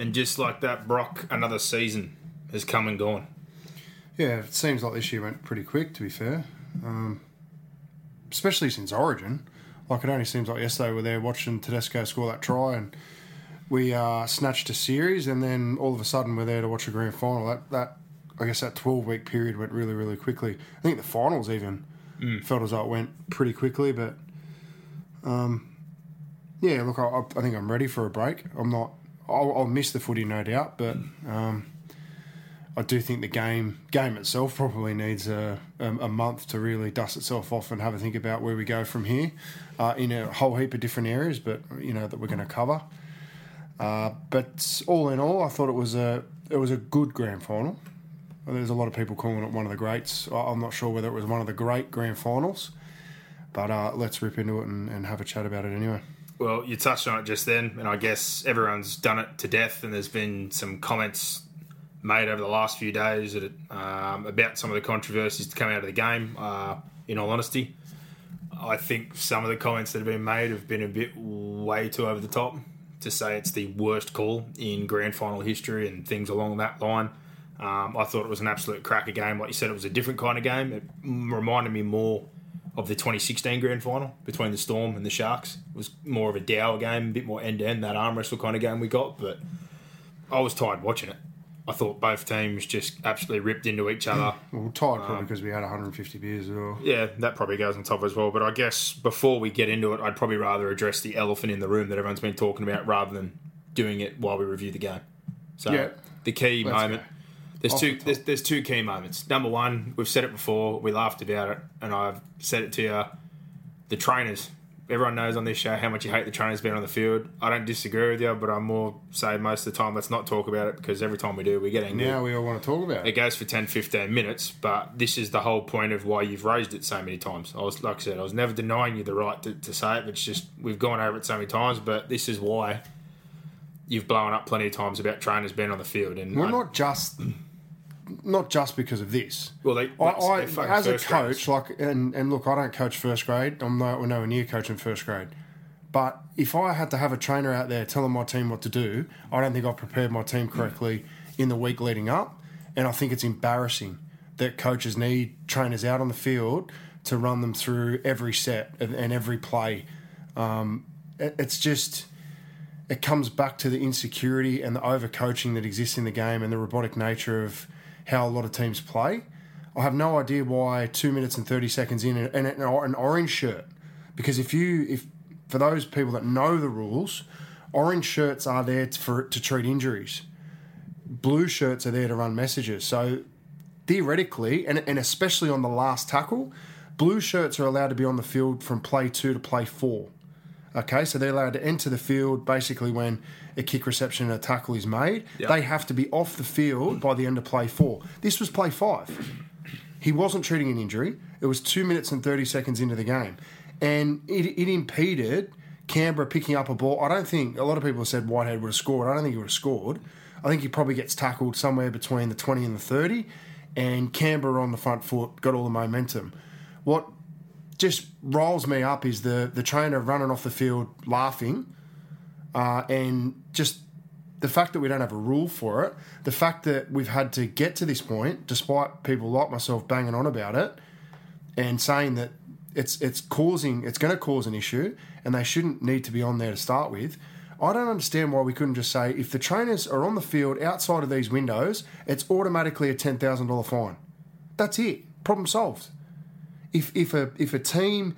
And just like that, Brock, another season has come and gone. Yeah, it seems like this year went pretty quick, to be fair. Um, especially since Origin. Like, it only seems like yesterday we were there watching Tedesco score that try and we uh, snatched a series and then all of a sudden we're there to watch a grand final. That, that I guess that 12 week period went really, really quickly. I think the finals even felt as though it went pretty quickly, but um, yeah, look, I, I think I'm ready for a break. I'm not, I'll, I'll miss the footy, no doubt, but. Um, I do think the game game itself probably needs a, a, month to really dust itself off and have a think about where we go from here uh, in a whole heap of different areas, but you know that we're going to cover. Uh, but all in all, I thought it was a it was a good grand final. There's a lot of people calling it one of the greats. I'm not sure whether it was one of the great grand finals, but uh, let's rip into it and, and have a chat about it anyway. Well, you touched on it just then, and I guess everyone's done it to death, and there's been some comments made over the last few days that, um, about some of the controversies to come out of the game. Uh, in all honesty, I think some of the comments that have been made have been a bit way too over the top to say it's the worst call in grand final history and things along that line. Um, I thought it was an absolute cracker game. Like you said, it was a different kind of game. It reminded me more of the 2016 grand final between the Storm and the Sharks. It was more of a dour game, a bit more end to end, that arm wrestle kind of game we got. But I was tired watching it. I thought both teams just absolutely ripped into each other. Well, tired probably um, because we had 150 beers as well. Yeah, that probably goes on top as well. But I guess before we get into it, I'd probably rather address the elephant in the room that everyone's been talking about rather than doing it while we review the game. So Yeah. the key Let's moment. go. There's two. the. There's, there's two key moments. Number one, we've said it before. We laughed about it, and I've said it to you. The trainers. Everyone knows on this show how much you hate the trainers being on the field. I don't disagree with you, but I'm more say most of the time let's not talk about it because every time we do, we get angry. Now we all want to talk about It it. goes for 10, 15 minutes, but this is the whole point of why you've raised it so many times. I was, like I said, I was never denying you the right to, to say it. It's just we've gone over it so many times, but this is why you've blown up plenty of times about trainers being on the field. And Well, I- not just not just because of this. well, they, I, I as a coach, like, and, and look, I don't coach first grade. I'm no, nowhere near coaching first grade. But if I had to have a trainer out there telling my team what to do, I don't think I've prepared my team correctly in the week leading up. And I think it's embarrassing that coaches need trainers out on the field to run them through every set and, and every play. Um, it- it's just it comes back to the insecurity and the overcoaching that exists in the game and the robotic nature of how a lot of teams play. I have no idea why two minutes and thirty seconds in and, an an orange shirt, because if you if for those people that know the rules, orange shirts are there for to treat injuries. Blue shirts are there to run messages. So theoretically, and, and especially on the last tackle, blue shirts are allowed to be on the field from play two to play four. Okay, so they're allowed to enter the field basically when a kick reception and a tackle is made. They have to be off the field by the end of play four. This was play five. He wasn't treating an injury. It was two minutes and 30 seconds into the game. And it, it impeded Canberra picking up a ball. I don't think, a lot of people have said Whitehead would have scored. I don't think he would have scored. I think he probably gets tackled somewhere between the 20 and the 30. And Canberra on the front foot got all the momentum. What just rolls me up is the the trainer running off the field laughing, uh, and just the fact that we don't have a rule for it, the fact that we've had to get to this point, despite people like myself banging on about it, and saying that it's it's causing it's going to cause an issue, and they shouldn't need to be on there to start with. I don't understand why we couldn't just say if the trainers are on the field outside of these windows, it's automatically a ten thousand dollar fine. That's it. Problem solved. If if a if a team's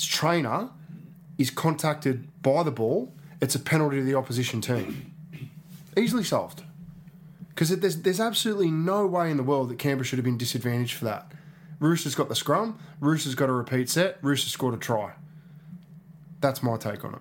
trainer is contacted by the ball, it's a penalty to the opposition team. Easily solved. Because there's there's absolutely no way in the world that Canberra should have been disadvantaged for that. Roosters got the scrum. Roosters got a repeat set. Roosters scored a try. That's my take on it.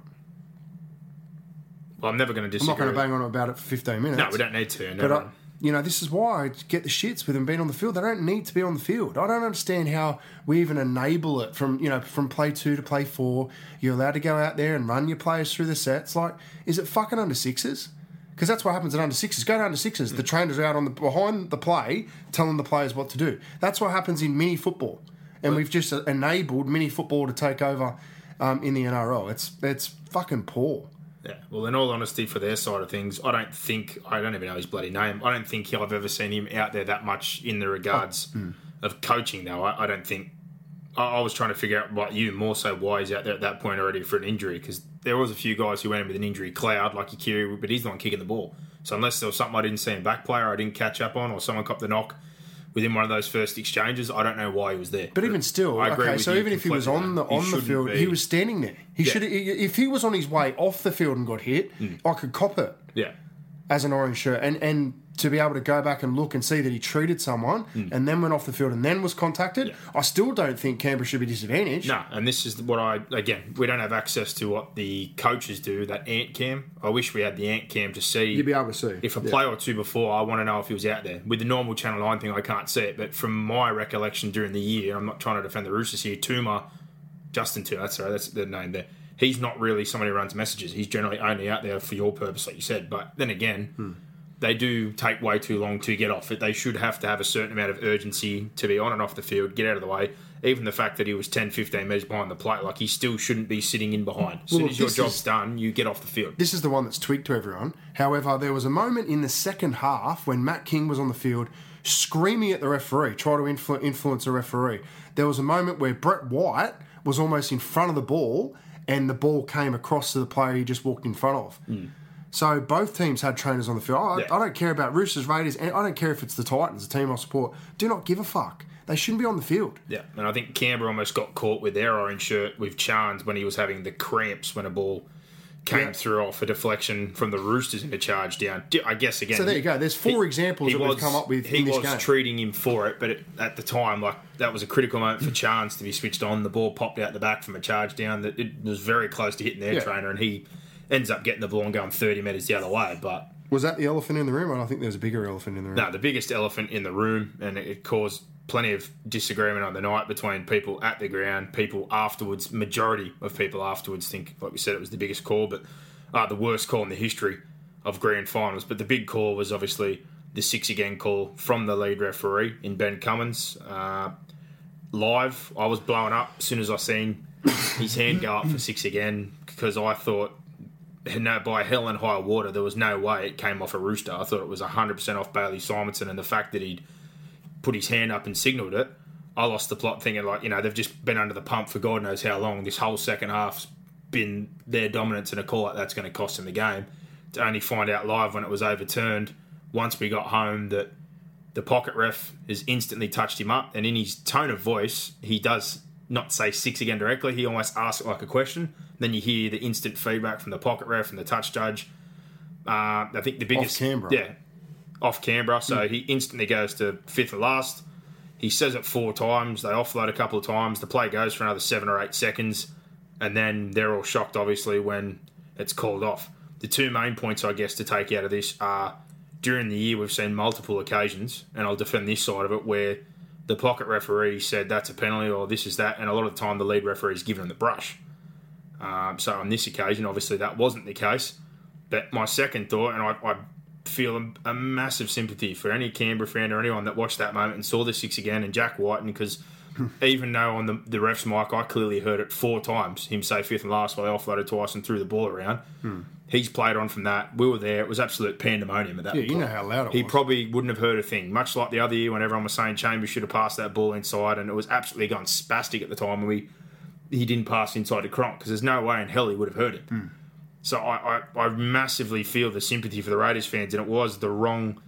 Well, I'm never going to disagree. I'm not going to bang on about it for 15 minutes. No, we don't need to. But. I, you know, this is why I get the shits with them being on the field. They don't need to be on the field. I don't understand how we even enable it from you know from play two to play four. You're allowed to go out there and run your players through the sets. Like, is it fucking under sixes? Because that's what happens at under sixes. Go to under sixes. The trainers are out on the behind the play, telling the players what to do. That's what happens in mini football, and we've just enabled mini football to take over um, in the NRL. It's it's fucking poor. Yeah. Well, in all honesty, for their side of things, I don't think I don't even know his bloody name. I don't think I've ever seen him out there that much in the regards Oh, hmm. of coaching. Though I, I don't think. I, I was trying to figure out what you more so why he's out there at that point already for an injury because there was a few guys who went in with an injury cloud like Akiri, but he's the one kicking the ball. So unless there was something I didn't see in back player, I didn't catch up on, or someone copped the knock within one of those first exchanges, I don't know why he was there. But even still, I agree okay. So even if he was on the. He on the field, be- he was standing there. He Yeah. should. If he was on his way off the field and got hit, hmm. I could cop it yeah. As an orange shirt, and and to be able to go back and look and see that he treated someone hmm. and then went off the field and then was contacted. Yeah. I still don't think Canberra should be disadvantaged. No, and this is what I again. We don't have access to what the coaches do. That ant cam. I wish we had the ant cam to see. You'd be able to see. if a Yeah. play or two before, I want to know if he was out there. With the normal Channel Nine thing, I can't see it. But from my recollection during the year, I'm not trying to defend the Roosters here. Tuma, Justin Tuma, that's right, that's the name there. He's not really somebody who runs messages. He's generally only out there for your purpose, like you said. But then again. Hmm. They do take way too long to get off it. They should have to have a certain amount of urgency to be on and off the field, get out of the way. Even the fact that he was 10, 15 metres behind the plate, like he still shouldn't be sitting in behind. As soon as your job's is- done, you get off the field. This is the one that's tweaked to everyone. However, there was a moment in the second half when Matt King was on the field screaming at the referee, trying to influ- influence the referee. There was a moment where Brett White was almost in front of the ball and the ball came across to the player he just walked in front of. Hmm. So both teams had trainers on the field. I. Yeah. I don't care about Roosters, Raiders, and I don't care if it's the Titans, the team I support. Do not give a fuck. They shouldn't be on the field. Yeah, and I think Canberra almost got caught with their orange shirt with Charnze when he was having the cramps when a ball came Yeah. through off a deflection from the Roosters into charge down. I guess again. So there you go. There's four examples that we've come up with He in this was game. treating him for it, but it, at the time, like that was a critical moment for Charnze to be switched on. The ball popped out the back from a charge down. That it was very close to hitting their Yeah. trainer, and he ends up getting the ball and going 30 metres the other way. But Was that the elephant in the room? I don't think there's a bigger elephant in the room. no, the biggest elephant in the room, and it caused plenty of disagreement on the night between people at the ground, people afterwards. Majority of people afterwards think, like we said, it was the biggest call, but uh, the worst call in the history of grand finals. But the big call was obviously the six again call from the lead referee in Ben Cummins. Uh, live, I was blowing up as soon as I seen his hand go up for six again because I thought no, by hell and high water, there was no way it came off a rooster. I thought it was 100% off Bailey Simonsson, and the fact that he'd put his hand up and signalled it, I lost the plot thinking, like, you know, they've just been under the pump for God knows how long. This whole second half's been their dominance, and a call like that's going to cost them the game. To only find out live when it was overturned once we got home that the pocket ref has instantly touched him up, and in his tone of voice, he does not say six again directly. He almost asks it like a question. Then you hear the instant feedback from the pocket ref and the touch judge. Uh, I think the biggest yeah, off Canberra. So he instantly goes to fifth and last. He says it four times. They offload a couple of times. The play goes for another seven or eight seconds, and then they're all shocked, obviously, when it's called off. The two main points, I guess, to take out of this are during the year we've seen multiple occasions, and I'll defend this side of it, where the pocket referee said that's a penalty or this is that, and a lot of the time the lead referee is them the brush. Um, so on this occasion, obviously that wasn't the case. But my second thought, and I, I feel a, a massive sympathy for any Canberra fan or anyone that watched that moment and saw the six again and Jack Wighton, because even though on the, the ref's mic I clearly heard it four times, him say fifth and last while they offloaded twice and threw the ball around. Hmm. He's played on from that. We were there. It was absolute pandemonium at that Yeah, you know how loud it He was. probably wouldn't have heard a thing. Much like the other year when everyone was saying Chambers should have passed that ball inside, and it was absolutely gone spastic at the time when we he didn't pass inside to Cronk because there's no way in hell he would have heard it. Hmm. So I, I, I massively feel the sympathy for the Raiders fans, and it was the wrong.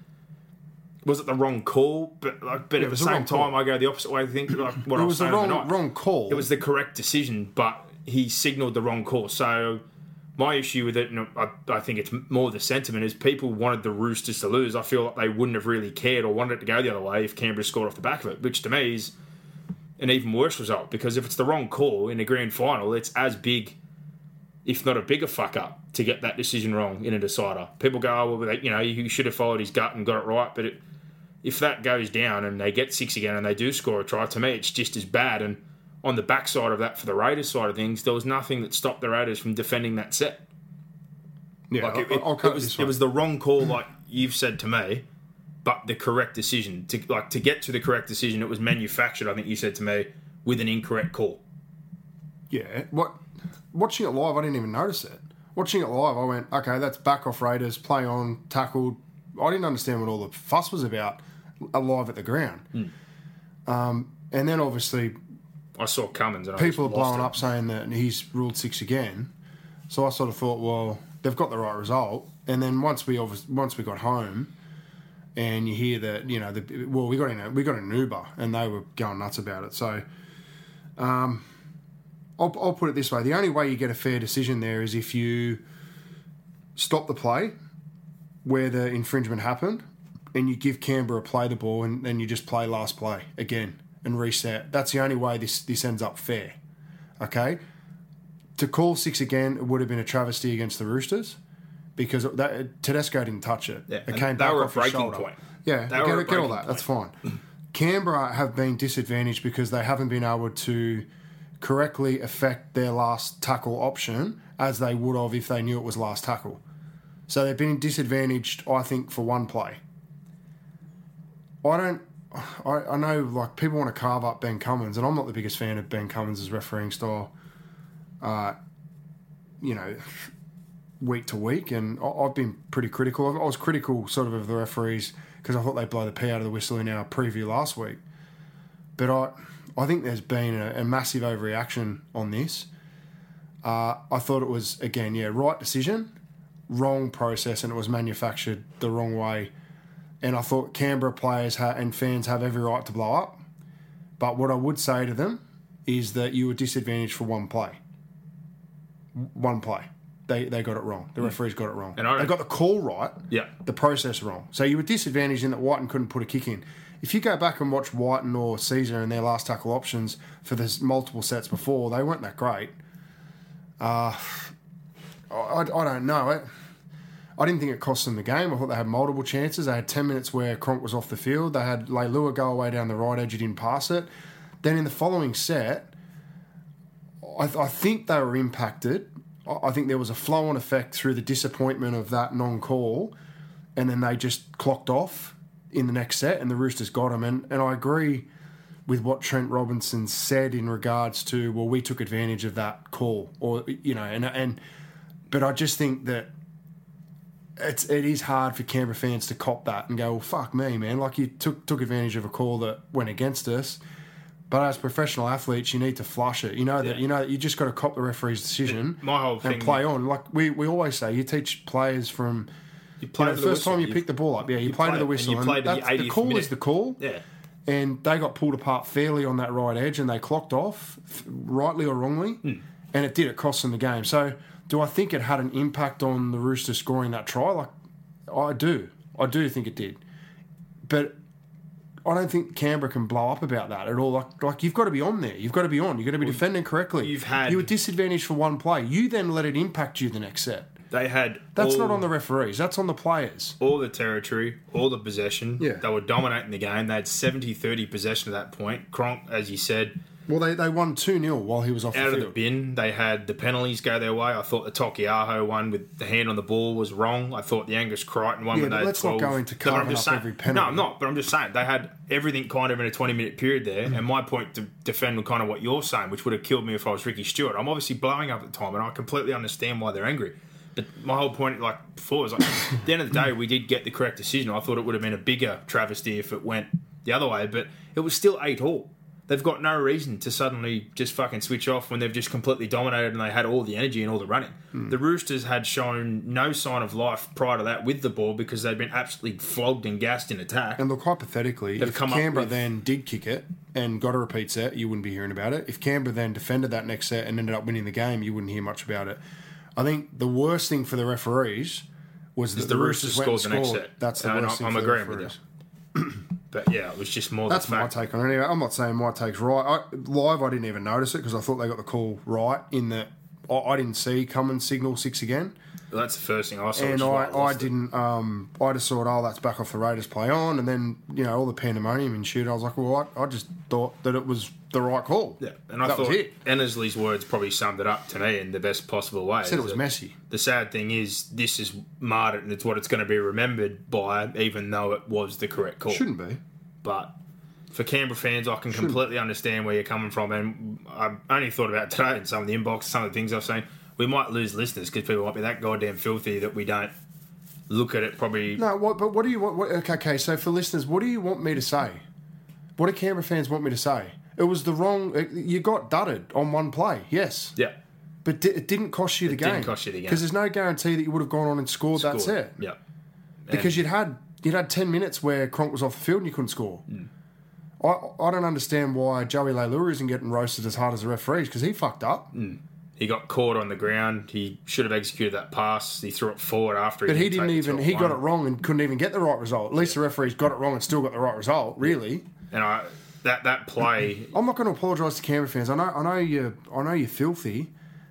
Was it the wrong call? But like, but it at the same wrong call. time, I go the opposite way. I think like what I It was was the wrong wrong call. It was the correct decision, but he signalled the wrong call. So my issue with it, and I, I think it's more the sentiment, is people wanted the Roosters to lose. I feel like they wouldn't have really cared or wanted it to go the other way if Canberra scored off the back of it, which to me is an even worse result because if it's the wrong call in a grand final, it's as big, if not a bigger fuck up, to get that decision wrong in a decider. People go, oh, well, they, you know, you should have followed his gut and got it right, but it, if that goes down and they get six again and they do score a try, to me, it's just as bad. And on the backside of that, for the Raiders side of things, there was nothing that stopped the Raiders from defending that set. yeah, Like it, I'll, it- I'll cut it was, this it was the wrong call, like you've said to me, but the correct decision. To like to get to the correct decision, it was manufactured. I think you said to me with an incorrect call. Yeah. What? Watching it live, I didn't even notice it. Watching it live, I went, okay, that's back off Raiders, play on, tackled. I didn't understand what all the fuss was about alive at the ground. Hmm. Um, and then obviously I saw Cummins and people I are blowing it. up saying that he's ruled six again. So I sort of thought, well, they've got the right result. And then once we obviously, once we got home, and you hear that you know, the, well, we got in a, we got an Uber, and they were going nuts about it. So, um, I'll, I'll put it this way: the only way you get a fair decision there is if you stop the play where the infringement happened, and you give Canberra play the ball, and then you just play last play again and reset. That's the only way this this ends up fair. Okay, to call six again it would have been a travesty against the Roosters because that, Tedesco didn't touch it. Yeah, it came back were off his breaking point. Yeah, They get, get all that. That's fine. Canberra have been disadvantaged because they haven't been able to correctly affect their last tackle option as they would have if they knew it was last tackle. So they've been disadvantaged, I think, for one play. I don't. I, I know, like people want to carve up Ben Cummins, and I'm not the biggest fan of Ben Cummins' refereeing style. Uh, you know, week to week, and I- I've been pretty critical. I was critical, sort of, of the referees because I thought they blow the pee out of the whistle in our preview last week. But I, I think there's been a, a massive overreaction on this. Uh, I thought it was again, yeah, right decision, wrong process, and it was manufactured the wrong way. And I thought Canberra players ha- and fans have every right to blow up. But what I would say to them is that you were disadvantaged for one play. One play. They, they got it wrong. The referees got it wrong. And I they got the call right Yeah. the process wrong. So you were disadvantaged in that Wighton couldn't put a kick in. If you go back and watch Wighton or Sezer and their last tackle options for the multiple sets before, they weren't that great. Uh, I, I don't know. It, I didn't think it cost them the game. I thought they had multiple chances. They had 10 minutes where Cronk was off the field. They had Leilua go away down the right edge. He didn't pass it. Then in the following set, I, I think they were impacted. I I think there was a flow on effect through the disappointment of that non call, and then they just clocked off in the next set, and the Roosters got him. And, and I agree with what Trent Robinson said in regards to, well, we took advantage of that call, or, you know, and, and but I just think that it's it is hard for Canberra fans to cop that and go, well, fuck me, man. Like you took took advantage of a call that went against us. But as professional athletes, you need to flush it. You know that Yeah. you know you just got to cop the referee's decision My whole thing- and play on. Like we, we always say, you teach players from You you know, the first whistle. time you, pick the ball up. Yeah, you, you play, to the it, and you play to the the call minute. is the call. Yeah. And they got pulled apart fairly on that right edge, and they clocked off, rightly or wrongly, Hmm. and it did. It cost them the game. So, do I think it had an impact on the Roosters scoring that try? Like, I do. I do think it did. But I don't think Canberra can blow up about that at all. Like, like you've got to be on there. You've got to be on. You've got to be defending correctly. you've had- you were disadvantaged for one play. You then let it impact you the next set. They had That's all, not on the referees. That's on the players. all the territory, all the possession. Yeah. They were dominating the game. They had 70-30 possession at that point. Cronk, as you said, Well, they, they won 2 0 while he was off out the of the field. bin. They had the penalties go their way. I thought the Taukeiaho one with the hand on the ball was wrong. I thought the Angus Crichton one Yeah, when but they had let's not 12. go into but I'm carving just up saying- every penalty. No, I'm not. But I'm just saying they had everything kind of in a 20 minute period there. Mm. And my point to defend kind of what you're saying, which would have killed me if I was Ricky Stuart. I'm obviously blowing up at the time, and I completely understand why they're angry. But my whole point, like before, was like at the end of the day, we did get the correct decision. I thought it would have been a bigger travesty if it went the other way, but it was still eight all. they've got no reason to suddenly just fucking switch off when they've just completely dominated and they had all the energy and all the running. Hmm. The Roosters had shown no sign of life prior to that with the ball because they'd been absolutely flogged and gassed in attack. And look, hypothetically, They've if Canberra with- then did kick it and got a repeat set, you wouldn't be hearing about it. If Canberra then defended that next set and ended up winning the game, you wouldn't hear much about it. I think the worst thing for the referees was that the Roosters went and scored the next set. That's the And worst I'm- thing I'm for the agreeing with referees. But yeah, it was just more That's the my take on it. Anyway, I'm not saying my take's right. I, live, I didn't even notice it because I thought they got the call right in that I, I didn't see Cummins signal six again. That's the first thing I saw. and is I, I didn't. Um, I just thought, oh, that's back off the Raiders play on, and then you know all the pandemonium and shit. I was like, well, I, I just thought that it was the right call. Yeah, and I that thought. Annesley's words probably summed it up to me in the best possible way. Said it was messy. The sad thing is, this is marred and it's what it's going to be remembered by, even though it was the correct call. Shouldn't be. But for Canberra fans, I can completely understand where you're coming from, and I only thought about today and some of the inbox, some of the things I've seen. We might lose listeners because people might be that goddamn filthy that we don't look at it. Probably No, what? But what do you want? What, okay, okay. So for listeners, what do you want me to say? What do Canberra fans want me to say? It was the wrong. You got dudded on one play. Yes, yeah. but di- it didn't cost you the game. didn't cost you the game. because there's no guarantee that you would have gone on and scored, that scored. set. Yeah. because you'd had you'd had ten minutes where Cronk was off the field and you couldn't score. Hmm. I I don't understand why Joey Leilua isn't getting roasted as hard as the referees because he fucked up. He got caught on the ground. He should have executed that pass. He threw it forward after. But he didn't didn't even he got it wrong and couldn't even get the right result. At least the referees got it wrong and still got the right result. Really, And I that that play. I'm not going to apologise to Canberra fans. I know I know you I know you're filthy,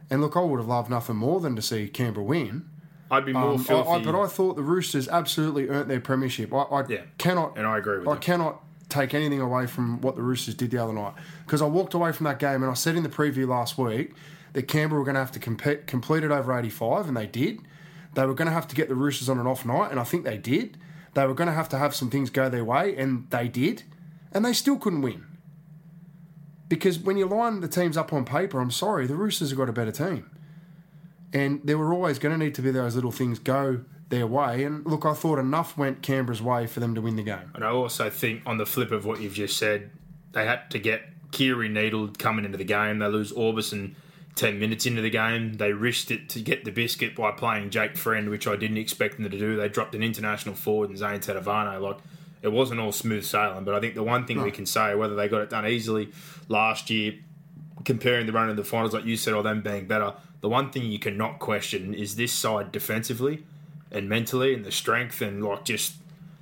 and look, I would have loved nothing more than to see Canberra win. I'd be more Um, filthy. I, but I thought the Roosters absolutely earned their premiership. I, I Yeah. cannot, And I agree with you. I you. cannot take anything away from what the Roosters did the other night because I walked away from that game and I said in the preview last week that Canberra were going to have to compete, complete it over 85, and they did. They were going to have to get the Roosters on an off night, and I think they did. They were going to have to have some things go their way, and they did, and they still couldn't win. Because when you line the teams up on paper, I'm sorry, the Roosters have got a better team. And there were always going to need to be those little things go their way. And look, I thought enough went Canberra's way for them to win the game. And I also think, on the flip of what you've just said, they had to get Keary needled coming into the game. They lose Aubusson 10 minutes into the game. They risked it to get the biscuit by playing Jake Friend, which I didn't expect them to do. They dropped an international forward in Zane Tetevano. Like, it wasn't all smooth sailing, but I think the one thing we can say, whether they got it done easily last year, comparing the run of the finals, like you said, or them being better, the one thing you cannot question is this side defensively and mentally and the strength and like just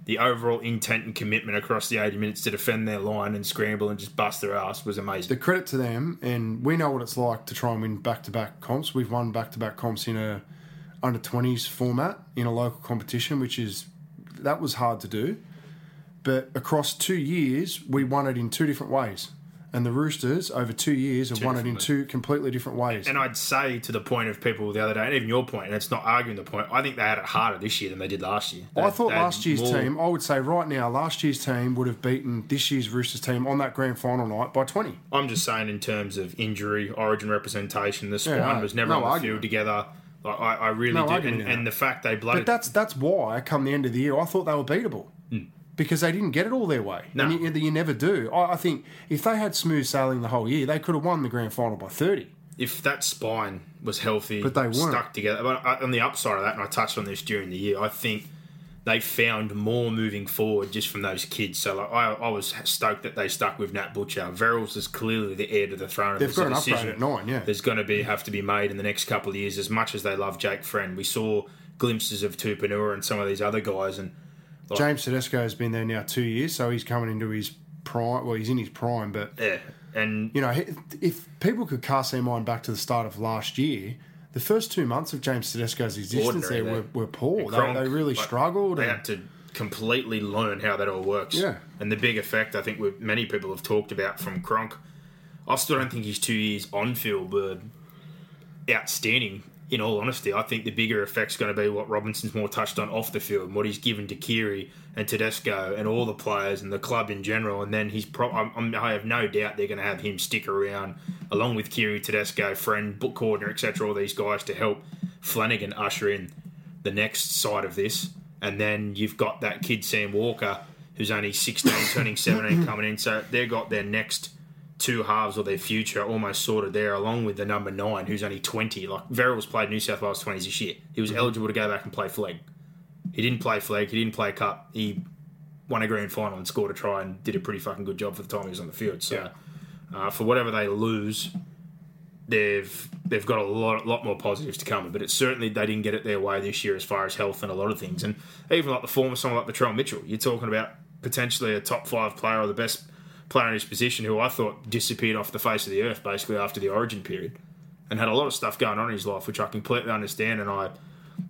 the overall intent and commitment across the 80 minutes to defend their line and scramble and just bust their ass was amazing. The credit to them, and we know what it's like to try and win back to back comps. We've won back to back comps in a under 20s format in a local competition, which is that was hard to do. But across two years, we won it in two different ways. And the Roosters, over two years, have won it in two completely different ways. And I'd say to the point of people the other day, and even your point, and it's not arguing the point, I think they had it harder this year than they did last year. They- I thought last year's more- team, I would say right now, last year's team would have beaten this year's Roosters team on that grand final night by 20. I'm just saying in terms of injury, origin representation, the spine no, was never no on the argument. field together. Like, I, I really No did. And, and the fact they bloated. But that's that's why, come the end of the year, I thought they were beatable. Hmm. Because they didn't get it all their way. No. And you, you never do. I, I think if they had smooth sailing the whole year, they could have won the grand final by 30. if that spine was healthy, But they weren't. stuck together. But on the upside of that, and I touched on this during the year, I think they found more moving forward just from those kids. So like, I, I was stoked that they stuck with Nat Butcher. Verrills is clearly the heir to the throne. They've got an upgrade at nine, yeah. There's going to be have to be made in the next couple of years. As much as they love Jake Friend, we saw glimpses of Tupouniua and some of these other guys, and like, James Tedesco has been there now two years, so he's coming into his prime. Well, he's in his prime, but yeah, and you know, if people could cast their mind back to the start of last year, the first two months of James Tedesco's existence there were, were poor. They, they really like, struggled. They and- had to completely learn how that all works. Yeah. And the big effect I think we many people have talked about from Cronk. I still don't think he's two years on field but outstanding. In all honesty, I think the bigger effect's going to be what Robinson's more touched on off the field, what he's given to Keary and Tedesco and all the players and the club in general. And then he's pro- I'm, I have no doubt they're going to have him stick around along with Keary, Tedesco, Friend, Boyd Cordner, etc. All these guys to help Flanagan usher in the next side of this. And then you've got that kid Sam Walker, who's only 16, turning 17, coming in. So they've got their next two halves or their future almost sorted there, along with the number nine, who's only 20. Like, Verrills played New South Wales 20s this year. He was eligible to go back and play flag. He didn't play flag, he didn't play cup. He won a grand final and scored a try and did a pretty fucking good job for the time he was on the field. So, uh, for whatever they lose, they've they've got a lot lot more positives to come. But it's certainly they didn't get it their way this year as far as health and a lot of things. And even like the former of someone like Latrell Mitchell, you're talking about potentially a top five player or the best player in his position, who I thought disappeared off the face of the earth basically after the Origin period, and had a lot of stuff going on in his life, which I completely understand. And I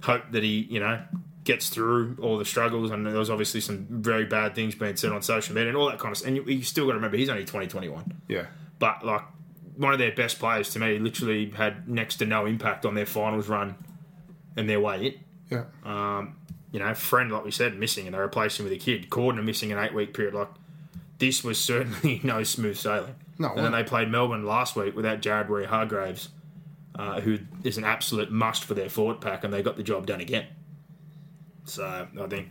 hope that he, you know. Gets through all the struggles, and there was obviously some very bad things being said on social media and all that kind of stuff. And you, you still got to remember he's only 2021 Yeah. but like one of their best players to me literally had next to no impact on their finals run and their way in. Yeah. Um, You know, friend, like we said, missing and they replaced him with a kid. Cordner missing an eight week period. Like this was certainly no smooth sailing. No, and then they played Melbourne last week without Jared Waerea-Hargreaves, uh, who is an absolute must for their forward pack, and they got the job done again. So I think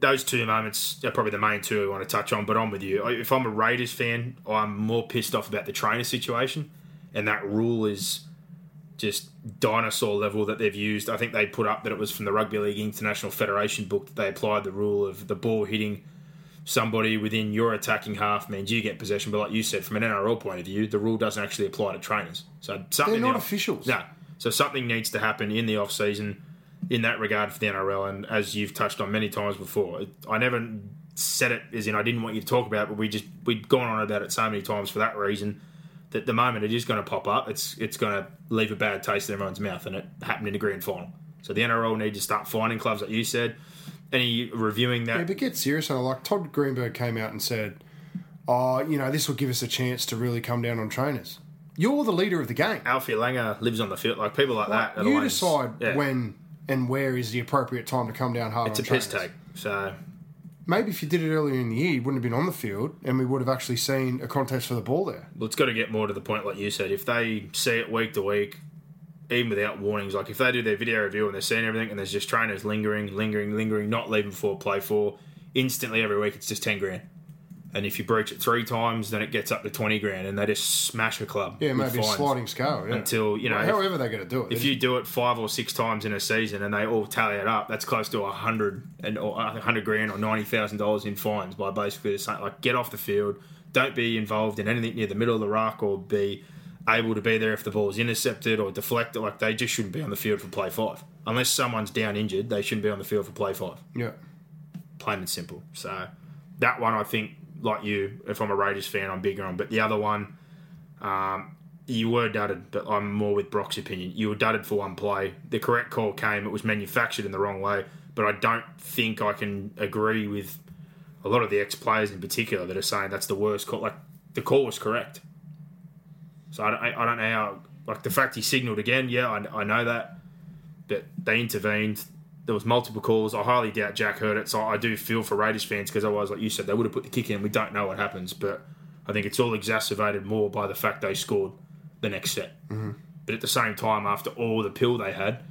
those two moments are probably the main two I want to touch on. But I'm with you. If I'm a Raiders fan, I'm more pissed off about the trainer situation, and that rule is just dinosaur level that they've used. I think they put up that it was from the Rugby League International Federation book that they applied the rule of the ball hitting somebody within your attacking half means you get possession. But like you said, from an NRL point of view, the rule doesn't actually apply to trainers. So something They're not officials. No. So something needs to happen in the off season in that regard for the NRL. And as you've touched on many times before, I never said it as in I didn't want you to talk about it, but we just we'd gone on about it so many times for that reason. That the moment it is going to pop up, it's it's going to leave a bad taste in everyone's mouth, and it happened in the grand final. So the NRL need to start finding clubs, like you said. Any reviewing that? Yeah, but get serious on it. Like Todd Greenberg came out and said, "Oh, you know, this will give us a chance to really come down on trainers." You're the leader of the game. Alfie Langer lives on the field. Like people like that. you decide yeah. when and where is the appropriate time to come down hard. it's a on piss take. So Maybe if you did it earlier in the year, you wouldn't have been on the field, and we would have actually seen a contest for the ball there. Well, it's got to get more to the point, like you said. If they see it week to week, even without warnings, like if they do their video review and they're seeing everything and there's just trainers lingering, lingering, lingering, not leaving before play four, instantly every week it's just 10 grand. And if you breach it three times, then it gets up to 20 grand and they just smash a club. Yeah, maybe a sliding scale. Yeah. Until, you know, Well, if- however they're going to do it. If you do it five or six times in a season and they all tally it up, that's close to a hundred and or a hundred grand or ninety thousand dollars in fines by basically the same. Like, get off the field, don't be involved in anything near the middle of the ruck, or be able to be there if the ball is intercepted or deflected. Like, they just shouldn't be on the field for play five unless someone's down injured. They shouldn't be on the field for play five yeah. plain and simple. So that one, I think, like you, if I'm a Raiders fan, I'm bigger on. But the other one, um, you were dudded, but I'm more with Brock's opinion. You were dudded for one play. The correct call came. It was manufactured in the wrong way. But I don't think I can agree with a lot of the ex players in particular that are saying that's the worst call. Like the call was correct. So I don't, I don't know how. Like the fact he signalled again, yeah, I, I know that, but they intervened. There was multiple calls. I highly doubt Jack heard it, so I do feel for Raiders fans because otherwise, like you said, they would have put the kick in. We don't know what happens, but I think it's all exacerbated more by the fact they scored the next set. Mm-hmm. But at the same time, after all the pill they had,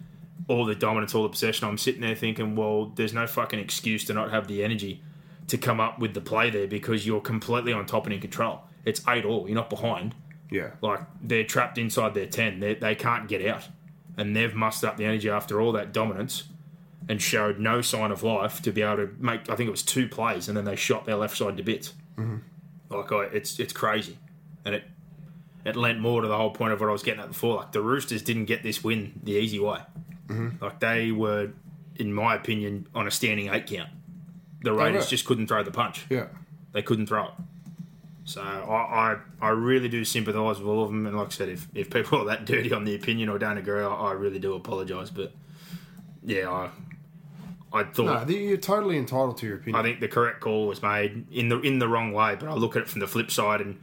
all the dominance, all the possession, I'm sitting there thinking, well, there's no fucking excuse to not have the energy to come up with the play there because you're completely on top and in control. It's eight all. You're not behind. Yeah. Like they're trapped inside their ten. They they can't get out, and they've mustered up the energy after all that dominance, and showed no sign of life to be able to make. I think it was two plays, and then they shot their left side to bits. Mm-hmm. Like I, it's it's crazy, and it it lent more to the whole point of what I was getting at before. Like the Roosters didn't get this win the easy way. Like they were, in my opinion, on a standing eight count. The Raiders were. just couldn't throw the punch Yeah. they couldn't throw it. So I, I, I really do sympathise with all of them. And like I said, if, if people are that dirty on the opinion or don't agree, I, I really do apologise. But yeah, I I thought No, you're totally entitled to your opinion. I think the correct call was made in the in the wrong way. But I look at it from the flip side, and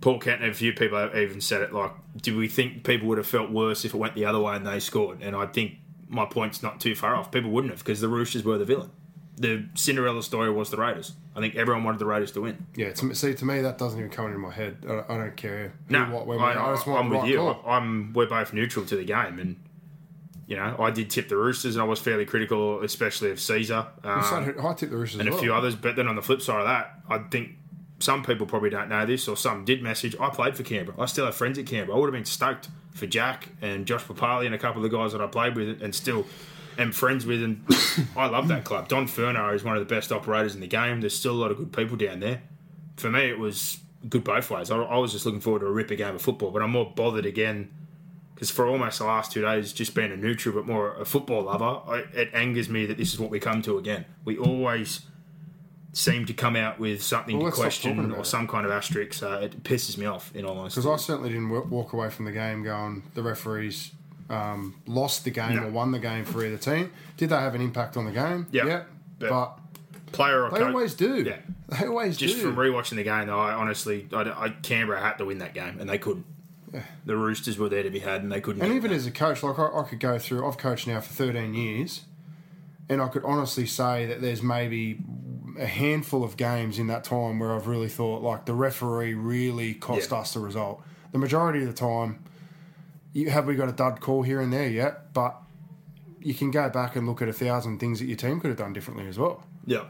Paul Kent and a few people have even said it like, do we think people would have felt worse if it went the other way and they scored? And I think my point's not too far off. People wouldn't have because the Roosters were the villain. The Cinderella story was the Raiders. I think everyone wanted the Raiders to win. yeah, to, see, to me, that doesn't even come into my head. I, don't- I don't care. No, what, I, I, just want the with right you. call. I, am we're both neutral to the game, and you know I did tip the Roosters, and I was fairly critical, especially of Sezer um, So I tipped the Roosters and as a few others. But then on the flip side of that, I think some people probably don't know this, or some did message. I played for Canberra. I still have friends at Canberra. I would have been stoked for Jack and Josh Papalii and a couple of the guys that I played with, and still am friends with. And I love that club. Don Furner is one of the best operators in the game. There's still a lot of good people down there. For me, it was good both ways. I, I was just looking forward to a ripper game of football, but I'm more bothered again because for almost the last two days, just being a neutral but more a football lover, I, it angers me that this is what we come to again. We always seem to come out with something Well, to question or some kind of asterisk. So it pisses me off, in all honesty. Because I certainly didn't wa- walk away from the game going, the referees um, lost the game No. or won the game for either team. Did they have an impact on the game? Yeah. Yeah. But- But Player or they coach, always do. Yeah. They always do. Just do. from rewatching the game, though, I honestly, I, I, Canberra had to win that game, and they couldn't. The Roosters were there to be had, and they couldn't. And even as a coach, like I, I could go through, I've coached now for 13 years, and I could honestly say that there's maybe a handful of games in that time where I've really thought, like, the referee really cost Yeah. us the result. The majority of the time, you, have we got a dud call here and there yet? But you can go back and look at a thousand things that your team could have done differently as well. yeah.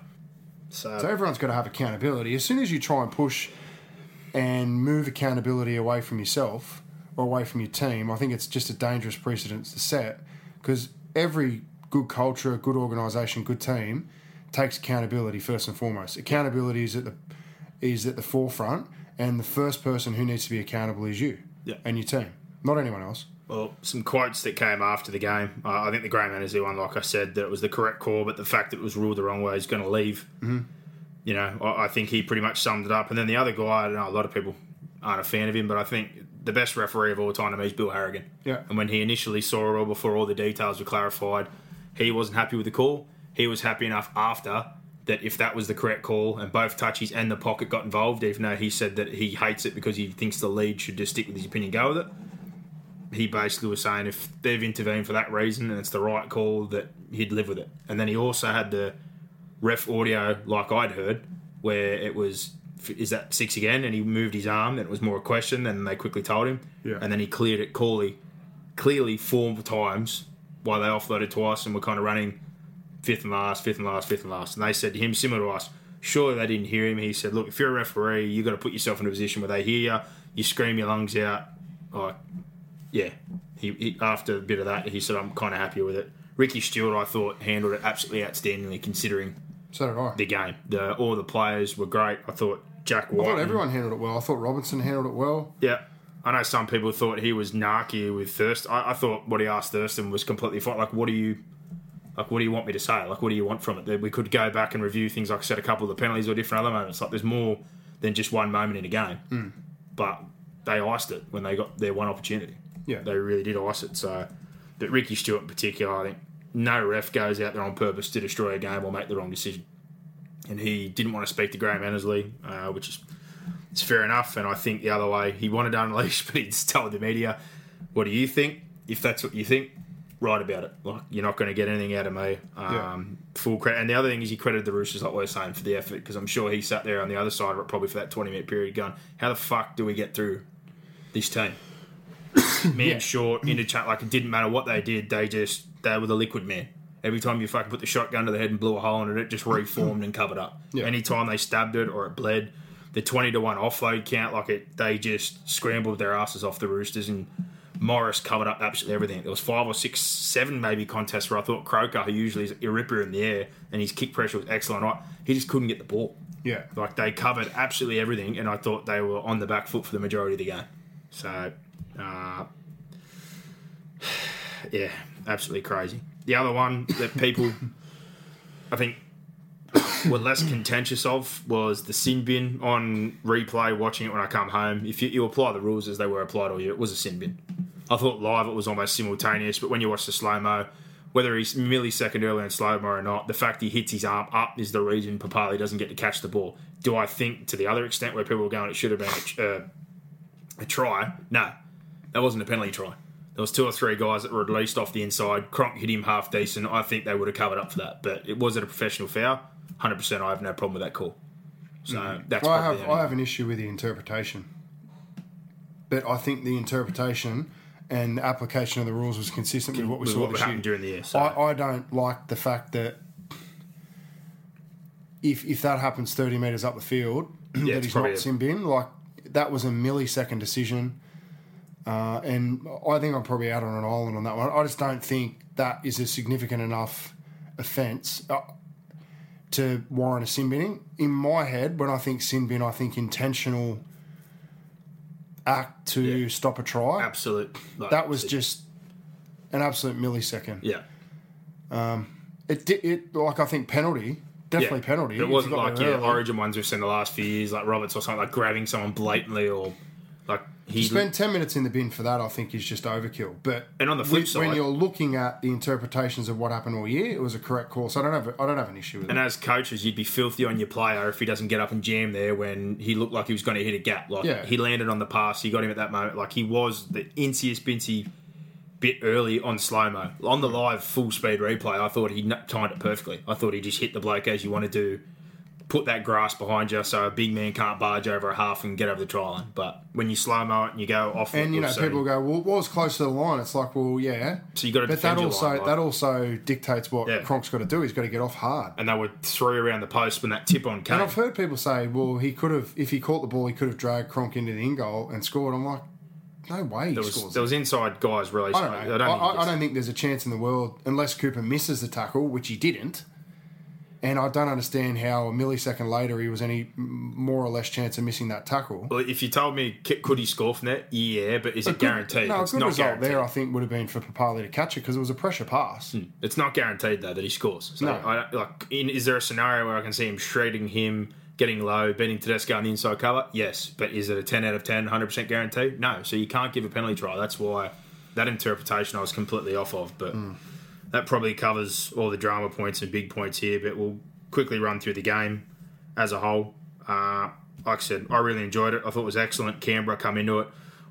So, So everyone's got to have accountability. As soon as you try and push and move accountability away from yourself or away from your team, I think it's just a dangerous precedent to set because every good culture, good organisation, good team takes accountability first and foremost. Accountability is at the is at the forefront, and the first person who needs to be accountable is you Yeah. and your team, not anyone else. Well, some quotes that came after the game. Uh, I think the Grey Man is the one, like I said, that it was the correct call, but the fact that it was ruled the wrong way is going to leave. Mm-hmm. You know, I, I think he pretty much summed it up. And then the other guy, I don't know, a lot of people aren't a fan of him, but I think the best referee of all time to me is Bill Harrigan. Yeah. And when he initially saw it all before all the details were clarified, he wasn't happy with the call. He was happy enough after that if that was the correct call and both touchies and the pocket got involved, even though he said that he hates it because he thinks the lead should just stick with his opinion, go with it he basically was saying if they've intervened for that reason and it's the right call, that he'd live with it. And then he also had the ref audio, like I'd heard, where it was, is that six again? And he moved his arm, and it was more a question, and they quickly told him. Yeah. And then he cleared it clearly, clearly four times while they offloaded twice and were kind of running fifth and last, fifth and last, fifth and last. And they said to him, similar to us, surely they didn't hear him. He said, look, if you're a referee, you've got to put yourself in a position where they hear you, you scream your lungs out, like, yeah, he, he after a bit of that, he said, "I'm kind of happy with it." Ricky Stuart, I thought, handled it absolutely outstandingly considering So did I. the game. The all the players were great. I thought Jack I thought everyone handled it well. I thought Robinson handled it well. yeah, I know some people thought he was narky with Thurston. I, I thought what he asked Thurston was completely fine. Like, what do you? Like, what do you want me to say? Like, what do you want from it? That we could go back and review things. Like I said, a couple of the penalties or different other moments. Like, there's more than just one moment in a game. Hmm. But they iced it when they got their one opportunity. Yeah. they really did ice it. So, but Ricky Stuart in particular, I think no ref goes out there on purpose to destroy a game or make the wrong decision. And he didn't want to speak to Graham Annesley, uh, which is it's fair enough. And I think the other way, he wanted to unleash, but he just told the media, "What do you think? If that's what you think, write about it. Like you're not going to get anything out of me." Um, Full credit. And the other thing is, he credited the Roosters, like we we're saying, for the effort because I'm sure he sat there on the other side of it probably for that 20 minute period, going, "How the fuck do we get through this team?" man short, interchange. Like it didn't matter what they did. They just they were the liquid man. Every time you fucking put the shotgun to the head and blew a hole in it, it just reformed and covered up. Yeah. Anytime they stabbed it or it bled, the twenty to one offload count, like it, they just scrambled their asses off the Roosters and. Morris covered up absolutely everything. There was five or six, seven maybe contests where I thought Croker, who usually is a ripper in the air, and his kick pressure was excellent. Right, he just couldn't get the ball. Yeah. Like they covered absolutely everything, and I thought they were on the back foot for the majority of the game. So, uh, yeah, absolutely crazy. The other one that people, I think, were less contentious of was the sin bin on replay. Watching it when I come home, if you, you apply the rules as they were applied all year, it was a sin bin. I thought live it was almost simultaneous, but when you watch the slow mo, whether he's millisecond early in slow mo or not, the fact he hits his arm up is the reason Papalii doesn't get to catch the ball. Do I think to the other extent where people were going, it should have been a, uh, a try? No, that wasn't a penalty try. There was two or three guys that were at least off the inside. Cronk hit him half decent. I think they would have covered up for that, but it was it a professional foul. Hundred percent. I have no problem with that call. So that's Mm. I have I have an issue with the interpretation, but I think the interpretation and the application of the rules was consistent with what we with saw what this year. during the year. So. I, I don't like the fact that if if that happens thirty meters up the field, that he's not probably a- sin bin. Like that was a millisecond decision, uh, and I think I'm probably out on an island on that one. I just don't think that is a significant enough offence. Uh, to warrant a sin binning. In my head, when I think sin bin, I think intentional act to Yeah. stop a try. Absolute. Like, That was just an absolute millisecond. yeah. It did it like I think penalty, definitely Yeah. penalty. It wasn't like yeah, early. Origin ones we've seen the last few years, like Roberts or something, like grabbing someone blatantly or like he. Spend ten minutes in the bin for that, I think, is just overkill. But And on the flip when, side- when you're looking at the interpretations of what happened all year, it was a correct call. So I don't have I don't have an issue with and it. as coaches, you'd be filthy on your player if he doesn't get up and jam there when he looked like he was going to hit a gap. Like Yeah. he landed on the pass, he got him at that moment. Like he was the insiest bincy bit early on slow mo. On the live full speed replay, I thought he timed it perfectly. I thought he just hit the bloke as you want to do, put that grass behind you so a big man can't barge over a half and get over the try line. But when you slow mo it and you go off, And you know, people go, "Well, it was close to the line." It's like, well, yeah. So you got to But that also line, like- that also dictates what Yeah. Cronk's got to do. He's got to get off hard. and they were three around the post when that tip on came. And I've heard people say, "Well, he could have, if he caught the ball, he could have dragged Cronk into the in goal and scored." I'm like, no way he there scores. was, there was inside guys released. I don't know. I I don't, don't, I, don't think there's a chance in the world unless Cooper misses the tackle, which he didn't. And I don't understand how a millisecond later he was any more or less chance of missing that tackle. Well, if you told me could he score from that, yeah, but is it guaranteed? No, a it's good not result guaranteed. there, I think, would have been for Papalii to catch it because it was a pressure pass. It's not guaranteed though that he scores. So No. I, like, in, is there a scenario where I can see him shredding him, getting low, beating Tedesco on the inside cover? Yes, but is it a ten out of 10, 100 percent guarantee? No. So you can't give a penalty try. That's why that interpretation I was completely off of. But Hmm. That probably covers all the drama points and big points here. But we'll quickly run through the game as a whole. Uh, like I said, I really enjoyed it. I thought it was excellent. Canberra come into it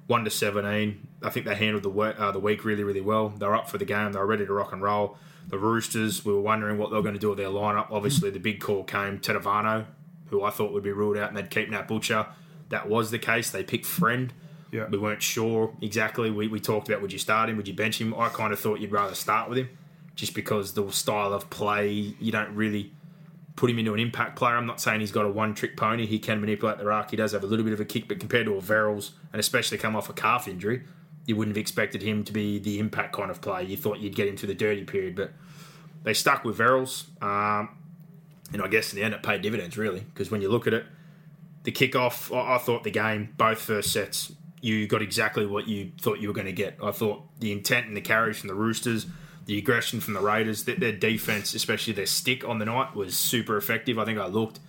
one to seventeen. I think they handled the week, uh, the week really, really well. They were up for the game. They were ready to rock and roll. The Roosters, we were wondering what they were going to do with their lineup. Obviously, the big call came Tetevano, who I thought would be ruled out, and they'd keep Nat Butcher. That was the case. They picked Friend. Yeah. We weren't sure exactly. We, we talked about would you start him, would you bench him? I kind of thought you'd rather start with him, just because the style of play you don't really put him into an impact player. I'm not saying he's got a one trick pony. He can manipulate the ruck. He does have a little bit of a kick, but compared to a Verrills, and especially come off a calf injury, you wouldn't have expected him to be the impact kind of player. You thought you'd get him to the dirty period, but they stuck with Verrills. Um, and I guess in the end, it paid dividends, really, because when you look at it, the kickoff, I, I thought the game, both first sets, you got exactly what you thought you were going to get. I thought the intent and the carries from the Roosters, the aggression from the Raiders, their, their defense, especially their stick on the night, was super effective. I think I looked.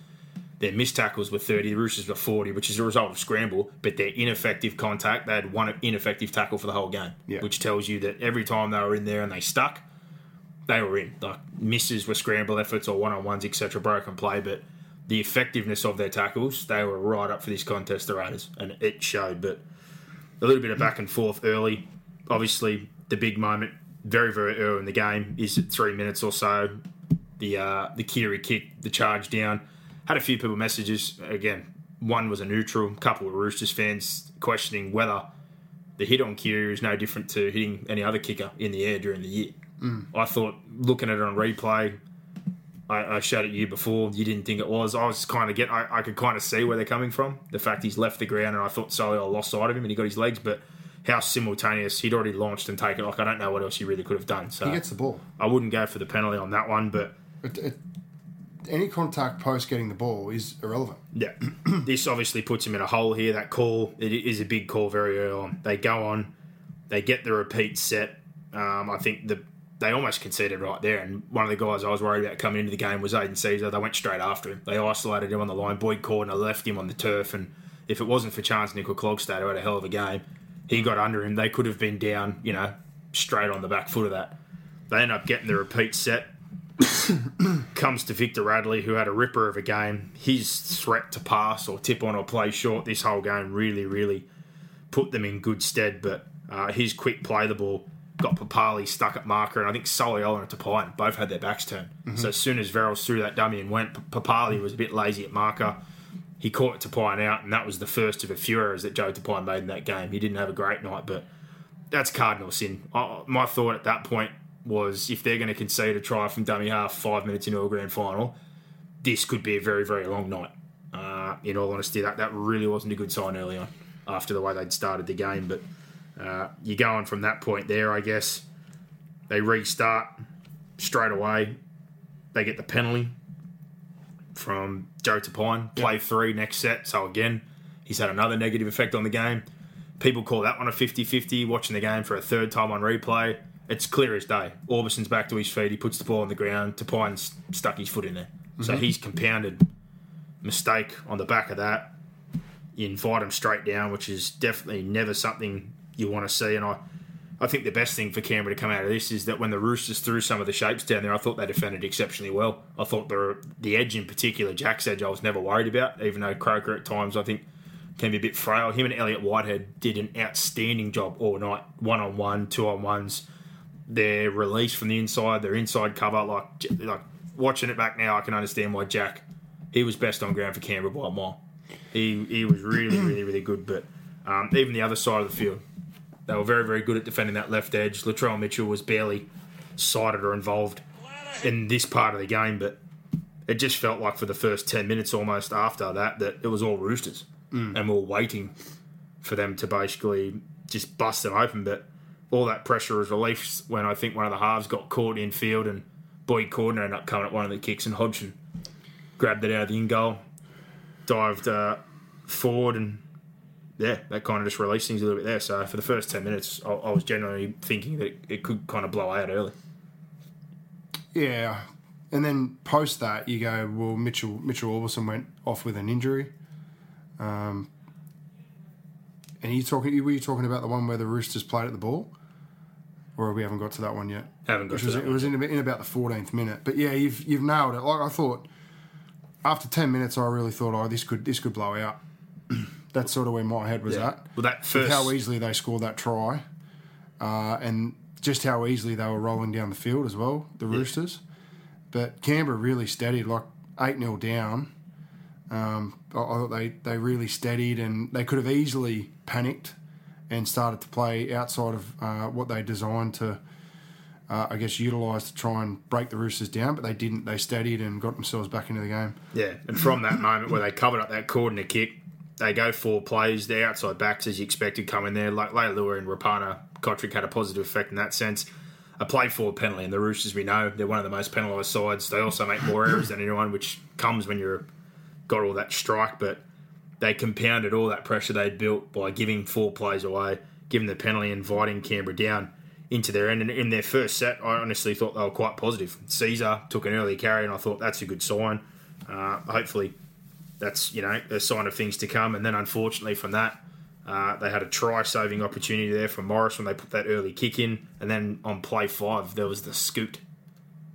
Their missed tackles were 30, the Roosters were 40, which is a result of scramble, but their ineffective contact, they had one ineffective tackle for the whole game, Yeah. which tells you that every time they were in there and they stuck, they were in. Like misses were scramble efforts or one on ones, etc., broken play, but the effectiveness of their tackles, they were right up for this contest, the Raiders, and it showed. But a little bit of back and forth early. Obviously, the big moment, very very early in the game, is at three minutes or so. The uh, the Keary kick, the charge down. Had a few people messages again. One was a neutral, a couple of Roosters fans questioning whether the hit on Keary is no different to hitting any other kicker in the air during the year. I thought looking at it on replay, I, I showed it you before. You didn't think it was. I was kind of get. I, I could kind of see where they're coming from. The fact he's left the ground, and I thought Soliola lost sight of him, and he got his legs. But how simultaneous he'd already launched and taken. Like I don't know what else he really could have done. So He gets the ball. I wouldn't go for the penalty on that one. But It, it, any contact post getting the ball is irrelevant. yeah, this obviously puts him in a hole here. That call it is a big call very early on. They go on, they get the repeat set. Um, I think the they almost conceded right there. And one of the guys I was worried about coming into the game was Aidan Sezer. They went straight after him. They isolated him on the line. Boyd Cordner left him on the turf. And if it wasn't for Charnze Nicoll-Klokstad, who had a hell of a game, he got under him. They could have been down, you know, straight on the back foot of that. They end up getting the repeat set. Comes to Victor Radley, who had a ripper of a game. His threat to pass or tip on or play short this whole game really, really put them in good stead. But uh, his quick play the ball got Papalii stuck at marker, and I think Soliola and Tapine both had their backs turned. So as soon as Verrills threw that dummy and went, Papalii was a bit lazy at marker. He caught Tapine out, and that was the first of a few errors that Joe Tapine made in that game. He didn't have a great night, but that's cardinal sin. I, my thought at that point was if they're going to concede a try from dummy half five minutes into a grand final, this could be a very, very long night. Uh, in all honesty, that, that really wasn't a good sign early on after the way they'd started the game. But uh, you're going from that point there, I guess. They restart straight away. They get the penalty from Joe Tapine, play three next set. So again, he's had another negative effect on the game. People call that one a 50 50, watching the game for a third time on replay. It's clear as day. Aubusson's back to his feet. He puts the ball on the ground. Tapine's stuck his foot in there. So mm-hmm. he's compounded mistake on the back of that. You invite him straight down, which is definitely never something you want to see. And I, I think the best thing for Canberra to come out of this is that when the Roosters threw some of the shapes down there, I thought they defended exceptionally well. I thought the the edge in particular, Jack's edge, I was never worried about, even though Croker at times I think can be a bit frail. Him and Elliott Whitehead did an outstanding job all night, one on one, two on ones. Their release from the inside, their inside cover, like like watching it back now, I can understand why Jack he was best on ground for Canberra by a mile. He he was really really really good, but um, even the other side of the field, they were very very good at defending that left edge. Latrell Mitchell was barely sighted or involved in this part of the game, but it just felt like for the first 10 minutes almost after that that it was all roosters. And we are waiting for them to basically just bust them open. But all that pressure was released when I think one of the halves got caught in field and Boyd Cordner ended up coming at one of the kicks and Hodgson grabbed it out of the in goal dived uh, forward and yeah, that kind of just released things a little bit there. So for the first 10 minutes, I, I was generally thinking that it could kind of blow out early. Yeah, and then post that you go, well, Mitchell Mitchell Aubusson went off with an injury. Um, and you talking? Were you talking about the one where the Roosters played at the ball, or we haven't got to that one yet? Haven't got Which to was that it was in, in about the fourteenth minute. But yeah, you've you've nailed it. Like I thought, after ten minutes, I really thought, oh, this could this could blow out. That's sort of where my head was Yeah. at. Well, that first- how easily they scored that try, uh, and just how easily they were rolling down the field as well, the Roosters. But Canberra really steadied, like 8 0 down. Um, I, I thought they, they really steadied and they could have easily panicked and started to play outside of uh, what they designed to, uh, I guess, utilise to try and break the Roosters down, but they didn't. They steadied and got themselves back into the game. Yeah, and from that moment where they covered up that corner kick, they go four plays. Their outside backs, as you expected, come in there. Like Leilua and Rapana, Cotric had a positive effect in that sense. A play forward penalty, and the Roosters, we know, they're one of the most penalised sides. They also make more errors than anyone, which comes when you're got all that strike. But they compounded all that pressure they'd built by giving four plays away, giving the penalty, inviting Canberra down into their end. And in their first set, I honestly thought they were quite positive. Sezer took an early carry, and I thought that's a good sign. Uh, hopefully, that's you know a sign of things to come. And then unfortunately, from that, uh, they had a try-saving opportunity there from Morris when they put that early kick in, and then on play five there was the scoot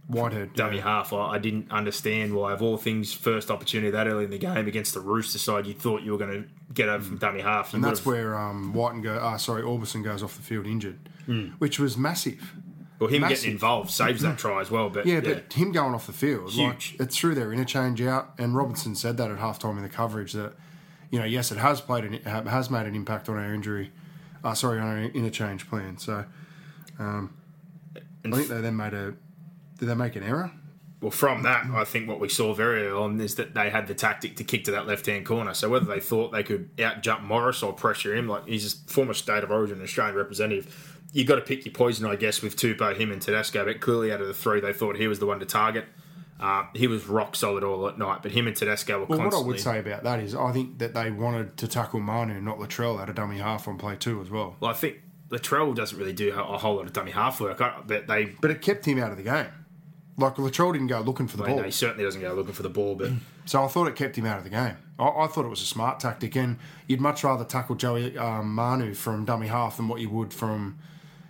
Whitehead. dummy yeah. half. I, I didn't understand why, of all things, first opportunity that early in the game against the Rooster side, you thought you were going to get over from dummy half. You And that's where um, Wighton go. Uh, sorry, Aubusson goes off the field injured, Hmm. which was massive. Well, him massive. getting involved saves that try as well. But Yeah, but him going off the field, Huge. like it's through their interchange out. And Robinson said that at halftime in the coverage that, you know, yes, it has played an, has made an impact on our injury, uh, sorry, on our interchange plan. So, um, I think they then made a. Did they make an error? Well, from that, I think what we saw very early on is that they had the tactic to kick to that left hand corner. So whether they thought they could out jump Morris or pressure him, like he's a former state of origin Australian representative, you got to pick your poison, I guess, with Tupou, him, and Tedesco. But clearly, out of the three, they thought he was the one to target. Uh, he was rock solid all at night, but him and Tedesco were Well, what I would say about that is I think that they wanted to tackle Manu, not Latrell, at a dummy half on play two as well. well, I think Latrell doesn't really do a whole lot of dummy half work, I- but they. But it kept him out of the game. Like Latrell didn't go looking for the I mean, ball. he certainly doesn't go looking for the ball, but So I thought it kept him out of the game. I, I thought it was a smart tactic, and you'd much rather tackle Joey um, Manu from dummy half than what you would from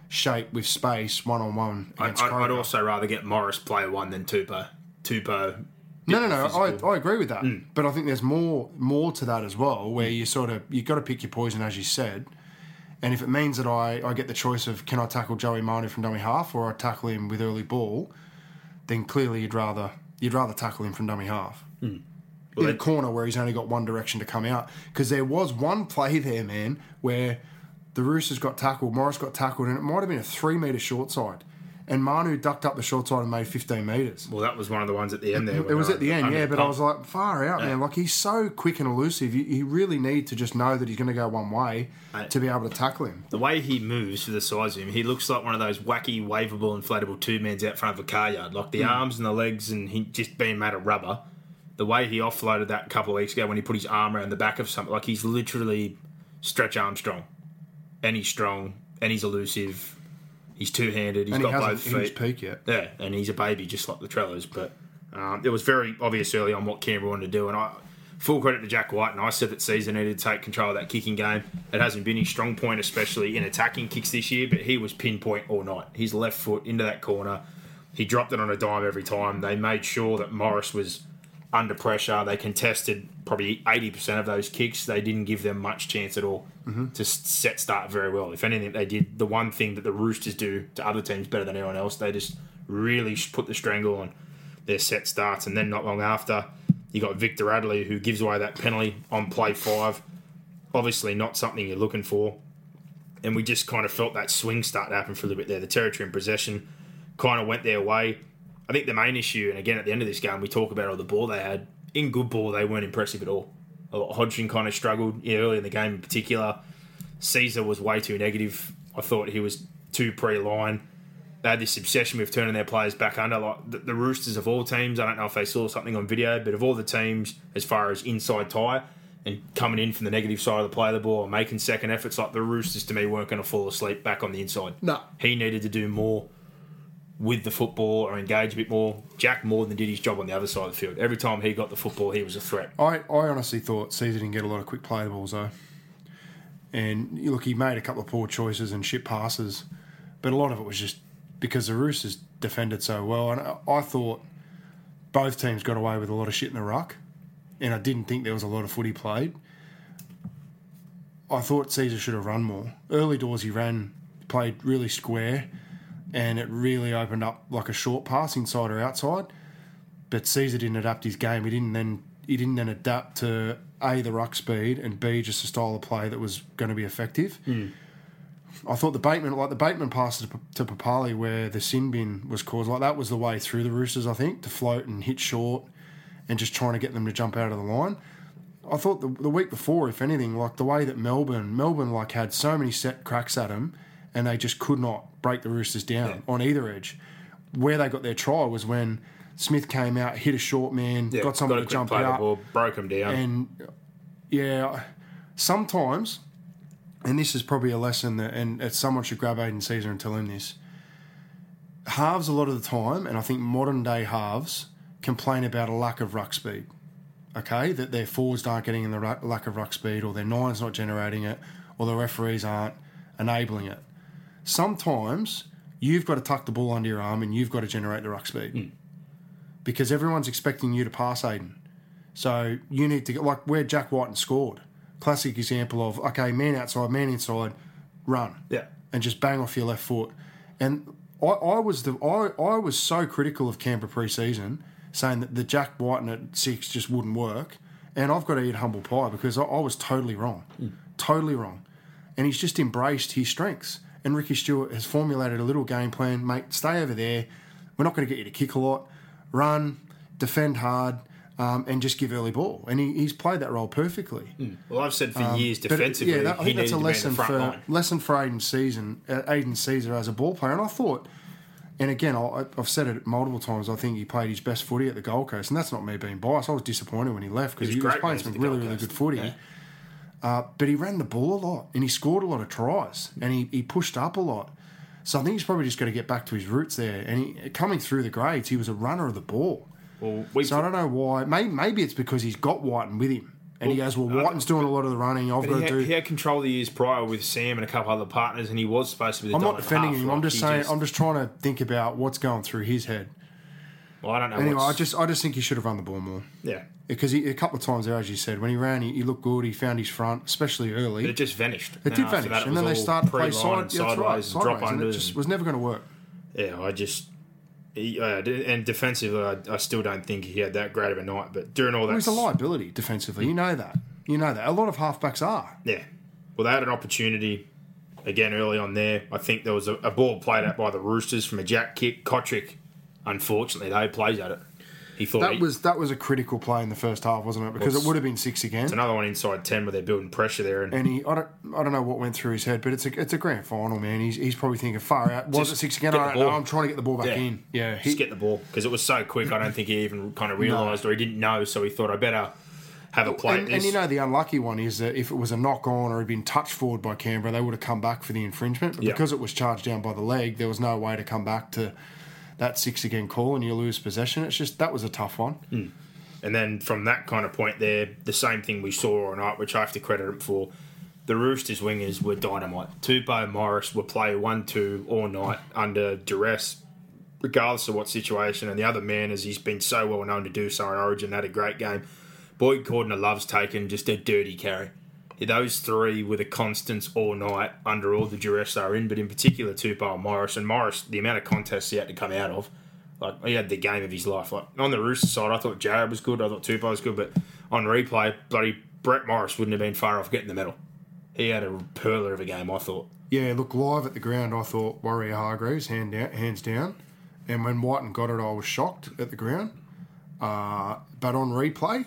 shape with space one on one I, I, I'd also rather get Morris play one than Tupou. Tupou. No, no, no. I, physical. I agree with that, Hmm. but I think there's more more to that as well, where you sort of you got to pick your poison, as you said. And if it means that I, I get the choice of can I tackle Joey Manu from dummy half or I tackle him with early ball, then clearly you'd rather you'd rather tackle him from dummy half. in a corner where he's only got one direction to come out. Because there was one play there, man, where the Roosters got tackled, Morris got tackled, and it might have been a three metre short side. and Manu ducked up the short side and made 15 metres. Well, that was one of the ones at the end there. It was at the end, yeah, but I was like, far out, man. Like, he's so quick and elusive. You, you really need to just know that he's going to go one way Mate. to be able to tackle him. the way he moves for the size of him, he looks like one of those wacky, waveable, inflatable two mans out front of a car yard. Like the hmm. arms and the legs, and he just being made of rubber. The way he offloaded that a couple of weeks ago when he put his arm around the back of something, like he's literally stretch Armstrong, and he's strong, and he's elusive. He's two handed. He's And he got hasn't both feet. peak yet. Yeah, and he's a baby just like the Trellos. But um, it was very obvious early on what Canberra wanted to do. And I full credit to Jack White. And I said that Sezer needed to take control of that kicking game. It hasn't been his strong point, especially in attacking kicks this year. But he was pinpoint all night. His left foot into that corner. He dropped it on a dime every time. They made sure that Morris was under pressure. They contested probably 80% of those kicks. They didn't give them much chance at all to set start very well. If anything, they did the one thing that the Roosters do to other teams better than anyone else. They just really put the strangle on their set starts. And then not long after, you got Victor Radley who gives away that penalty on play five. Obviously, not something you're looking for. And we just kind of felt that swing start happen for a little bit there. The territory and possession kind of went their way. I think the main issue, and again at the end of this game, we talk about all the ball they had. In good ball, they weren't impressive at all. Uh, Hodgson kind of struggled early in the game in particular. Sezer was way too negative. I thought he was too pre-line. They had this obsession with turning their players back under. Like the, the Roosters of all teams, I don't know if they saw something on video, but of all the teams, as far as inside tie and coming in from the negative side of the play of the ball and making second efforts, like the Roosters to me weren't going to fall asleep back on the inside. No. he needed to do more with the football or engage a bit more. Jack more than did his job on the other side of the field. Every time he got the football, he was a threat. I, I honestly thought Sezer didn't get a lot of quick play balls though. And look, he made a couple of poor choices and shit passes, but a lot of it was just because the Roosters defended so well. And I, I thought both teams got away with a lot of shit in the ruck, and I didn't think there was a lot of footy played. I thought Sezer should have run more. Early doors, he ran, played really square, and it really opened up like a short pass inside or outside but Sezer didn't adapt his game. He didn't then he didn't then adapt to a the ruck speed and b just a style of play that was going to be effective. Hmm. I thought the Bateman like the Bateman pass to, to Papalii where the sin bin was caused like that was the way through the Roosters. I think to float and hit short and just trying to get them to jump out of the line. I thought the, the week before, if anything, like the way that Melbourne Melbourne like had so many set cracks at them and they just could not break the Roosters down on either edge. Where they got their try was when Smith came out, hit a short man, got someone a to jump out, ball, broke him down. and yeah, sometimes, and this is probably a lesson that, and it's someone should grab Aidan Sezer and tell him this. Halves a lot of the time, and I think modern day halves complain about a lack of ruck speed. Okay, that their forwards aren't getting in the ruck, lack of ruck speed, or their nines not generating it, or the referees aren't enabling it. Sometimes you've got to tuck the ball under your arm and you've got to generate the ruck speed hmm. because everyone's expecting you to pass Aidan. So you need to get like where Jack Wighton scored. Classic example of okay, man outside, man inside, run. Yeah. And just bang off your left foot. And I, I was the I, I was so critical of Canberra pre-season, saying that the Jack Wighton at six just wouldn't work. And I've got to eat humble pie because I, I was totally wrong. Hmm. Totally wrong. And he's just embraced his strengths. And Ricky Stuart has formulated a little game plan, mate, stay over there. We're not going to get you to kick a lot. Run, defend hard, um, and just give early ball. And he, he's played that role perfectly. Well, I've said for years Um, But, defensively, yeah, that, I think that's a lesson be in the front for line. lesson for Aiden season, uh, Aidan Sezer as a ball player. And I thought, and again, I, I've said it multiple times. I think he played his best footy at the Gold Coast, and that's not me being biased. I was disappointed when he left because He was playing when he was some really, really good footy. Yeah. Uh, but he ran the ball a lot, and he scored a lot of tries, and he, he pushed up a lot. So I think he's probably just got to get back to his roots there. And he, coming through the grades, he was a runner of the ball. Well, So I don't know why. Maybe, maybe it's because he's got Wighton with him. And he goes, well, Wighton's doing a lot of the running. I've got to had, do. he had control the years prior with Sam and a couple other partners, and he was supposed to be the I'm not defending half, him. I'm just saying. I'm just trying to think about what's going through his head. Well, I don't know. Anyway, I just, I just think he should have run the ball more yeah, because he, a couple of times there, as you said, when he ran, he, he looked good. He found his front, especially early. but it just vanished. It did vanish, that, it and then they started to play side, and yeah, that's right, sideways, drop sideways, and it just was never going to work. Yeah, I just. He, uh, and defensively, I, I still don't think he had that great of a night. But during all that, He was a liability defensively. You know that. You know that. A lot of halfbacks are. Yeah. Well, they had an opportunity again early on there. I think there was a, a ball played out by the Roosters from a jack kick. Cotric, unfortunately, they plays at it. He thought That he, was that was a critical play in the first half, wasn't it? Because it would have been six again. it's another one inside ten where they're building pressure there. And And he, I don't, I don't know what went through his head, but it's a, it's a grand final, man. He's, he's probably thinking, far out. Was it six again? I don't know. I'm trying to get the ball back Yeah. in. Yeah, he, just get the ball because it was so quick. I don't think he even kind of realised or he didn't know. So he thought I better have a play. at and, this. and you know the unlucky one is that if it was a knock on or had been touched forward by Canberra, they would have come back for the infringement. But Yeah. because it was charged down by the leg, there was no way to come back to that six again call, and you lose possession. It's just that was a tough one. Hmm. And then from that kind of point there, the same thing we saw all night, which I have to credit them for. The Roosters wingers were dynamite. Tupou and Morris would play one two all night under duress, regardless of what situation. And the other man, as he's been so well known to do so in Origin, had a great game. Boyd Cordner loves taking just a dirty carry. Those three were the constants all night under all the duress they in, but in particular Tupou and Morris. And Morris, the amount of contests he had to come out of, like he had the game of his life. Like on the Rooster side, I thought Jared was good, I thought Tupou was good, but on replay, bloody Brett Morris wouldn't have been far off getting the medal. He had a perler of a game, I thought. Yeah, look live at the ground. I thought Waerea-Hargreaves hand down, hands down, and when Wighton got it, I was shocked at the ground. Uh, but on replay,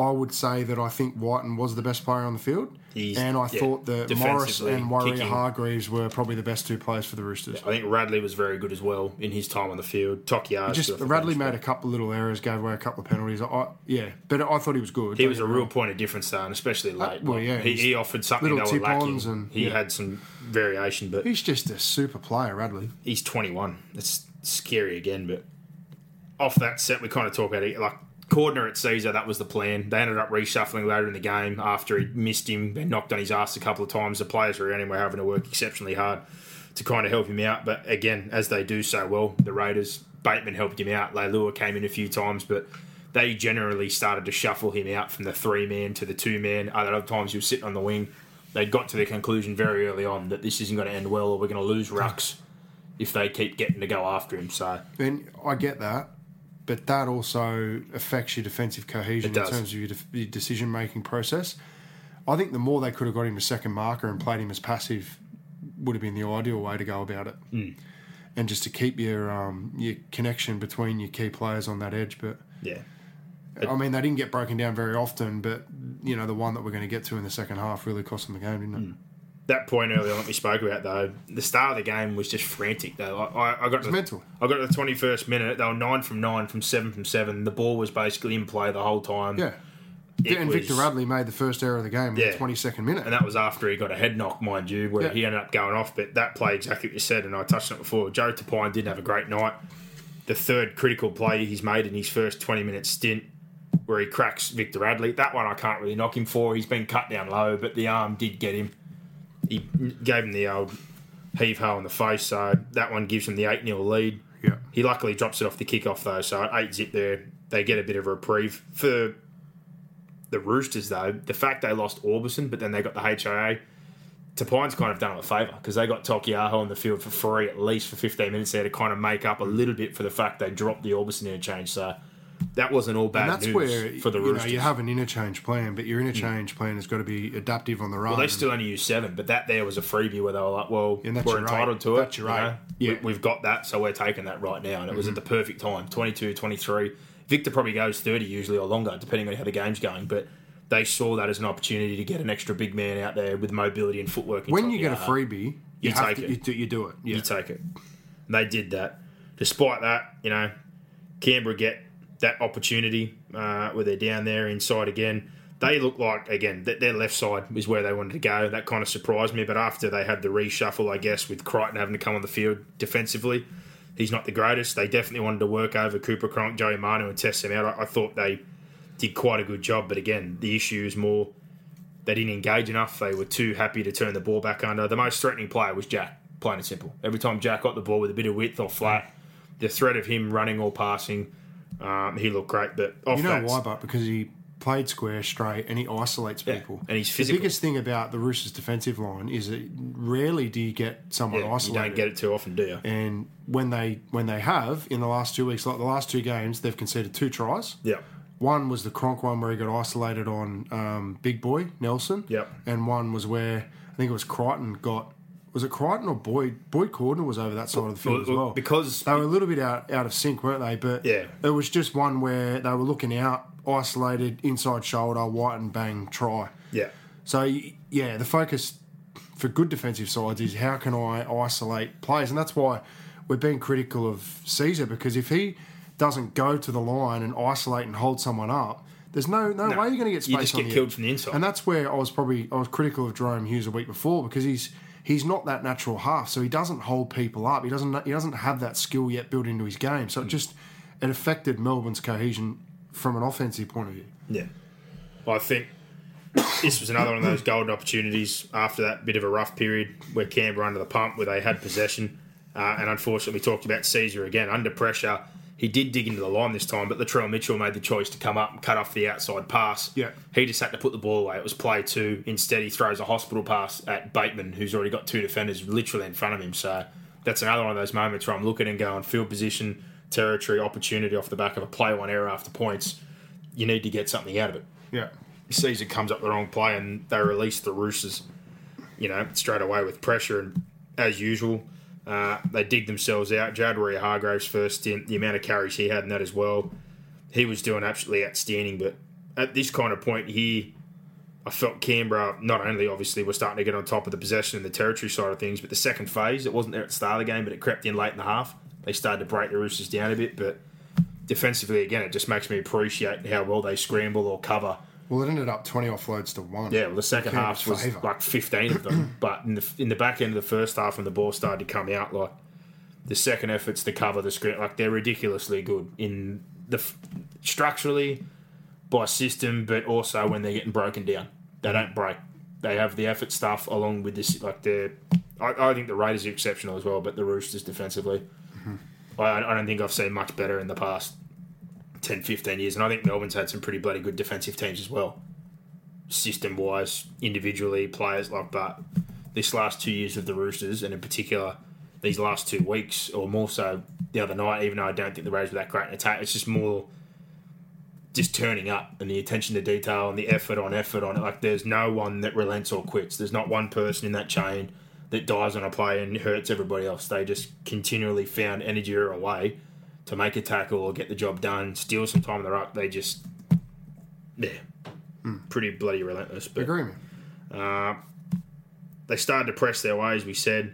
I would say that I think Wighton was the best player on the field, He's- and I yeah, thought that Morris and Waerea. Hargreaves were probably the best two players for the Roosters. I think Radley was very good as well in his time on the field. Tokiar Just Radley made a couple of little errors, gave away a couple of penalties. I, yeah, but I thought he was good. He was a real point of difference though, and especially uh, late. well, yeah, he, he offered something little they were lacking. and- he yeah. had some variation, but He's just a super player, Radley. he's 21. It's scary again, but off that set, we kind of talk about it. Like Cordner at Sezer, that was the plan. They ended up reshuffling later in the game after he missed him and knocked on his ass a couple of times. The players around him were having to work exceptionally hard to kind of help him out. But again, as they do so well, the Raiders, Bateman helped him out. Leilua came in a few times, but they generally started to shuffle him out from the three man to the two man. Other times he was sitting on the wing. They got to the conclusion very early on that this isn't going to end well, or we're going to lose rucks if they keep getting to go after him. So And I get that, but that also affects your defensive cohesion in terms of your, def- your decision making process. I think the more they could have got him a second marker and played him as passive would have been the ideal way to go about it. Mm. And just to keep your um, your connection between your key players on that edge. But yeah, I mean, they didn't get broken down very often. But you know, the one that we're going to get to in the second half really cost them the game, didn't it? That point earlier that we spoke about though, the start of the game was just frantic though. I, I, I got to, mental. I got to the twenty first minute. They were nine from nine from seven from seven. The ball was basically in play the whole time. Yeah. It and Victor was- Radley made the first error of the game in Yeah. the 22nd minute. And that was after he got a head knock, mind you, where Yeah. he ended up going off. But that play, exactly what you said, and I touched on it before. Joe Tapine didn't have a great night. The third critical play he's made in his first 20 minute stint, where he cracks Victor Radley. That one I can't really knock him for. He's been cut down low, but the arm did get him. He gave him the old heave ho on the face, so that one gives him the 8 0 lead. Yeah. He luckily drops it off the kickoff, though, so at 8 zip there, they get a bit of a reprieve. For the Roosters, though, the fact they lost Aubusson, but then they got the HIA, Tapine's kind of done them a favour because they got Taukeiaho on the field for free at least for 15 minutes there to kind of make up a little bit for the fact they dropped the Aubusson interchange. So that wasn't all bad And that's news where for the you know you have an interchange plan, but your interchange plan has got to be adaptive on the run. well, they still only use seven, but that there was a freebie where they were like, "Well, that's we're entitled to it. That's your you know? Yeah. Mm-hmm. We, have got that, so we're taking that right now." And it was at the perfect time 22, 23. Victor probably goes 30 usually or longer, depending on how the game's going. But they saw that as an opportunity to get an extra big man out there with mobility and footwork. when you get a freebie, you, You take to, it. You, do, you do it. Yeah. you take it. And they did that. Despite that, you know, Canberra get that opportunity uh, where they're down there inside again. They look like again that their left side is where they wanted to go. That kind of surprised me. But after they had the reshuffle, I guess with Crichton having to come on the field defensively, he's not the greatest. They definitely wanted to work over Cooper Cronk, Joey Manu, and test him out. I, I thought they did quite a good job. But again, the issue is more they didn't engage enough. They were too happy to turn the ball back under. The most threatening player was Jack, plain and simple. Every time Jack got the ball with a bit of width or flat, the threat of him running or passing, um, he looked great. But off You know why, but because he played square straight and he isolates Yeah, people. and he's The biggest thing about the Roosters' defensive line is that rarely do you get someone yeah, you don't get it too often, do you? And when they when they have in the last two weeks, like the last two games, they've conceded two tries. Yeah. One was the Cronk one where he got isolated on um, Big Boy Nelson. Yep. And one was where I think it was Crichton got was it Crichton or Boyd? Boyd Cordner was over that side of the field as well. because They were a little bit out, out of sync, weren't they? But Yeah. it was just one where they were looking out, isolated, inside shoulder, white and bang, try. yeah, So, yeah, the focus for good defensive sides is how can I isolate players? And that's why we're being critical of Sezer because if he doesn't go to the line and isolate and hold someone up, there's no no, way you're going to get space you just on get killed from the inside. And that's where I was probably I was critical of Jahrome Hughes a week before because he's he's not that natural half, so he doesn't hold people up. He doesn't he doesn't have that skill yet built into his game. So it just it affected Melbourne's cohesion from an offensive point of view. Yeah. Well, I think this was another one of those golden opportunities after that bit of a rough period where Canberra under the pump, where they had possession. Uh, and unfortunately, we talked about Sezer again. Under pressure, he did dig into the line this time, but Latrell Mitchell made the choice to come up and cut off the outside pass. Yeah. He just had to put the ball away. It was play two. Instead, he throws a hospital pass at Bateman, who's already got two defenders literally in front of him. So that's another one of those moments where I'm looking and going field position, territory, opportunity off the back of a play one error after points. You need to get something out of it. Yeah. Sezer comes up the wrong play and they release the Roosters, you know, straight away with pressure. And as usual, uh, they dig themselves out. Jared Waerea-Hargreaves first in the amount of carries he had in that as well. He was doing absolutely outstanding. But at this kind of point here, I felt Canberra not only obviously were starting to get on top of the possession and the territory side of things, but the second phase, it wasn't there at the start of the game, but it crept in late in the half. They started to break the Roosters down a bit, but defensively, again, it just makes me appreciate how well they scramble or cover Well, it ended up 20 offloads to one. yeah, well, the second half was favour. like fifteen of them, but in the in the back end of the first half, when the ball started to come out, like the second efforts to cover the screen, like they're ridiculously good in the structurally by system, but also when they're getting broken down, they don't break. They have the effort stuff along with this, like they're. I, I think the Raiders are exceptional as well, but the Roosters defensively, mm-hmm. I, I don't think I've seen much better in the past 10, 15 years, and I think Melbourne's had some pretty bloody good defensive teams as well system wise, individually, players like but this last two years of the Roosters, and in particular these last two weeks, or more so the other night, even though I don't think the Raiders were that great in attack, it's just more just turning up and the attention to detail and the effort on effort on it. Like there's no one that relents or quits. There's not one person in that chain that dies on a play and hurts everybody else. They just continually found energy or a way to make a tackle or get the job done, steal some time in the ruck. They just yeah, hmm. pretty bloody relentless. But Agree, man. Uh, they started to press their way, as we said.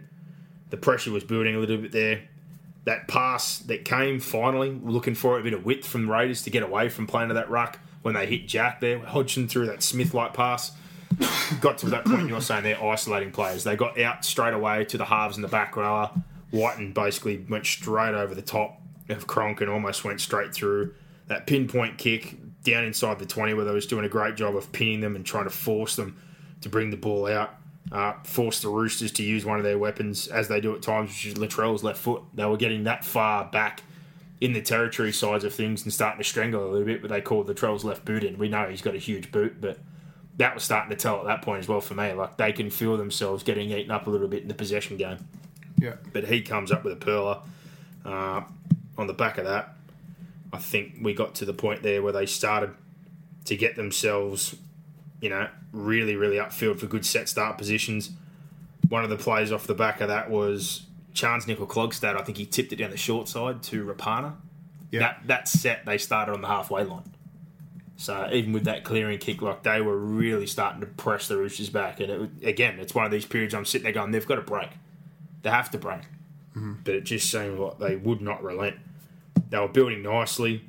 The pressure was building a little bit there. That pass that came finally, looking for a bit of width from the Raiders to get away from playing to that ruck when they hit Jack there. Hodgson threw that Smith like pass. Got to that point you're saying they're isolating players. They got out straight away to the halves in the back rower. Whiten basically went straight over the top of Cronk and almost went straight through. That pinpoint kick down inside the 20 where they was doing a great job of pinning them and trying to force them to bring the ball out. Uh, force the Roosters to use one of their weapons as they do at times, which is Latrell's left foot. They were getting that far back in the territory sides of things and starting to strangle a little bit, but they called Latrell's left boot in. We know he's got a huge boot, but that was starting to tell at that point as well for me. Like they can feel themselves getting eaten up a little bit in the possession game. Yeah. But he comes up with a perler. Uh, on the back of that, I think we got to the point there where they started to get themselves, you know, really, really upfield for good set start positions. One of the plays off the back of that was Charnze Nicoll-Klokstad. I think he tipped it down the short side to Rapana. Yeah. That that set they started on the halfway line. So even with that clearing kick, like they were really starting to press the Roosters back. And it, again, it's one of these periods I'm sitting there going, they've got to break. They have to break. Mm-hmm. But it just seemed like they would not relent. They were building nicely.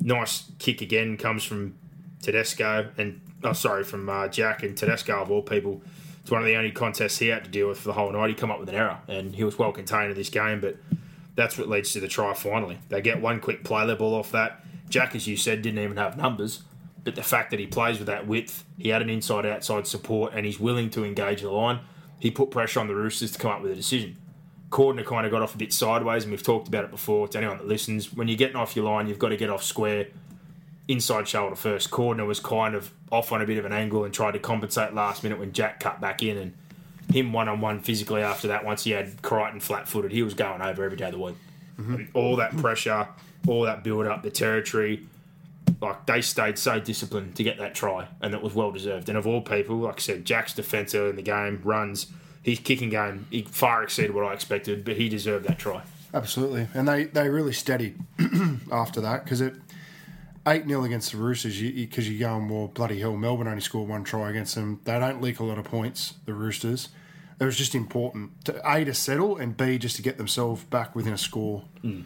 Nice kick again comes from Tedesco and oh sorry from uh, Jack and Tedesco of all people. It's one of the only contests he had to deal with for the whole night. He come up with an error and he was well contained in this game, but that's what leads to the try finally. They get one quick play the ball off that. Jack, as you said, didn't even have numbers, but the fact that he plays with that width, he had an inside outside support and he's willing to engage the line, he put pressure on the Roosters to come up with a decision. Cordner kind of got off a bit sideways, and we've talked about it before. To anyone that listens, when you're getting off your line, you've got to get off square, inside shoulder first. Cordner was kind of off on a bit of an angle and tried to compensate last minute when Jack cut back in, and him one on one physically after that. Once he had Crichton flat footed, he was going over every day of the week. Mm-hmm. And all that pressure, all that build up, the territory, like they stayed so disciplined to get that try, and it was well deserved. And of all people, like I said, Jack's defender in the game runs his kicking game he far exceeded what I expected, but he deserved that try. Absolutely, and they, they really steadied after that because it eight 0 against the Roosters because you, you, are going well bloody hell. Melbourne only scored one try against them. They don't leak a lot of points. The Roosters. It was just important to a to settle and b just to get themselves back within a score. Mm.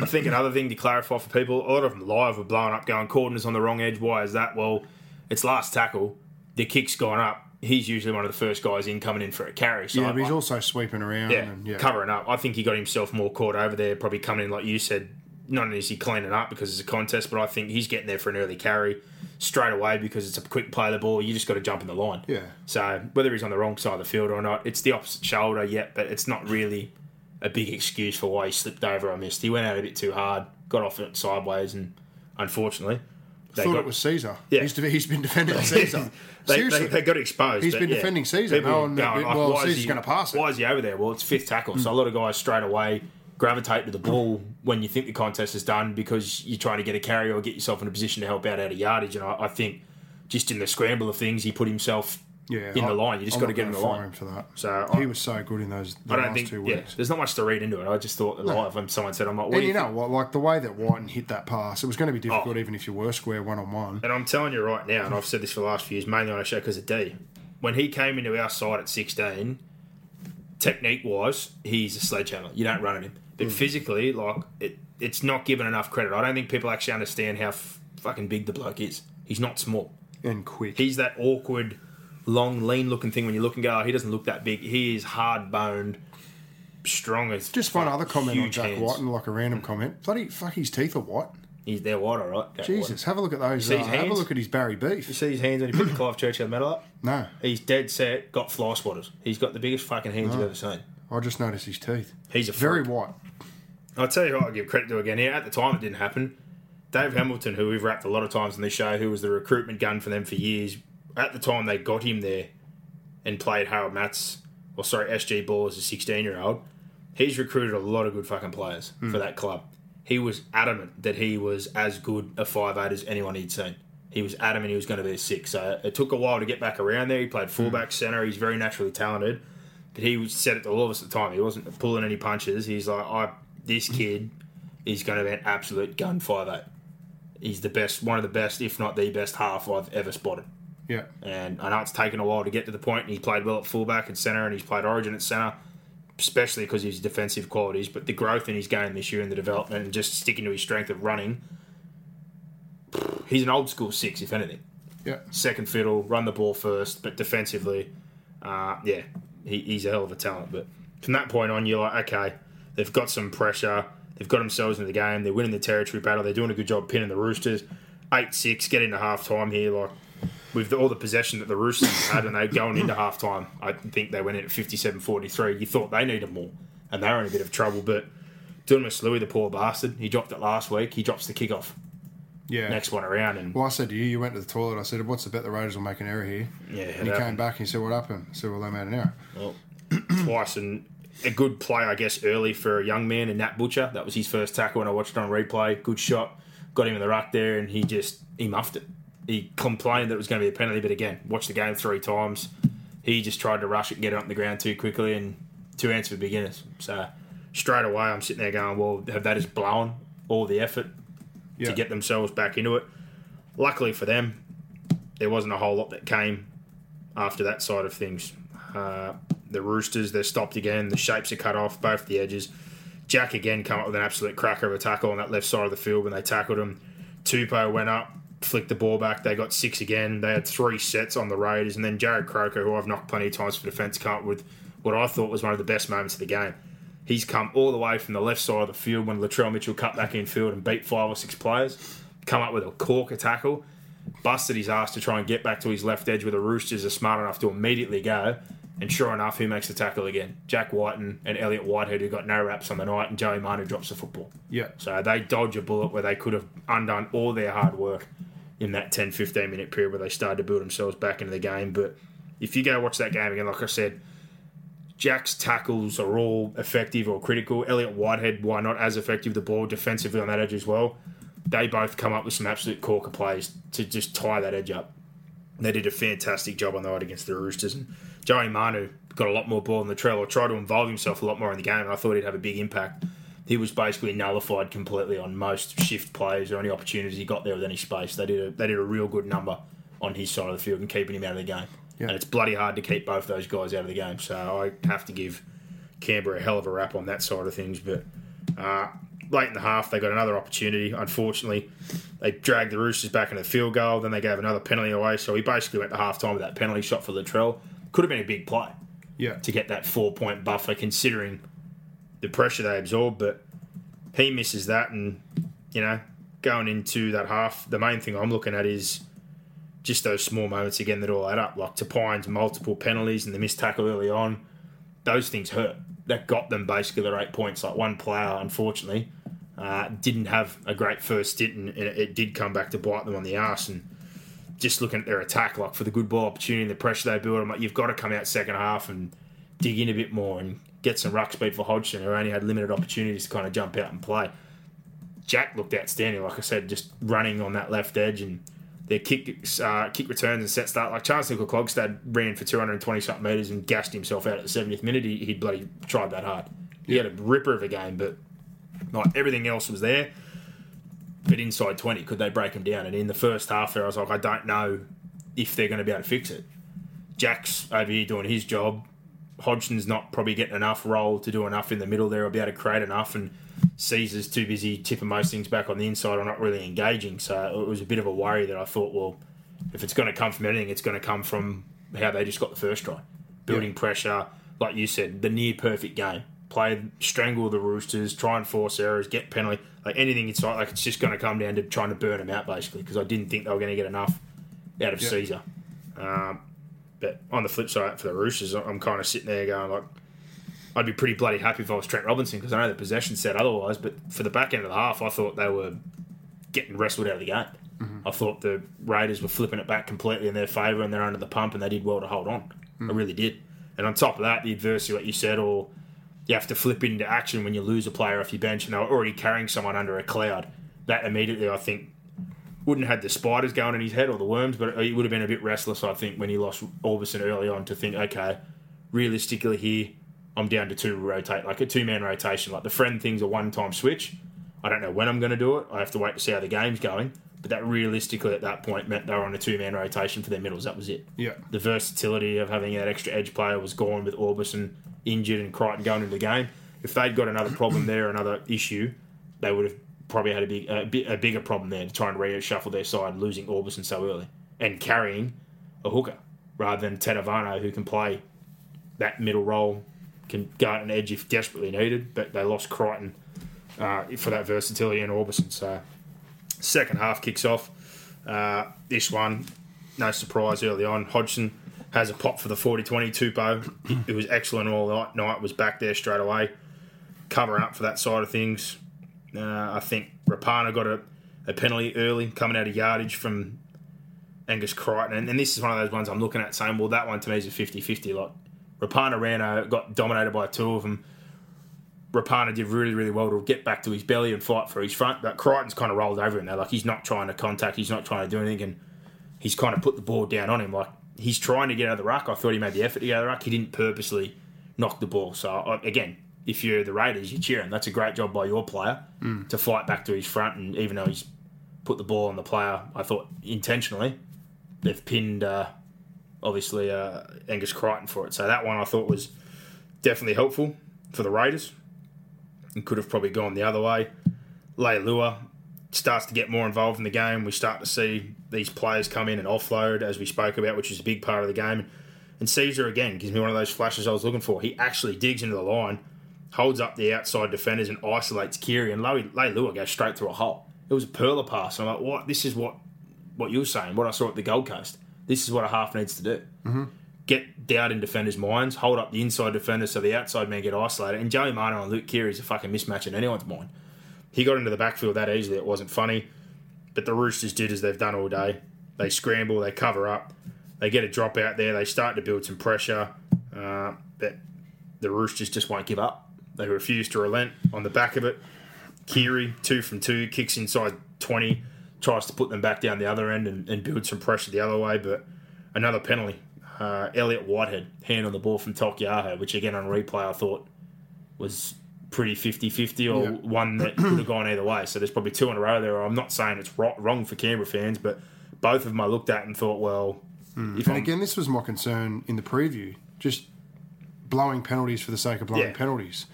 I think another thing to clarify for people, a lot of them live were blowing up, going Cordner's on the wrong edge. Why is that? Well, it's last tackle. The kick's gone up. He's usually one of the first guys in coming in for a carry. So yeah, but he's also sweeping around. Yeah, and, yeah, covering up. I think he got himself more caught over there, probably coming in like you said, not only is he cleaning up because it's a contest, but I think he's getting there for an early carry straight away because it's a quick play of the ball. You just got to jump in the line. Yeah. So whether he's on the wrong side of the field or not, it's the opposite shoulder yet, but it's not really a big excuse for why he slipped over or missed. He went out a bit too hard, got off it sideways, and unfortunately. Thought got, it was Sezer. Yeah. He's, he's been defending Sezer. they, Seriously. They, they, got exposed. He's been yeah. defending Sezer. No one, going, well, Sezer's going to pass it. Why is he over there? Well, it's fifth tackle. Mm. So a lot of guys straight away gravitate to the ball when you think the contest is done because you're trying to get a carry or get yourself in a position to help out out of yardage. And I, I think just in the scramble of things, he put himself yeah, in the line. You just got to get in the line. for that. So he I, was so good in those. I don't think. Two weeks. Yeah, there's not much to read into it. I just thought that no. when someone said, "I'm like," and you, you know what? Like the way that Wighton hit that pass, it was going to be difficult oh. even if you were square one on one. And I'm telling you right now, and I've said this for the last few years, mainly on a show because of D. When he came into our side at 16, technique wise, he's a sledgehammer. You don't run at him. But mm. physically, like it, it's not given enough credit. I don't think people actually understand how f- fucking big the bloke is. He's not small and quick. He's that awkward, long, lean-looking thing when you look and go, oh, he doesn't look that big. He is hard-boned, strong as. Just one other comment on Jack hands. White and like a random comment. Bloody fuck, his teeth are white. He's there white, all right. Jack Jesus, White. have a look at those. Uh, have a look at his Barry beef. You see his hands when he put the Clive Churchill medal up? No. He's dead set. Got fly spotters. He's got the biggest fucking hands no. you've ever seen. I just noticed his teeth. He's a very white. I'll tell you what, I'll give credit to again here. At the time, it didn't happen. Dave Hamilton, who we've wrapped a lot of times on this show, who was the recruitment gun for them for years, at the time they got him there and played Harold Matts, or sorry, SG Ball as a 16 year old. He's recruited a lot of good fucking players mm. for that club. He was adamant that he was as good a five eight as anyone he'd seen. He was adamant he was going to be a six. So it took a while to get back around there. He played fullback, mm. centre. He's very naturally talented. But he said it to all of us at the time. He wasn't pulling any punches. He's like, I this kid is going to be an absolute gun five eight. He's the best, one of the best, if not the best half I've ever spotted. Yeah. And I know it's taken a while to get to the point, and he played well at fullback and centre, and he's played Origin at centre, especially because of his defensive qualities. But the growth in his game this year and the development, and just sticking to his strength of running, he's an old school six, if anything. Yeah. Second fiddle, run the ball first, but defensively, uh, yeah, he, he's a hell of a talent. But from that point on, you're like, okay, they've got some pressure. They've got themselves into the game. They're winning the territory battle. They're doing a good job pinning the Roosters. 8 6, get into half time here. Like, with all the possession that the Roosters had and they going into half time, I think they went in at 57 43. You thought they needed more, and they were in a bit of trouble. But Dunamis Lui, the poor bastard, he dropped it last week. He drops the kickoff. Yeah. Next one around. and Well, I said to you, you went to the toilet. I said, What's the bet the Raiders will make an error here? Yeah. And he came back and he said, What happened? I said, Well, they made an error. Well, twice. And a good play, I guess, early for a young man in Nat Butcher. That was his first tackle when I watched it on replay. Good shot. Got him in the ruck there, and he just he muffed it. He complained that it was going to be a penalty, but again, watched the game three times. He just tried to rush it and get it on the ground too quickly, and two ends for beginners. So straight away, I'm sitting there going, well, have they just blown all the effort to get themselves back into it? Luckily for them, there wasn't a whole lot that came after that side of things. Uh, the Roosters, they're stopped again. The shapes are cut off, both the edges. Jack again come up with an absolute cracker of a tackle on that left side of the field when they tackled him. Tupou went up, flicked the ball back. They got six again. They had three sets on the Raiders. And then Jarrod Croker, who I've knocked plenty of times for defence, come up with what I thought was one of the best moments of the game. He's come all the way from the left side of the field when Latrell Mitchell cut back in field and beat five or six players. Come up with a corker tackle, busted his ass to try and get back to his left edge where the Roosters are smart enough to immediately go and sure enough, who makes the tackle again? Jack Wighton and Elliott Whitehead, who got no raps on the night, and Joey Manu drops the football. Yeah. So they dodge a bullet where they could have undone all their hard work in that 10 15 minute period where they started to build themselves back into the game. But if you go watch that game again, like I said, Jack's tackles are all effective or critical. Elliott Whitehead, why not as effective the ball defensively on that edge as well? They both come up with some absolute corker plays to just tie that edge up. They did a fantastic job on the night against the Roosters. And Joey Manu, got a lot more ball in the trail or tried to involve himself a lot more in the game, and I thought he'd have a big impact. He was basically nullified completely on most shift plays or any opportunities he got there with any space. They did a, they did a real good number on his side of the field and keeping him out of the game. And it's bloody hard to keep both those guys out of the game. So I have to give Canberra a hell of a rap on that side of things. But uh, late in the half, they got another opportunity. Unfortunately, they dragged the Roosters back into the field goal. Then they gave another penalty away. So he basically went to half time with that penalty shot for Latrell. Could have been a big play Yeah. to get that four point buffer, considering the pressure they absorb. But he misses that, and you know, going into that half, the main thing I'm looking at is just those small moments again that all add up. Like Tapine's multiple penalties and the missed tackle early on, those things hurt. That got them basically their eight points. Like one player, unfortunately, uh, didn't have a great first stint, and it, did come back to bite them on the arse. And just looking at their attack, like for the good ball opportunity and the pressure they build, I'm like, you've got to come out second half and dig in a bit more and get some ruck speed for Hodgson, who only had limited opportunities to kind of jump out and play. Jack looked outstanding, like I said, just running on that left edge and their kick uh, kick returns and set start. Like Charnze Nicoll-Klokstad ran for 220 something metres and gassed himself out at the 70th minute. He, he bloody tried that hard. He had a ripper of a game, but like everything else was there. But inside 20, could they break him down? And in the first half there, I was like, I don't know if they're going to be able to fix it. Jack's over here doing his job. Hodgson's not probably getting enough role to do enough in the middle there or be able to create enough. And Sezer's too busy tipping most things back on the inside or not really engaging. So it was a bit of a worry that I thought, well, if it's going to come from anything, it's going to come from how they just got the first try. Building pressure, like you said, the near perfect game. Play, strangle the Roosters, try and force errors, get penalty, like anything inside. Like it's just going to come down to trying to burn them out, basically, because I didn't think they were going to get enough out of Yeah. Sezer. Um, but on the flip side, for the Roosters, I'm kind of sitting there going like, I'd be pretty bloody happy if I was Trent Robinson because I know the possession said otherwise. But for the back end of the half, I thought they were getting wrestled out of the game. Mm-hmm. I thought the Raiders were flipping it back completely in their favour and they're under the pump and they did well to hold on. I mm. really did. And on top of that, the adversity, like you said, or you have to flip into action when you lose a player off your bench and they were already carrying someone under a cloud. That immediately, I think, wouldn't have had the spiders going in his head or the worms, but he would have been a bit restless, I think, when he lost Aubusson early on to think, okay, realistically here, I'm down to two rotate, like a two man rotation. Like the friend thing's a one time switch. I don't know when I'm going to do it. I have to wait to see how the game's going. But that realistically at that point meant they were on a two man rotation for their middles. That was it. Yeah. The versatility of having that extra edge player was gone with Aubusson injured and Crichton going into the game. If they'd got another problem there, another issue, they would have probably had a big, a, a bigger problem there to try and reshuffle their side, losing Aubusson so early and carrying a hooker rather than Tetevano who can play that middle role, can guard an edge if desperately needed. But they lost Crichton uh, for that versatility and Aubusson. So second half kicks off. Uh, this one, no surprise early on. Hodgson has a pop for the 40-20 Tupou. It was excellent all night. Night was back there straight away, covering up for that side of things. Uh, I think Rapana got a, a penalty early, coming out of yardage from Angus Crichton. And, and this is one of those ones I'm looking at saying, well, that one to me is a 50-50. Like, Rapana ran, uh, got dominated by two of them. Rapana did really, really well to get back to his belly and fight for his front. But Crichton's kind of rolled over him now. Like he's not trying to contact, he's not trying to do anything, and he's kind of put the ball down on him. Like he's trying to get out of the ruck. I thought he made the effort to get out of the ruck. He didn't purposely knock the ball. So again, if you're the Raiders, you're cheering. That's a great job by your player to fight back to his front. And even though he's put the ball on the player, I thought intentionally they've pinned uh, obviously uh, Angus Crichton for it. So that one I thought was definitely helpful for the Raiders and could have probably gone the other way. Leilua starts to get more involved in the game. We start to see these players come in and offload, as we spoke about, which is a big part of the game. And Sezer, again, gives me one of those flashes I was looking for. He actually digs into the line, holds up the outside defenders, and isolates Keary. And Leilua goes straight through a hole. It was a perla pass. And I'm like, what? This is what, what you were saying, what I saw at the Gold Coast. This is what a half needs to do. Mm-hmm. Get doubt in defenders' minds, hold up the inside defender so the outside men get isolated. And Joey Manu and Luke Keary is a fucking mismatch in anyone's mind. He got into the backfield that easily. It wasn't funny. But the Roosters did as they've done all day. They scramble, they cover up, they get a drop out there, they start to build some pressure. Uh, but the Roosters just won't give up. They refuse to relent on the back of it. Keary, two from two, kicks inside 20, tries to put them back down the other end and, and build some pressure the other way. But another penalty. uh, Elliott Whitehead hand on the ball from Taukeiaho, which again on replay I thought was pretty 50-50 or Yeah. one that could have gone either way. So there's probably two in a row there. I'm not saying it's ro- wrong for Canberra fans, but both of them I looked at and thought, well, if And I'm, again, this was my concern in the preview, just blowing penalties for the sake of blowing Yeah. penalties.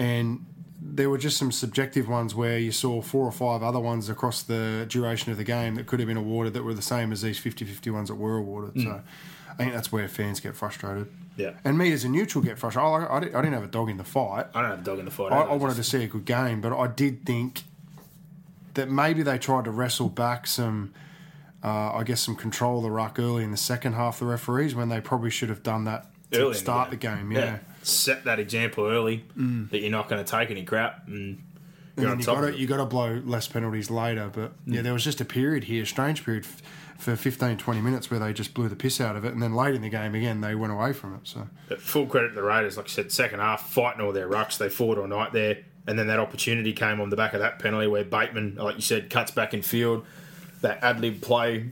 And there were just some subjective ones where you saw four or five other ones across the duration of the game that could have been awarded that were the same as these 50-50 ones that were awarded. Mm. So I think that's where fans get frustrated. yeah, And me as a neutral get frustrated. I, I, didn't, have a dog in the fight. I don't have a dog in the fight. I. I wanted to see a good game, but I did think that maybe they tried to wrestle back some, uh, I guess, some control of the ruck early in the second half. The referees when they probably should have done that to early start the game. yeah. Set that example early mm. that you're not going to take any crap and And you're then on you top got of to it. you got to blow less penalties later, but yeah, mm. there was just a period here, a strange period for 15, 20 minutes where they just blew the piss out of it, and then late in the game again they went away from it. So But full credit to the Raiders, like I said, second half fighting all their rucks. They fought all night there, and then that opportunity came on the back of that penalty where Bateman, like you said, cuts back in field. That ad lib play,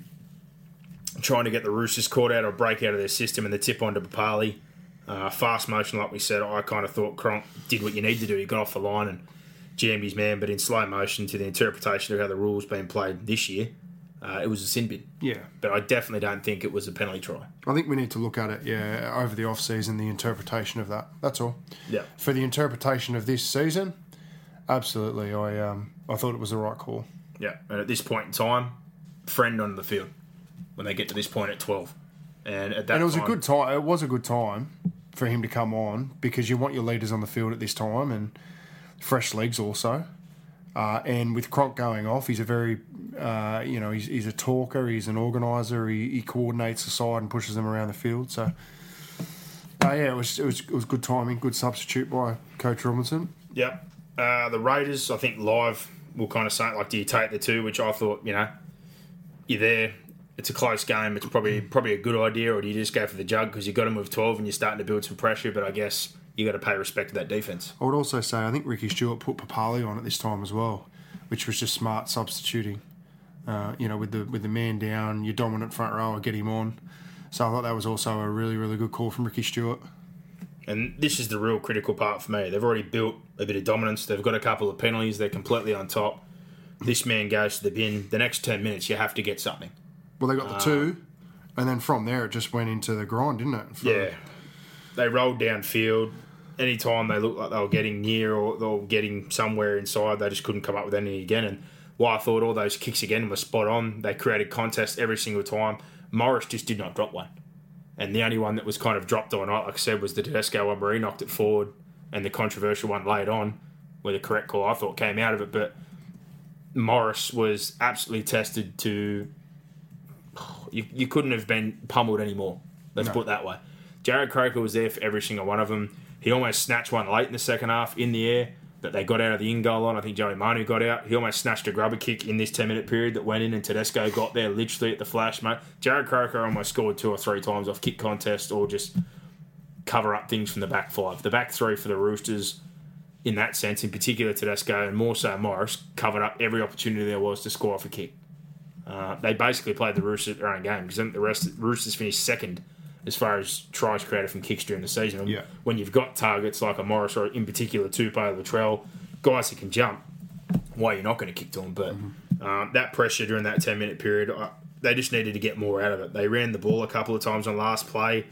trying to get the Roosters caught out or break out of their system, and the tip onto Papalii. Uh, fast motion, like we said, I kind of thought Cronk did what you need to do. He got off the line and jammed his man, but in slow motion to the interpretation of how the rules been played this year, uh, it was a sin bin. yeah, But I definitely don't think it was a penalty try. I think we need to look at it, yeah, over the off season, the interpretation of that. That's all. Yeah. For the interpretation of this season, absolutely, I um I thought it was the right call. Yeah, and at this point in time, friend on the field when they get to this point at twelve, and at that And it was time, a good time. It was a good time for him to come on because you want your leaders on the field at this time and fresh legs also. Uh, and with Cronk going off, he's a very, uh, you know, he's, he's a talker. He's an organizer. He, he coordinates the side and pushes them around the field. So, uh, yeah, it was, it was it was good timing, good substitute by Coach Robinson. Yep. Uh, the Raiders, I think live will kind of say like, do you take the two? Which I thought, you know, you're there. It's a close game. It's probably probably a good idea, or do you just go for the jug because you've got them with twelve and you're starting to build some pressure? But I guess you got to pay respect to that defense. I would also say I think Ricky Stuart put Papalii on at this time as well, which was just smart substituting. Uh, you know, with the with the man down, your dominant front rower, get him on. So I thought that was also a really really good call from Ricky Stuart. And this is the real critical part for me. They've already built a bit of dominance. They've got a couple of penalties. They're completely on top. This man goes to the bin. The next 10 minutes, you have to get something. Well, they got the uh, two, and then from there it just went into the grind, didn't it? For- Yeah. They rolled downfield. Anytime they looked like they were getting near or they were getting somewhere inside, they just couldn't come up with anything again. And why I thought all those kicks again were spot on. They created contest every single time. Morris just did not drop one. And the only one that was kind of dropped on, like I said, was the Tedesco one where he knocked it forward and the controversial one laid on, where the correct call I thought came out of it. But Morris was absolutely tested to. You, you couldn't have been pummeled anymore. Let's put it that way. Jarrod Croker was there for every single one of them. He almost snatched one late in the second half in the air that they got out of the in goal line. I think Joey Manu got out. He almost snatched a grubber kick in this 10 minute period that went in, and Tedesco got there literally at the flash, mate. Jarrod Croker almost scored two or three times off kick contest or just cover up things from the back five. The back three for the Roosters, in that sense, in particular Tedesco and more so Morris, covered up every opportunity there was to score off a kick. Uh, they basically played the Roosters their own game because the rest Roosters finished second as far as tries created from kicks during the season. And Yeah. When you've got targets like a Morris or in particular Tupou, Latrell, guys who can jump, why you're not going to kick to them. But um, that pressure during that 10 minute period, I, they just needed to get more out of it. They ran the ball a couple of times on last play,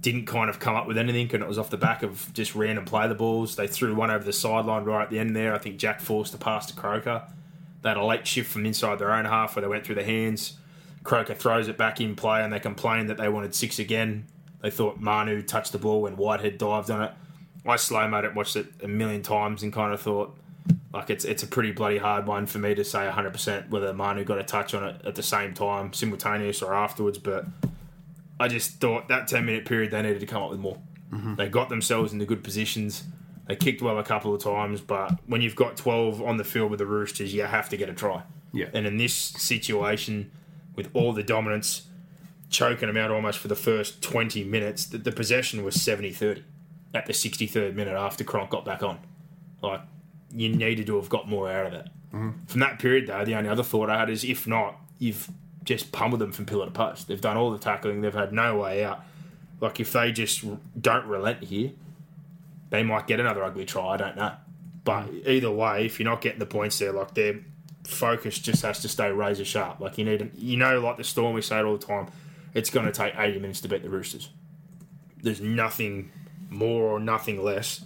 didn't kind of come up with anything, and it was off the back of just random play the balls. They threw one over the sideline right at the end there. I think Jack forced a pass to Croker. They had a late shift from inside their own half where they went through the hands. Croker throws it back in play, and they complained that they wanted six again. They thought Manu touched the ball when Whitehead dived on it. I slow mode it, watched it a million times, and kind of thought, like it's it's a pretty bloody hard one for me to say 100% whether Manu got a touch on it at the same time, simultaneous or afterwards. But I just thought that 10 minute period they needed to come up with more. Mm-hmm. They got themselves into good positions. They kicked well a couple of times, but when you've got 12 on the field with the Roosters, you have to get a try. Yeah. And in this situation, with all the dominance, choking them out almost for the first 20 minutes, the, the possession was 70 30 at the 63rd minute after Cronk got back on. Like, you needed to have got more out of it. Mm-hmm. From that period, though, the only other thought I had is if not, you've just pummeled them from pillar to post. They've done all the tackling, they've had no way out. Like if they just don't relent here, they might get another ugly try. I don't know. But either way, if you're not getting the points there, like their focus just has to stay razor sharp. Like you need, you know, like the Storm, we say it all the time. It's going to take 80 minutes to beat the Roosters. There's nothing more or nothing less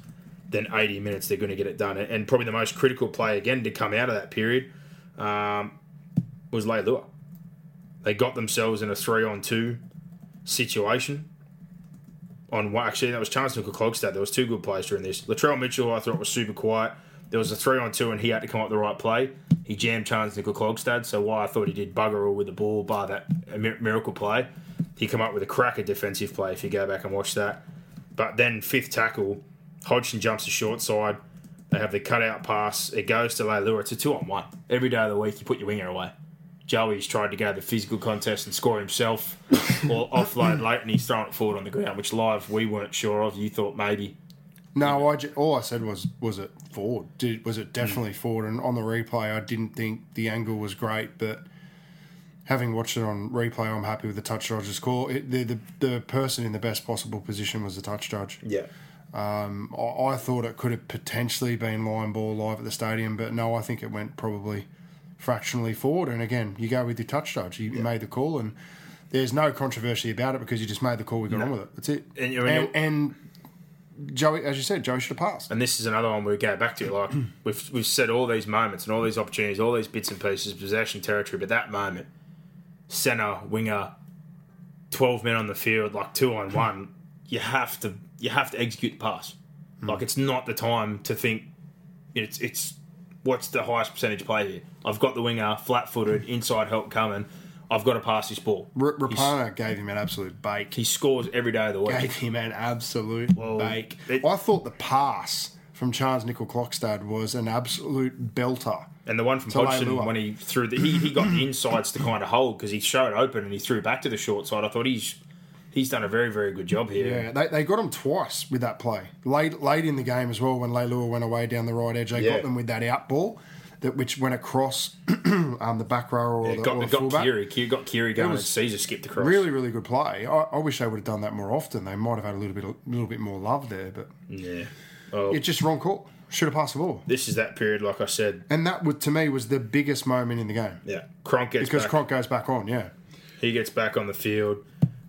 than 80 minutes they're going to get it done. And probably the most critical play again to come out of that period um, was Leilua. They got themselves in a three on two situation. On one, actually, that was Charnze Nicoll-Klokstad. There was two good plays during this. Latrell Mitchell, I thought was super quiet. There was a three on two, and he had to come up the right play. He jammed Charnze Nicoll-Klokstad, so why I thought he did bugger all with the ball, bar that miracle play. He come up with a cracker defensive play if you go back and watch that. But then fifth tackle, Hodgson jumps the short side. They have the cutout pass. It goes to Leilua. It's a two on one. Every day of the week, you put your winger away. Joey's tried to go to the physical contest and score himself or offload late, and he's thrown it forward on the ground, which live we weren't sure of. You thought maybe. No, I ju- all I said was was it forward? Did was it definitely forward? And on the replay, I didn't think the angle was great, but having watched it on replay, I'm happy with the touch judge's call. It, the, the the person in the best possible position was the touch judge. Yeah. Um, I, I thought it could have potentially been line ball live at the stadium, but no, I think it went probably fractionally forward. And again, you go with your touch judge. You Yeah. made the call, and there's no controversy about it because you just made the call. We got on with it. That's it. And And, and Joey, as you said, Joey should have passed. And this is another one we go back to. Like we've we've said all these moments and all these opportunities, all these bits and pieces, possession territory, but that moment, centre winger, twelve men on the field, like two on one, you have to you have to execute the pass. Hmm. Like it's not the time to think. It's it's what's the highest percentage play here? I've got the winger flat footed, inside help coming. I've got to pass this ball. R- Rapana gave him an absolute bake. He scores every day of the week. gave him an absolute Well, bake. it- I thought the pass from Charnze Nicoll-Klokstad was an absolute belter. And the one from Hodgson Leilua. when he threw the he, he got the insides to kind of hold because he showed open and he threw back to the short side. I thought he's he's done a very very good job here. Yeah, they, they got him twice with that play. Late late in the game as well, when Leilua went away down the right edge, they Yeah. got them with that out ball that which went across um, the back row or It the, got, or the got fullback. Keary, Keary got Keary going was and Sezer skipped across. Really, really good play. I, I wish they would have done that more often. They might have had a little bit, a little bit more love there, but Yeah. Oh, it's just wrong call. Should have passed the ball. this is that period, like I said. And that would, to me was the biggest moment in the game Yeah, Cronk gets because back. Cronk goes back on. Yeah, he gets back on the field.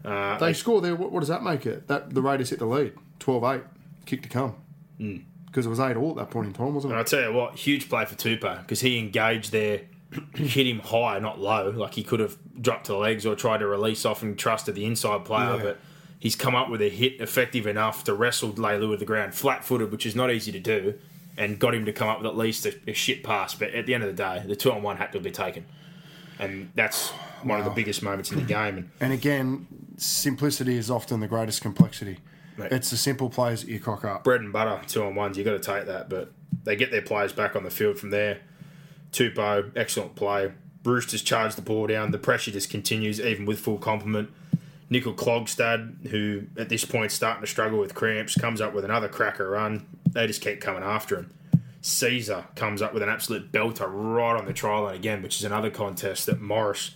Uh, they score there. What, what does that make it? That the Raiders hit the lead, 12-8, kick to come. Hmm. Because it was eight all at that point in time, wasn't And it? I tell you what, huge play for Tupou because he engaged there, hit him high, not low. Like he could have dropped to the legs or tried to release off and trusted the inside player, Yeah. but he's come up with a hit effective enough to wrestle Leilu with the ground flat footed, which is not easy to do, and got him to come up with at least a, a shit pass. But at the end of the day, the two on one had to be taken. And that's one of the biggest moments in the hmm. game. And And again, simplicity is often the greatest complexity. Mate. It's the simple plays that you cock up. bread and butter, two on ones. You got to take that, but they get their players back on the field from there. Tupou, excellent play. Roosters charge the ball down. The pressure just continues, even with full complement. Nicoll-Klokstad, who at this point starting to struggle with cramps, comes up with another cracker run. They just keep coming after him. Sezer comes up with an absolute belter right on the trial line again, which is another contest that Morris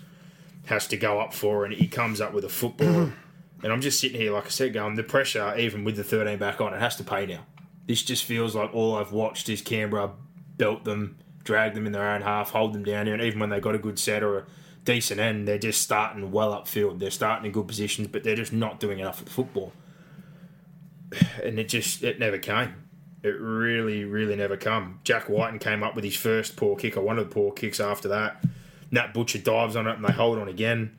has to go up for, and he comes up with a football. and I'm just sitting here, like I said, going, the pressure, even with the 13 back on, it has to pay now. This just feels like all I've watched is Canberra belt them, drag them in their own half, hold them down here, and even when they got a good set or a decent end, they're just starting well upfield. They're starting in good positions, but they're just not doing enough at football. And it just, it never came. It really, really never come. Jack Wighton came up with his first poor kick, or one of the poor kicks after that. Nat Butcher dives on it and they hold on again.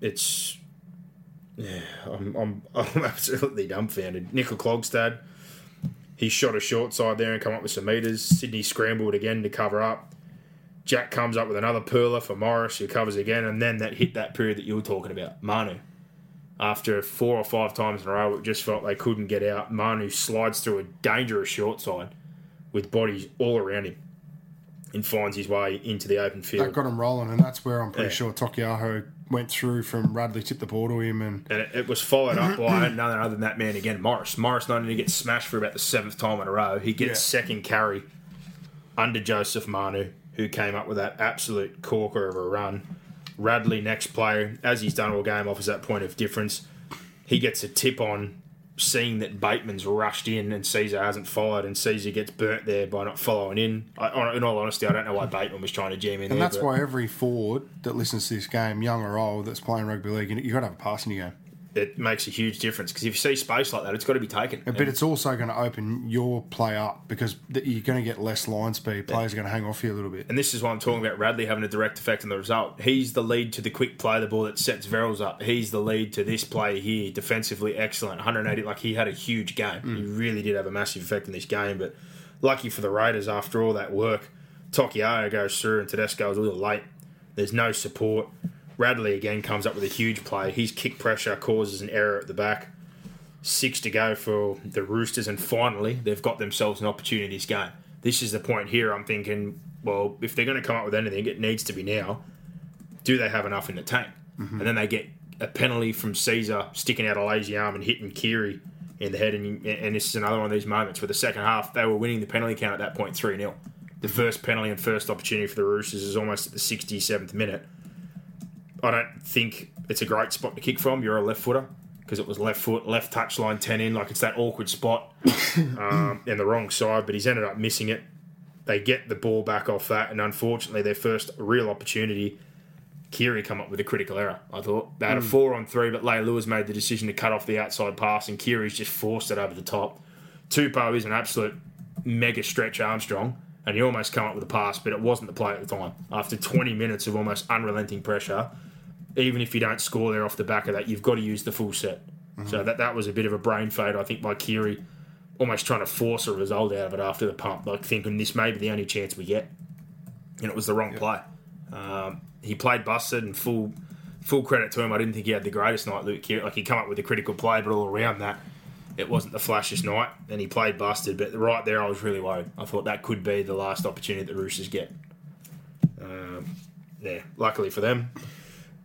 It's yeah, I'm I'm, I'm absolutely dumbfounded. Nicoll-Klokstad, he shot a short side there and come up with some meters. Sydney scrambled again to cover up. Jack comes up with another perler for Morris, who covers again, and then that hit that period that you were talking about, Manu. After four or five times in a row, it just felt they couldn't get out. Manu slides through a dangerous short side with bodies all around him and finds his way into the open field. That got him rolling, and that's where I'm pretty Yeah. sure Taukeiaho went through from Radley, tipped the ball to him, and And it, it was followed up by none other than that man again, Morris. Morris not only gets smashed for about the seventh time in a row, he gets Yeah. second carry under Joseph Manu, who came up with that absolute corker of a run. Radley, next play, as he's done all game, offers that point of difference. he gets a tip on seeing that Bateman's rushed in and Sezer hasn't followed, and Sezer gets burnt there by not following in. I, in all honesty, I don't know why Bateman was trying to jam in there. And there. that's but why every forward that listens to this game, young or old, that's playing rugby league, you've got to have a passing game. It makes a huge difference because if you see space like that, it's got to be taken. But it's also going to open your play up because you're going to get less line speed. Players are going to hang off you a little bit. And this is why I'm talking about Radley having a direct effect on the result. He's the lead to the quick play the ball that sets Verrills up. He's the lead to this play here, defensively excellent, 180. Like he had a huge game. Mm. He really did have a massive effect in this game. But lucky for the Raiders, after all that work, Taukeiaho goes through and Tedesco's a little late. There's no support. Radley again comes up with a huge play. His kick pressure causes an error at the back. Six to go for the Roosters, and finally they've got themselves an opportunity this game. This is the point here. I'm thinking, well, if they're going to come up with anything, it needs to be now. Do they have enough in the tank? Mm-hmm. And then they get a penalty from Sezer sticking out a lazy arm and hitting Keary in the head. And, and this is another one of these moments where the second half they were winning the penalty count at that point 3 0. The first penalty and first opportunity for the Roosters is almost at the 67th minute. I don't think it's a great spot to kick from. You're a left footer because it was left foot, left touch line, 10 in. Like it's that awkward spot um, in the wrong side, but he's ended up missing it. They get the ball back off that, and unfortunately, their first real opportunity, Keary come up with a critical error. I thought they had a four on three, but Lewis made the decision to cut off the outside pass, and Keary's just forced it over the top. Tupou is an absolute mega stretch Armstrong, and he almost come up with a pass, but it wasn't the play at the time. After 20 minutes of almost unrelenting pressure, even if you don't score there off the back of that, you've got to use the full set. So that that was a bit of a brain fade, I think, by Keary, almost trying to force a result out of it after the pump, like thinking this may be the only chance we get, and it was the wrong play. Um, he played busted, and full full credit to him. I didn't think he had the greatest night, Luke Keary. Like he come up with a critical play, but all around that, it wasn't the flashiest night, and he played busted. But right there, I was really worried. I thought that could be the last opportunity that the Roosters get. Um, yeah, luckily for them,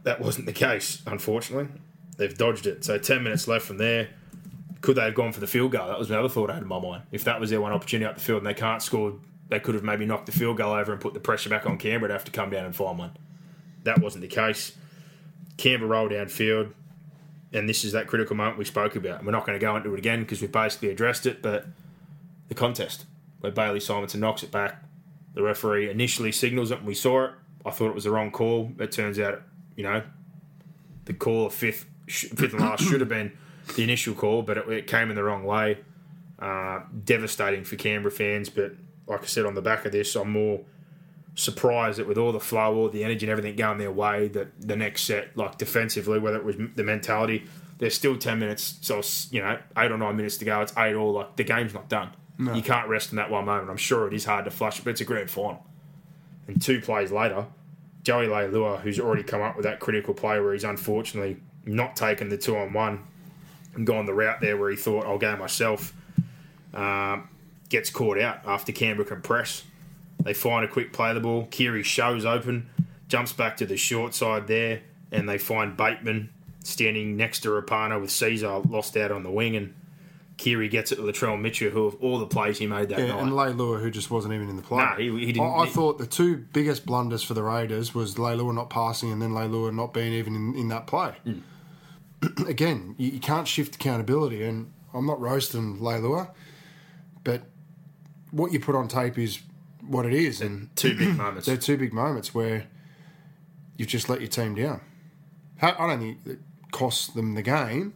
that wasn't the case, unfortunately. They've dodged it. So 10 minutes left from there. Could they have gone for the field goal? That was another thought I had in my mind. If that was their one opportunity up the field and they can't score, they could have maybe knocked the field goal over and put the pressure back on Canberra to have to come down and find one. That wasn't the case. Canberra rolled downfield, and this is that critical moment we spoke about. And we're not going to go into it again because we've basically addressed it, but the contest where Bailey Simonsson knocks it back. The referee initially signals it, and we saw it. I thought it was the wrong call. It turns out, you know, the call of fifth, fifth and last should have been the initial call, but it, it came in the wrong way. Uh, devastating for Canberra fans, but like I said on the back of this, I'm more surprised that with all the flow, all the energy, and everything going their way, that the next set, like defensively, whether it was the mentality, there's still ten minutes, so you know, eight or nine minutes to go. It's eight all. Like the game's not done. You can't rest in that one moment. I'm sure it is hard to flush, but it's a grand final. And two plays later, Joey Leilua, who's already come up with that critical play where he's unfortunately not taken the two on one and gone the route there where he thought I'll go myself, um, gets caught out after Canberra can press. They find a quick play the ball. Keary shows open, jumps back to the short side there, and they find Bateman standing next to Rapana with Sezer lost out on the wing, and Keary gets it to Latrell Mitchell, who of all the plays he made that Yeah, night. and Leilua, who just wasn't even in the play. Nah, he- he didn't- I, I he- thought the two biggest blunders for the Raiders was Leilua not passing and then Leilua not being even in, in that play. Hmm. Again, you, you can't shift accountability, and I'm not roasting Leilua, but what you put on tape is what it is, and Two big moments. they're two big moments where you've just let your team down. I don't think it cost them the game,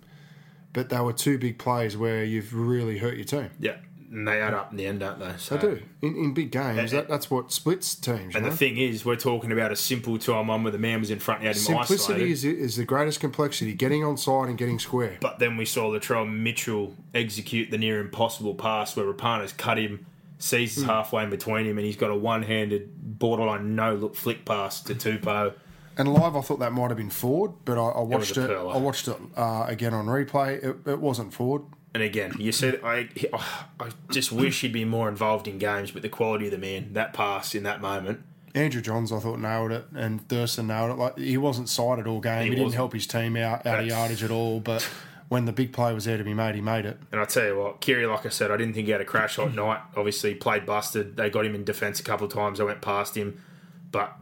but they were two big plays where you've really hurt your team. Yeah, and they add up in the end, don't they? So, They do in, in big games. And- that, that's what splits teams. And know? the thing is, we're talking about a simple two-on-one where the man was in front, you had him Simplicity isolated. is, is the greatest complexity. Getting on side and getting square. But then we saw Latrell Mitchell execute the near impossible pass where Rapana's cut him, Sezer's Hmm. halfway in between him, and he's got a one-handed, borderline no-look flick pass to Tupou. And live, I thought that might have been Ford, but I, I watched it. I watched it uh, again on replay. It, it wasn't Ford. And again, you said I, I just wish he'd be more involved in games, but the quality of the man, that pass in that moment, Andrew Johns, I thought nailed it, and Thurston nailed it. Like he wasn't sighted all game. He, didn't wasn't. help his team out out of yardage at all. But when the big play was there to be made, he made it. And I tell you what, Keary, like I said, I didn't think he had a crash hot night. Obviously, played busted. They got him in defence a couple of times. I went past him, but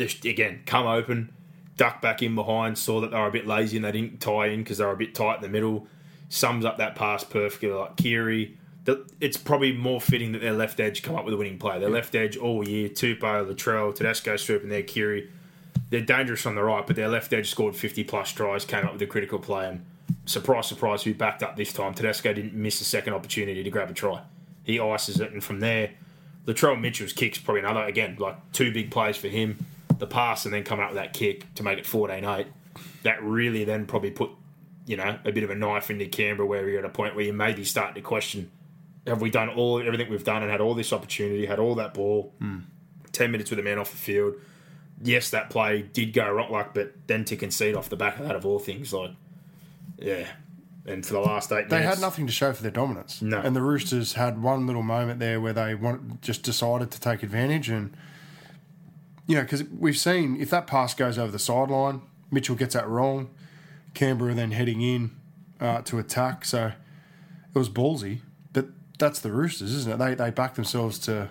again, come open, duck back in behind, saw that they were a bit lazy and they didn't tie in because they were a bit tight in the middle. Sums up that pass perfectly, like Keary. It's probably more fitting that their left edge come up with a winning play. Their left edge all year, Tupou, Latrell, Tedesco swoop and their Keary. They're dangerous on the right, but their left edge scored 50 plus tries, came up with a critical play, and surprise, surprise, who backed up this time? Tedesco didn't miss a second opportunity to grab a try. He ices it, and from there, Latrell Mitchell's kick's probably another, again, like two big plays for him. The pass and then coming up with that kick to make it 14 8. That really then probably put, you know, a bit of a knife into Canberra where you're at a point where you maybe start to question have we done all everything we've done and had all this opportunity, had all that ball, hmm. 10 minutes with a man off the field? Yes, that play did go wrong, luck, but then to concede off the back of that, of all things, like, yeah. And for the last eight minutes. They had nothing to show for their dominance. No. And the Roosters had one little moment there where they want, just decided to take advantage. And, you know, because we've seen if that pass goes over the sideline, Mitchell gets that wrong. Canberra then heading in uh, to attack. So it was ballsy. But that's the Roosters, isn't it? They, they backed themselves to,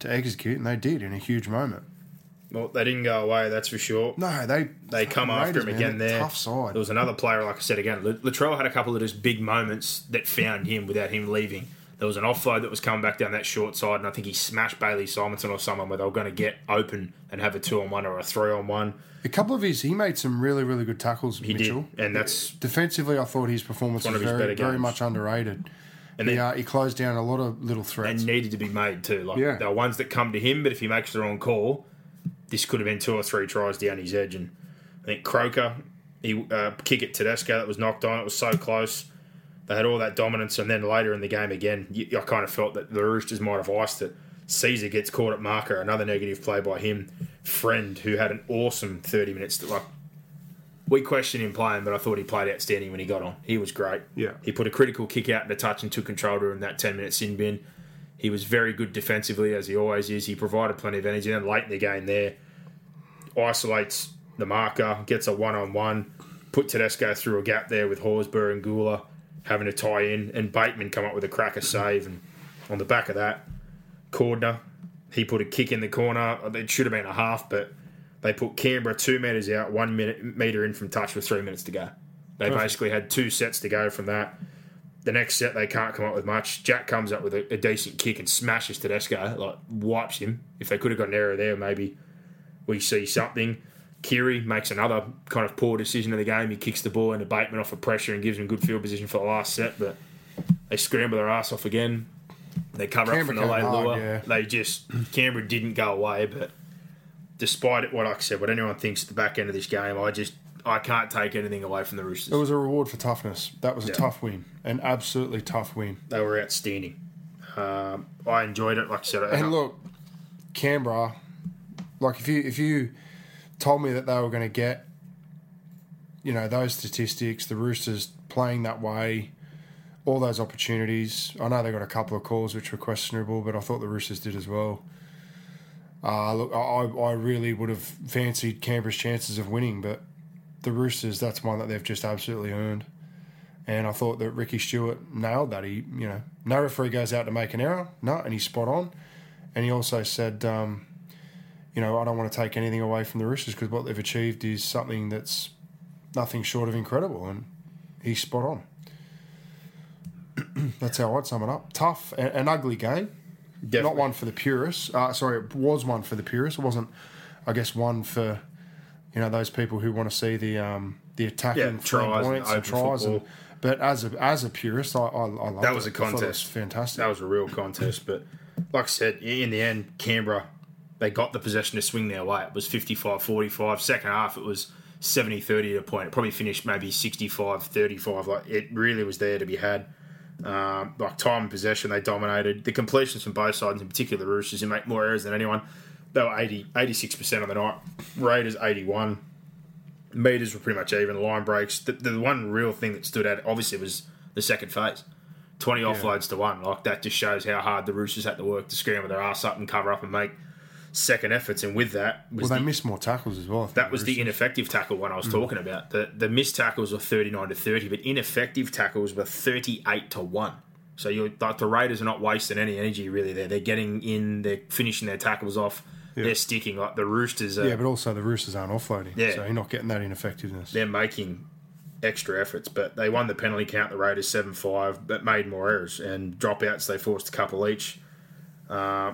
to execute, and they did in a huge moment. Well, they didn't go away, that's for sure. No, they They come after him man, again there. Tough side. There was another player, like I said again. Latrell had a couple of just big moments that found him without him leaving. There was an offload that was coming back down that short side, and I think he smashed Bailey Simonsson or someone where they were going to get open and have a two on one or a three on one. A couple of his, he made some really, really good tackles, He Mitchell. did, and that's Defensively, I thought his performance was very, very much underrated. and he, uh, he closed down a lot of little threats. and needed to be made too. Like Yeah. there are ones that come to him, but if he makes the wrong call, this could have been two or three tries down his edge. And I think Croker, he uh, kick at Tedesco that was knocked on. It was so close. They had all that dominance, and then later in the game again, I kind of felt that the Roosters might have iced it. Sezer gets caught at marker, another negative play by him. Friend, who had an awesome thirty minutes. To, like we questioned him playing, but I thought he played outstanding when he got on. He was great. Yeah. He put a critical kick out to touch and took control during that 10 minute sin bin. He was very good defensively, as he always is. He provided plenty of energy. And Then late in the game there, isolates the marker, gets a one on one, put Tedesco through a gap there with Horsburgh and Guler having to tie in, and Bateman come up with a cracker save. And on the back of that, Cordner, he put a kick in the corner. It should have been a half, but they put Canberra two metres out, one minute, metre in from touch with three minutes to go. They basically had two sets to go from that. The next set, they can't come up with much. Jack comes up with a, a decent kick and smashes Tedesco, like wipes him. If they could have got an error there, maybe we see something. Keary makes another kind of poor decision of the game. He kicks the ball into Bateman off of pressure and gives him good field position for the last set, but they scramble their ass off again. They cover up from the late lure. yeah. They just Canberra didn't go away, but despite it, what I said, what anyone thinks at the back end of this game, I just I can't take anything away from the Roosters. It was a reward for toughness. That was a Yeah. tough win, an absolutely tough win. they were outstanding. Um, I enjoyed it, like I said. And look, Canberra, like if you if you told me that they were going to get, you know, those statistics, the Roosters playing that way, all those opportunities. I know they got a couple of calls which were questionable, but I thought the Roosters did as well. Uh, look, I, I really would have fancied Canberra's chances of winning, but the Roosters, that's one that they've just absolutely earned. And I thought that Ricky Stuart nailed that. He, you know, no referee goes out to make an error, no, and he's spot on. And he also said, um, you know, I don't want to take anything away from the Roosters because what they've achieved is something that's nothing short of incredible, and he's spot on. that's how I'd sum it up. Tough, an, an ugly game. Not one for the purists. Uh, sorry, it was one for the purists. It wasn't, I guess, one for you know those people who want to see the um, the attacking Yeah, tries and points and tries. And, but as a as a purist, I, I, I That was it. a it was contest. fantastic. That was a real contest. But like I said, in the end, Canberra, they got the possession to swing their way. It was 55 45. Second half, it was 70 30 at a point. It probably finished maybe 65 35. Like it really was there to be had. Um, like time and possession, they dominated. The completions from both sides, in particular the Roosters, who make more errors than anyone. They were 80, 86% on the night. Raiders, 81 meters were pretty much even. Line breaks. The, the one real thing that stood out, obviously, was the second phase. 20 offloads to one. Like, that just shows how hard the Roosters had to work to scramble their ass up and cover up and make second efforts. And with that, was well, they the, missed more tackles as well. That was the ineffective tackle one I was talking about. The the missed tackles were 39 to 30, but ineffective tackles were 38 to 1. So you're like the Raiders are not wasting any energy really there. They're getting in, they're finishing their tackles off. they're sticking. Like the Roosters, are, Yeah, but also the Roosters aren't offloading, Yeah. so you're not getting that ineffectiveness. they're making extra efforts, but they won the penalty count. The Raiders seven five, but made more errors and dropouts. They forced a couple each. Uh,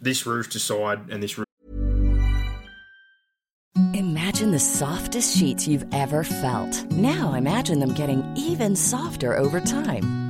this Rooster side and this Imagine the softest sheets you've ever felt. Now imagine them getting even softer over time.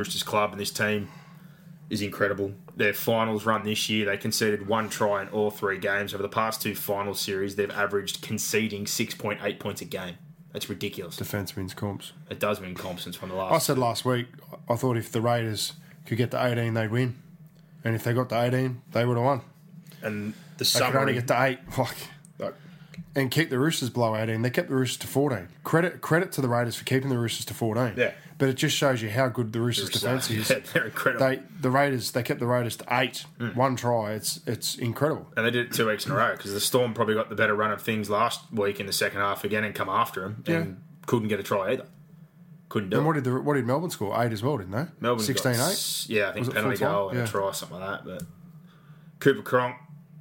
Roosters club and this team is incredible. Their finals run this year, they conceded one try in all three games. Over the past two final series, they've averaged conceding 6.8 points a game. That's ridiculous. Defence wins comps. It does win mean competence from the last. I said last week, I thought if the Raiders could get to 18, they'd win. And if they got to 18, they would have won. And the They could only get to 8. Like, like, and keep the Roosters below 18. They kept the Roosters to 14. Credit credit to the Raiders for keeping the Roosters to 14. Yeah. But it just shows you how good the Roosters' defence is. they're incredible. They the Raiders they kept the Raiders to eight, hmm. one try. It's it's incredible. and they did it two weeks in a row because the Storm probably got the better run of things last week in the second half again and come after them and couldn't get a try either. Couldn't do And it. what did the what did Melbourne score? Eight as well, didn't they? Melbourne 16-8? s- Yeah, I think penalty goal and Yeah. a try, something like that. But Cooper Cronk,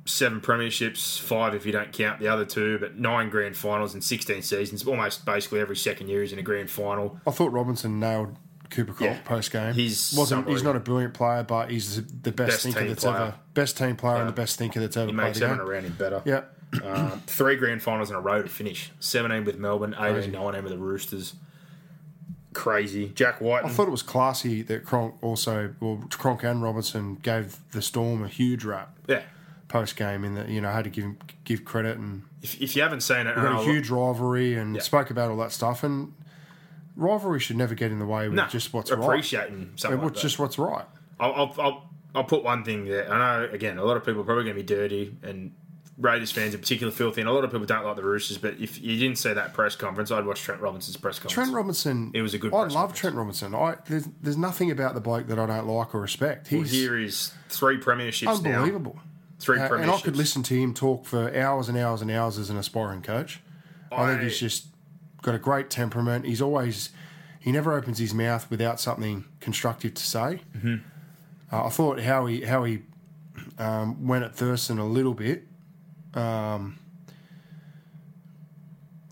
seven premierships, five if you don't count the other two, but nine grand finals in 16 seasons. Almost basically every second year he's in a grand final. I thought Robinson nailed Cooper Cronk Yeah. post game. He's wasn't he's not a brilliant player, but he's the best, Best thinker that's player. ever best team player Yeah. and the best thinker that's ever He makes everyone around him better. Yeah. Um, three grand finals in a row to finish 17 with Melbourne, 18 Crazy. 19 with the Roosters. Crazy. Jack White. I thought it was classy that Cronk also, well, Cronk and Robinson gave the Storm a huge rap yeah. Post game in that you know I had to give him give credit and If, if you haven't seen it, we got a huge rivalry and Yeah. spoke about all that stuff and rivalry should never get in the way with no, just what's right. appreciating something And like just what's right. I'll, I'll, I'll, I'll put one thing there. I know, again, a lot of people are probably going to be dirty, and Raiders fans in particular filthy, and a lot of people don't like the Roosters, but if you didn't see that press conference, I'd watch Trent Robinson's press conference. Trent Robinson, It was a good I love conference. Trent Robinson. I there's, there's nothing about the bloke that I don't like or respect. Well, He's here is three premierships now. Three Uh, and I could listen to him talk for hours and hours and hours as an aspiring coach. I, think he's just got a great temperament. He's always he never opens his mouth without something constructive to say. Mm-hmm. Uh, I thought how he how he um, went at Thurston a little bit. Um,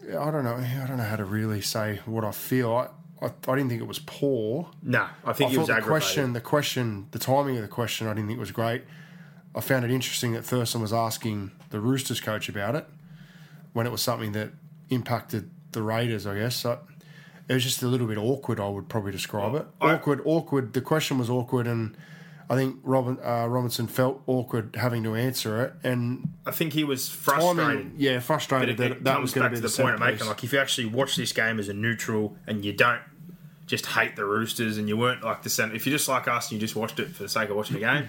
I don't know. I don't know how to really say what I feel. I, I, I didn't think it was poor. No, I think I he thought was the aggravated. question, the question, the timing of the question, I didn't think was great. I found it interesting that Thurston was asking the Roosters coach about it when it was something that impacted the Raiders. I guess so. It was just a little bit awkward. I would probably describe it. I- Awkward, awkward. The question was awkward, and I think Robin uh, Robinson felt awkward having to answer it. And I think he was frustrated. timing, yeah, frustrated that that was going back to be the, point I'm making. Like, if you actually watch this game as a neutral and you don't just hate the Roosters and you weren't like the center, if you're just like us and you just watched it for the sake of watching the game,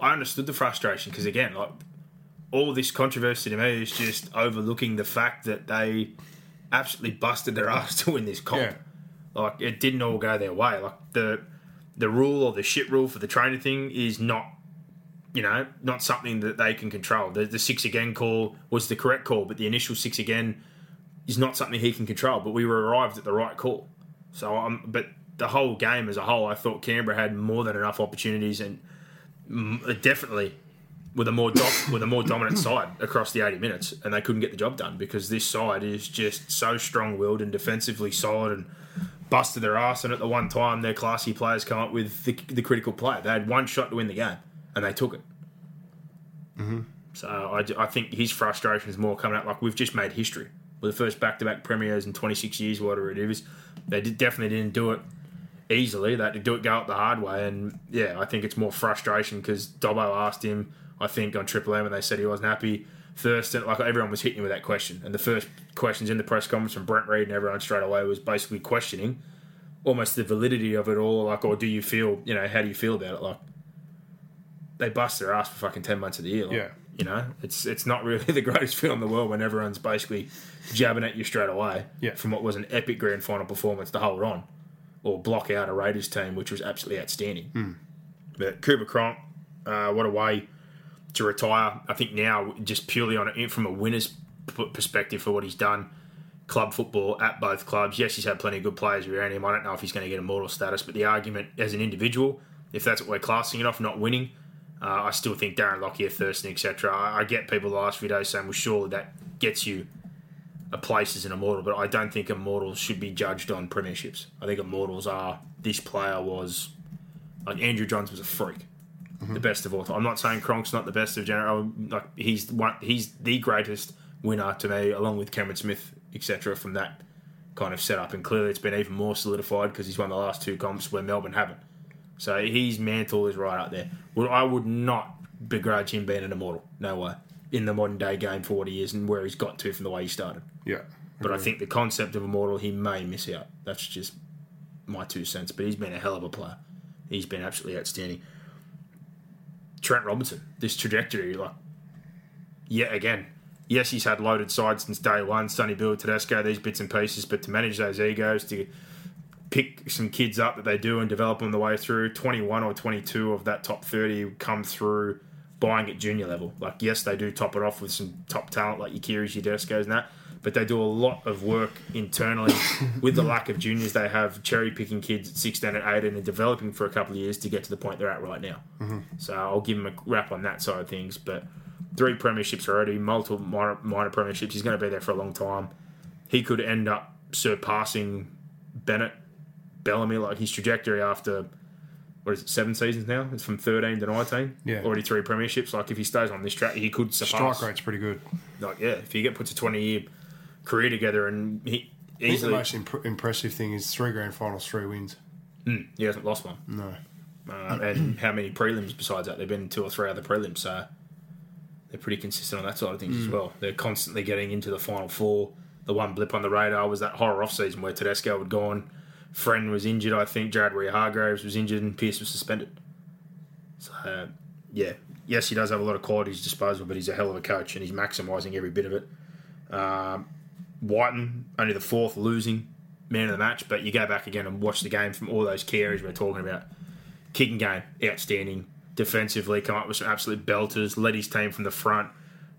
I understood the frustration because again, like all this controversy to me is just overlooking the fact that they absolutely busted their ass to win this comp. Yeah. Like it didn't all go their way. Like the the rule or the shit rule for the trainer thing is not you know, not something that they can control. The, the six again call was the correct call, but the initial six again is not something he can control. But we were arrived at the right call. So, um, but the whole game as a whole, I thought Canberra had more than enough opportunities and definitely with a more dom- with a more dominant side across the eighty minutes, and they couldn't get the job done because this side is just so strong willed and defensively solid and busted their ass. And at the one time, their classy players come up with the, the critical play. They had one shot to win the game, and they took it. Mm-hmm. So I, I think his frustration is more coming out like we've just made history. We're the first back-to-back premiers in 26 years, whatever it is. They did, definitely didn't do it easily. They had to do it go up the hard way, and yeah, I think it's more frustration because Dobbo asked him, I think on Triple M, and they said he wasn't happy. Thurston, like everyone was hitting him with that question, and the first questions in the press conference from Brent Read and everyone straight away was basically questioning almost the validity of it all, like, or do you feel, you know, how do you feel about it, like they bust their ass for fucking ten months of the year. Like, Yeah. You know, it's it's not really the greatest feel in the world when everyone's basically jabbing at you straight away Yeah. from what was an epic grand final performance to hold on or block out a Raiders team, which was absolutely outstanding. But Cooper Cronk, uh, what a way to retire. I think now, just purely on it from a winner's perspective for what he's done, club football at both clubs. Yes, he's had plenty of good players around him. I don't know if he's going to get immortal status, but the argument as an individual, if that's what we're classing it off, not winning, uh, I still think Darren Lockyer, Thurston, etc. I, I get people the last few days saying, well, surely that gets you a place as an immortal, but I don't think immortals should be judged on premierships. I think immortals are this player was like Andrew Johns was a freak, mm-hmm. the best of all time. I'm not saying Cronk's not the best of general. Oh, like he's one, he's the greatest winner to me, along with Cameron Smith, etc. From that kind of setup, and clearly it's been even more solidified because he's won the last two comps where Melbourne haven't. So his mantle is right up there. Well, I would not begrudge him being an immortal. No way. In the modern day game for what he is and where he's got to from the way he started. Yeah. But I think the concept of immortal, he may miss out. That's just my two cents. But he's been a hell of a player. He's been absolutely outstanding. Trent Robinson, this trajectory, like, yet again, yes, he's had loaded sides since day one. Sonny Bill, Tedesco, these bits and pieces, but to manage those egos, to pick some kids up that they do and develop them the way through. 21 or 22 of that top 30 come through buying at junior level. Like, yes, they do top it off with some top talent like your Kearys, your Tedescos and that, but they do a lot of work internally with the lack of juniors. They have cherry picking kids at 16 and 18 and developing for a couple of years to get to the point they're at right now. Mm-hmm. So I'll give him a wrap on that side of things. But three premierships already, multiple minor, minor premierships. He's going to be there for a long time. He could end up surpassing Bennett, Bellamy, like his trajectory after what is it, seven seasons now? It's from thirteen to nineteen. Yeah. already three premierships. Like if he stays on this track, he could surpass. Strike rate's pretty good. Like yeah, if he get puts a twenty year career together and he I think the most imp- impressive thing is three grand finals, three wins. he hasn't lost one. No. Uh, and how many prelims besides that? They've been two or three other prelims, so they're pretty consistent on that side of things as well. They're constantly getting into the final four. The one blip on the radar was that horror off season where Tedesco had gone, Friend was injured, I think. Jared Waerea-Hargreaves was injured, and Pearce was suspended. So uh, yeah, yes, he does have a lot of quality at disposal, but he's a hell of a coach and he's maximising every bit of it. Um, Wighton, only the fourth losing man of the match, but you go back again and watch the game from all those key areas we're talking about. Kicking game, outstanding. Defensively, come up with some absolute belters. Led his team from the front.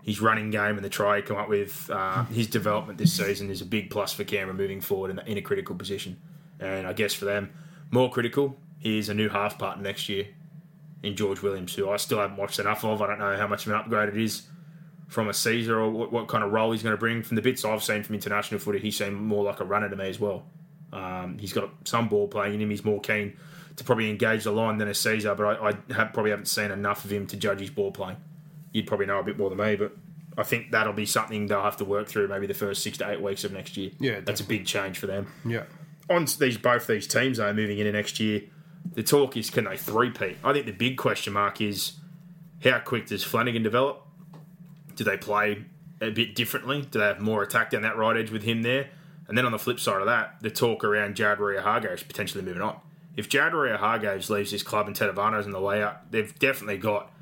His running game and the try he come up with. Uh, his development this season is a big plus for Canberra moving forward in, in a critical position. And I guess for them, more critical is a new half partner next year in George Williams, who I still haven't watched enough of. I don't know how much of an upgrade it is from a Sezer or what, what kind of role he's going to bring. From the bits I've seen from international footy, he seemed more like a runner to me as well. Um, he's got some ball playing in him. He's more keen to probably engage the line than a Sezer, but I, I have, probably haven't seen enough of him to judge his ball playing. You'd probably know a bit more than me, but I think that'll be something they'll have to work through maybe the first six to eight weeks of next year. Yeah, that's a big change for them Yeah. On these both these teams though moving into next year, the talk is can they three-peat? I think the big question mark is how quick does Flanagan develop? Do they play a bit differently? Do they have more attack down that right edge with him there? And then on the flip side of that, the talk around Jared Waerea-Hargreaves potentially moving on. If Jared Waerea-Hargreaves leaves this club and Tetevano's on the way out, they've definitely got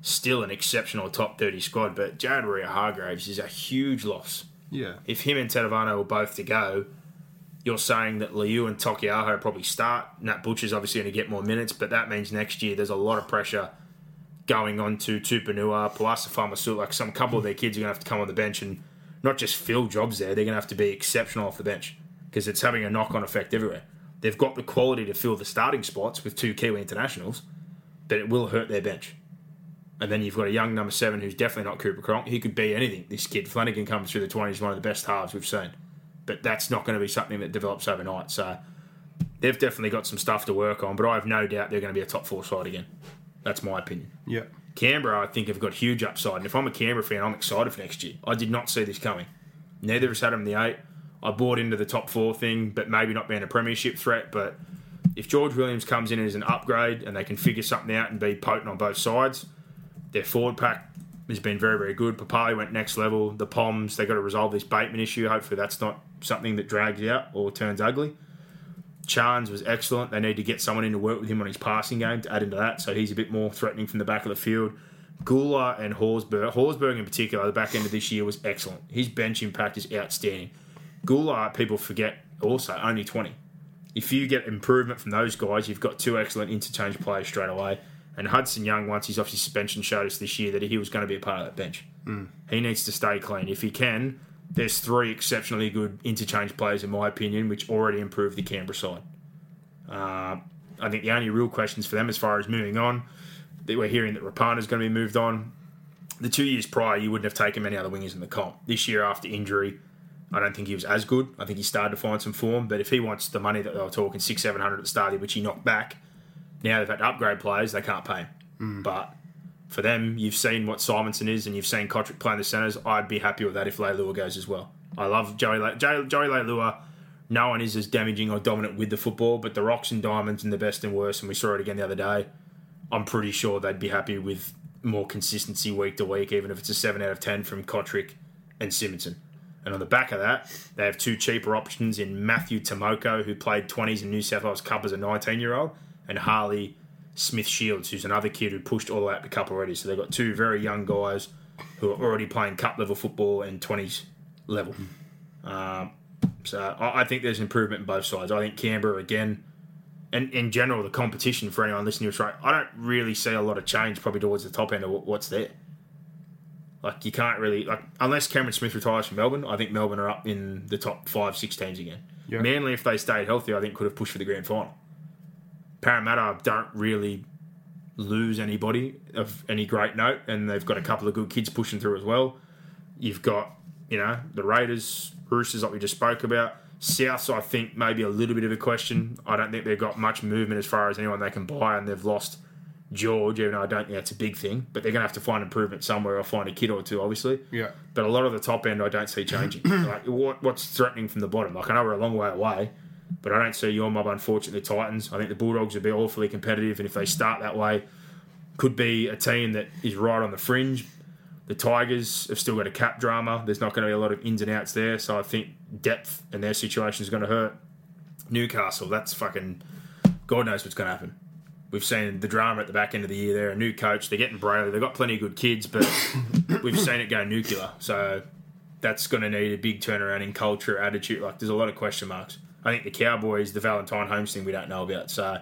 still an exceptional top 30 squad, but Jared Waerea-Hargreaves is a huge loss Yeah. if him and Tedavano were both to go, you're saying that Liu and Taukeiaho probably start. Nat Butcher's obviously going to get more minutes, but that means next year there's a lot of pressure going on to Tupouniua, Poasa Faamausili. Like some couple of their kids are going to have to come on the bench and not just fill jobs there, they're going to have to be exceptional off the bench because it's having a knock on effect everywhere. They've got the quality to fill the starting spots with two Kiwi internationals, but it will hurt their bench. And then you've got a young number seven who's definitely not Cooper Cronk. He could be anything. This kid Flanagan comes through the twenties, one of the best halves we've seen. But that's not going to be something that develops overnight. So they've definitely got some stuff to work on. But I have no doubt they're going to be a top four side again. That's my opinion. Yeah. Canberra, I think, have got huge upside. And if I'm a Canberra fan, I'm excited for next year. I did not see this coming. Neither of us had them in the eight. I bought into the top four thing, but maybe not being a premiership threat. But if George Williams comes in as an upgrade and they can figure something out and be potent on both sides, their forward pack has been very, very good. Papalii went next level. The Poms, they got to resolve this Bateman issue. Hopefully, that's not something that drags out or turns ugly. Charnze was excellent. They need to get someone in to work with him on his passing game to add into that, so he's a bit more threatening from the back of the field. Guler and Horsburgh. Horsburgh in particular, the back end of this year was excellent. His bench impact is outstanding. Guler, people forget also only twenty. If you get improvement from those guys, you've got two excellent interchange players straight away. And Hudson Young, once he's off his suspension, showed us this year that he was going to be a part of that bench. Hmm. He needs to stay clean. If he can, there's three exceptionally good interchange players, in my opinion, which already improve the Canberra side. Uh, I think the only real questions for them as far as moving on, that we're hearing that Rapana's going to be moved on. The two years prior, you wouldn't have taken many other wingers in the comp. This year, after injury, I don't think he was as good. I think he started to find some form. But if he wants the money that they were talking, six, seven hundred at the start, which he knocked back, now they've had to upgrade players, they can't pay him. But for them, you've seen what Simonsson is, and you've seen Cotric playing the centres. I'd be happy with that if Leilua goes as well. I love Joey Le- Joey, Leilua. No one is as damaging or dominant with the football, but the rocks and diamonds and the best and worst, and we saw it again the other day. I'm pretty sure they'd be happy with more consistency week to week, even if it's a seven out of ten from Cotric and Simonsson. And on the back of that, they have two cheaper options in Matthew Timoko, who played 20s in New South Wales Cup as a 19 year old, and Harley Smith Shields, who's another kid who pushed all the way up the cup already. So they've got two very young guys who are already playing cup level football and 20s level. Um, so I, I think there's improvement in both sides. I think Canberra, again, and in general, the competition for anyone listening to us, right, I don't really see a lot of change probably towards the top end of what's there. Like you can't really like unless Cameron Smith retires from Melbourne. I think Melbourne are up in the top five, six teams again. Yeah. Manly, if they stayed healthy, I think could have pushed for the grand final. Parramatta don't really lose anybody of any great note, and they've got a couple of good kids pushing through as well. You've got you know the Raiders, Roosters, like we just spoke about. Souths, I think maybe a little bit of a question. I don't think they've got much movement as far as anyone they can buy, and they've lost George, even though I don't think that's a big thing. But they're going to have to find improvement somewhere or find a kid or two, obviously. Yeah. But a lot of the top end, I don't see changing. like what, what's threatening from the bottom? Like I know we're a long way away, but I don't see your mob. Unfortunately, Titans. I think the Bulldogs will be awfully competitive, and if they start that way, could be a team that is right on the fringe. The Tigers have still got a cap drama. There's not going to be a lot of ins and outs there, so I think depth in their situation is going to hurt. Newcastle, that's fucking God knows what's going to happen. We've seen the drama at the back end of the year. They're a new coach. They're getting Brayley. They've got plenty of good kids, but we've seen it go nuclear. So that's going to need a big turnaround in culture, attitude. Like there's a lot of question marks. I think the Cowboys, the Valentine Holmes thing, we don't know about. So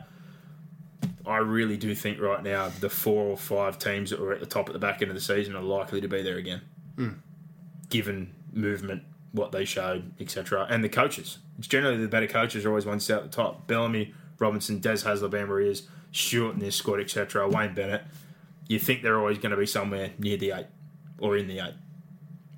I really do think right now the four or five teams that were at the top at the back end of the season are likely to be there again, hmm. given movement, what they showed, etc. And the coaches. It's generally the better coaches are always ones at the top. Bellamy, Robinson, Des Hasler, Bam Marias, Stuart in this squad, etc. Wayne Bennett. You think they're always going to be somewhere near the eight or in the eight.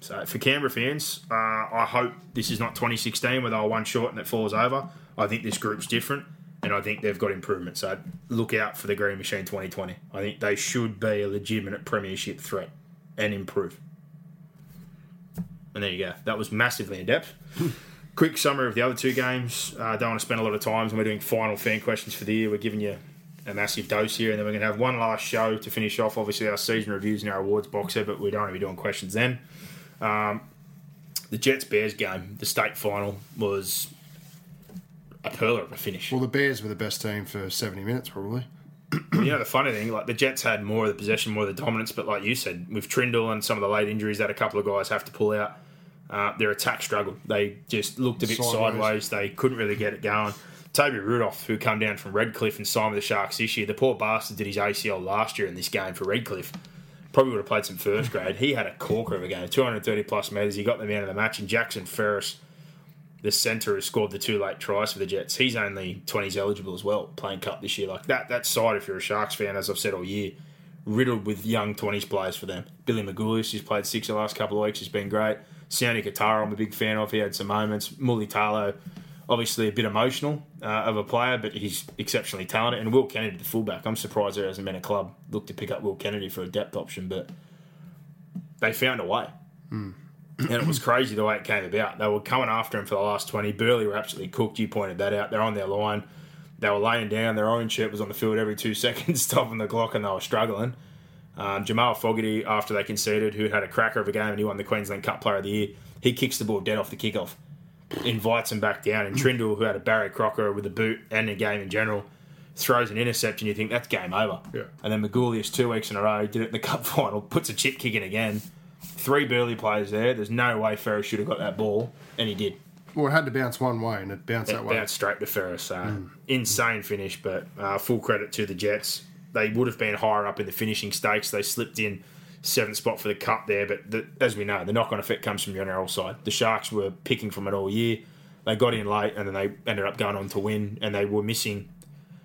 So for Canberra fans, uh, I hope this is not 2016 where they were one short and it falls over. I think this group's different, and I think they've got improvement. So look out for the Green Machine 2020. I think they should be a legitimate premiership threat and improve. And there you go. That was massively in depth. Quick summary of the other two games. I uh, don't want to spend a lot of time. So we're doing final fan questions for the year. We're giving you a massive dose here, and then we're going to have one last show to finish off. Obviously, our season reviews and our awards box set, but we don't want to be doing questions then. Um, the Jets Bears game, the state final, was a pearler of a finish. Well, the Bears were the best team for 70 minutes, probably. you know the funny thing, like the Jets had more of the possession, more of the dominance, but like you said, with Trindle and some of the late injuries that a couple of guys have to pull out, uh, their attack struggled. They just looked a bit sideways. Sideways. They couldn't really get it going. Toby Rudolph, who come down from Redcliffe and signed with the Sharks this year, the poor bastard did his ACL last year in this game for Redcliffe. Probably would have played some first grade. He had a corker of a game, 230 plus metres. He got them out of the match. And Jackson Ferris, the centre, has scored the two late tries for the Jets. He's only 20s eligible as well, playing cup this year. Like that, that side, if you're a Sharks fan, as I've said all year, riddled with young 20s players for them. Billy Magoulias, who's played six the last couple of weeks, He's been great. Sione Katoa, I'm a big fan of. He had some moments. Muli Mulitalo, obviously a bit emotional uh, of a player, but he's exceptionally talented. And Will Kennedy, the fullback, I'm surprised there hasn't been a club look to pick up Will Kennedy for a depth option, but they found a way. And it was crazy the way it came about. They were coming after him for the last 20. Burleigh were absolutely cooked. You pointed that out. They're on their line. They were laying down. Their orange shirt was on the field every two seconds, stopping the clock, and they were struggling. Um, Jamal Fogarty, after they conceded, who had a cracker of a game and he won the Queensland Cup Player of the Year, he kicks the ball dead off the kickoff, invites him back down. And Trindle, who had a Barry Crocker with a boot and a game in general, throws an interception, you think that's game over. Yeah. And then Magoulias two weeks in a row did it in the cup final, puts a chip kick in again. Three Burleigh players there. There's no way Ferris should have got that ball, and he did. Well, it had to bounce one way, and it bounced It that way. bounced straight to Ferris. So insane finish, but uh, full credit to the Jets. They would have been higher up in the finishing stakes. They slipped in seventh spot for the cup there, but the, as we know, the knock-on effect comes from the NRL side. The Sharks were picking from it all year. They got in late, and then they ended up going on to win, and they were missing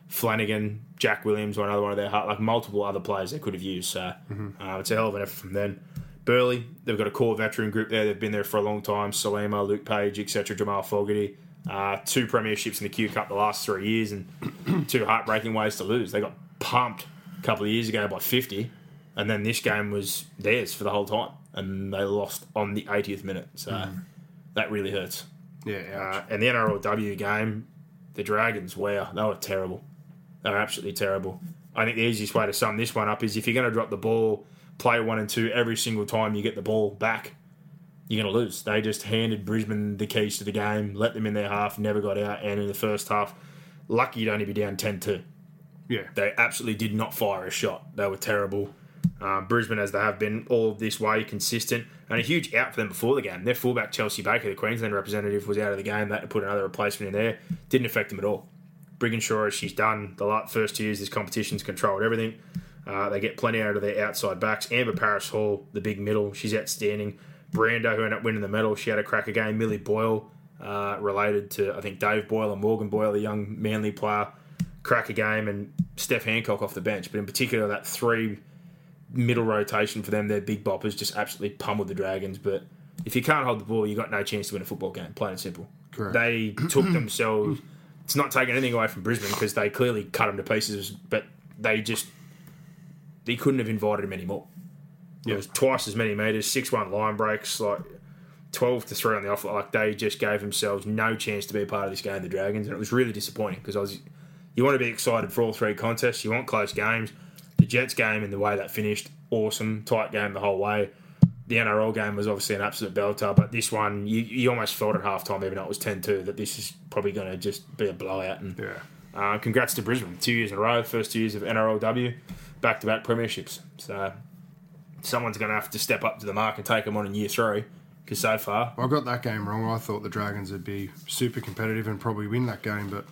Flanagan, Jack Williams, or another one of their heart, like multiple other players they could have used. So uh, it's a hell of an effort from them. Burleigh, they've got a core veteran group there. They've been there for a long time. Salima, Luke Page, etc. Jamal Fogarty. Uh, two premierships in the Q Cup the last three years, and two heartbreaking ways to lose. They got pumped a couple of years ago by 50, and then this game was theirs for the whole time, and they lost on the 80th minute. So that really hurts. yeah. Uh, and the NRLW game, the Dragons, wow, they were terrible. They were absolutely terrible. I think the easiest way to sum this one up is if you're going to drop the ball, play one and two every single time you get the ball back, you're going to lose. They just handed Brisbane the keys to the game, let them in their half, never got out, and in the first half, lucky you'd only be down 10 2. yeah. They absolutely did not fire a shot. They were terrible. Uh, Brisbane, as they have been all this way, consistent, and a huge out for them before the game. Their fullback Chelsea Baker, the Queensland representative, was out of the game. They had to put another replacement in there. Didn't affect them at all. Brigginshaw, as she's done the first two years, this competition's controlled everything. Uh, they get plenty out of their outside backs. Amber Paris Hall, the big middle, she's outstanding. Brando, who ended up winning the medal, she had a crack again. Millie Boyle, uh, related to I think Dave Boyle and Morgan Boyle, the young Manly player, crack game, and Steph Hancock off the bench. But in particular, that three middle rotation for them, their big boppers just absolutely pummeled the Dragons. But if you can't hold the ball, you got no chance to win a football game. Plain and simple. Correct. They took themselves. It's not taking anything away from Brisbane because they clearly cut them to pieces, but they just they couldn't have invited him anymore. It was twice as many meters, six one line breaks, like twelve to three on the offer. Like they just gave themselves no chance to be a part of this game, the Dragons, and it was really disappointing because I was. You want to be excited for all three contests. You want close games. The Jets game and the way that finished, awesome, tight game the whole way. The NRL game was obviously an absolute belter, but this one, you, you almost felt at halftime, even though it was 10-2, that this is probably going to just be a blowout. And Yeah. uh, congrats to Brisbane. Two years in a row, first two years of NRLW, back to back premierships. So someone's going to have to step up to the mark and take them on in year three. Because so far, I got that game wrong. I thought the Dragons would be super competitive and probably win that game, but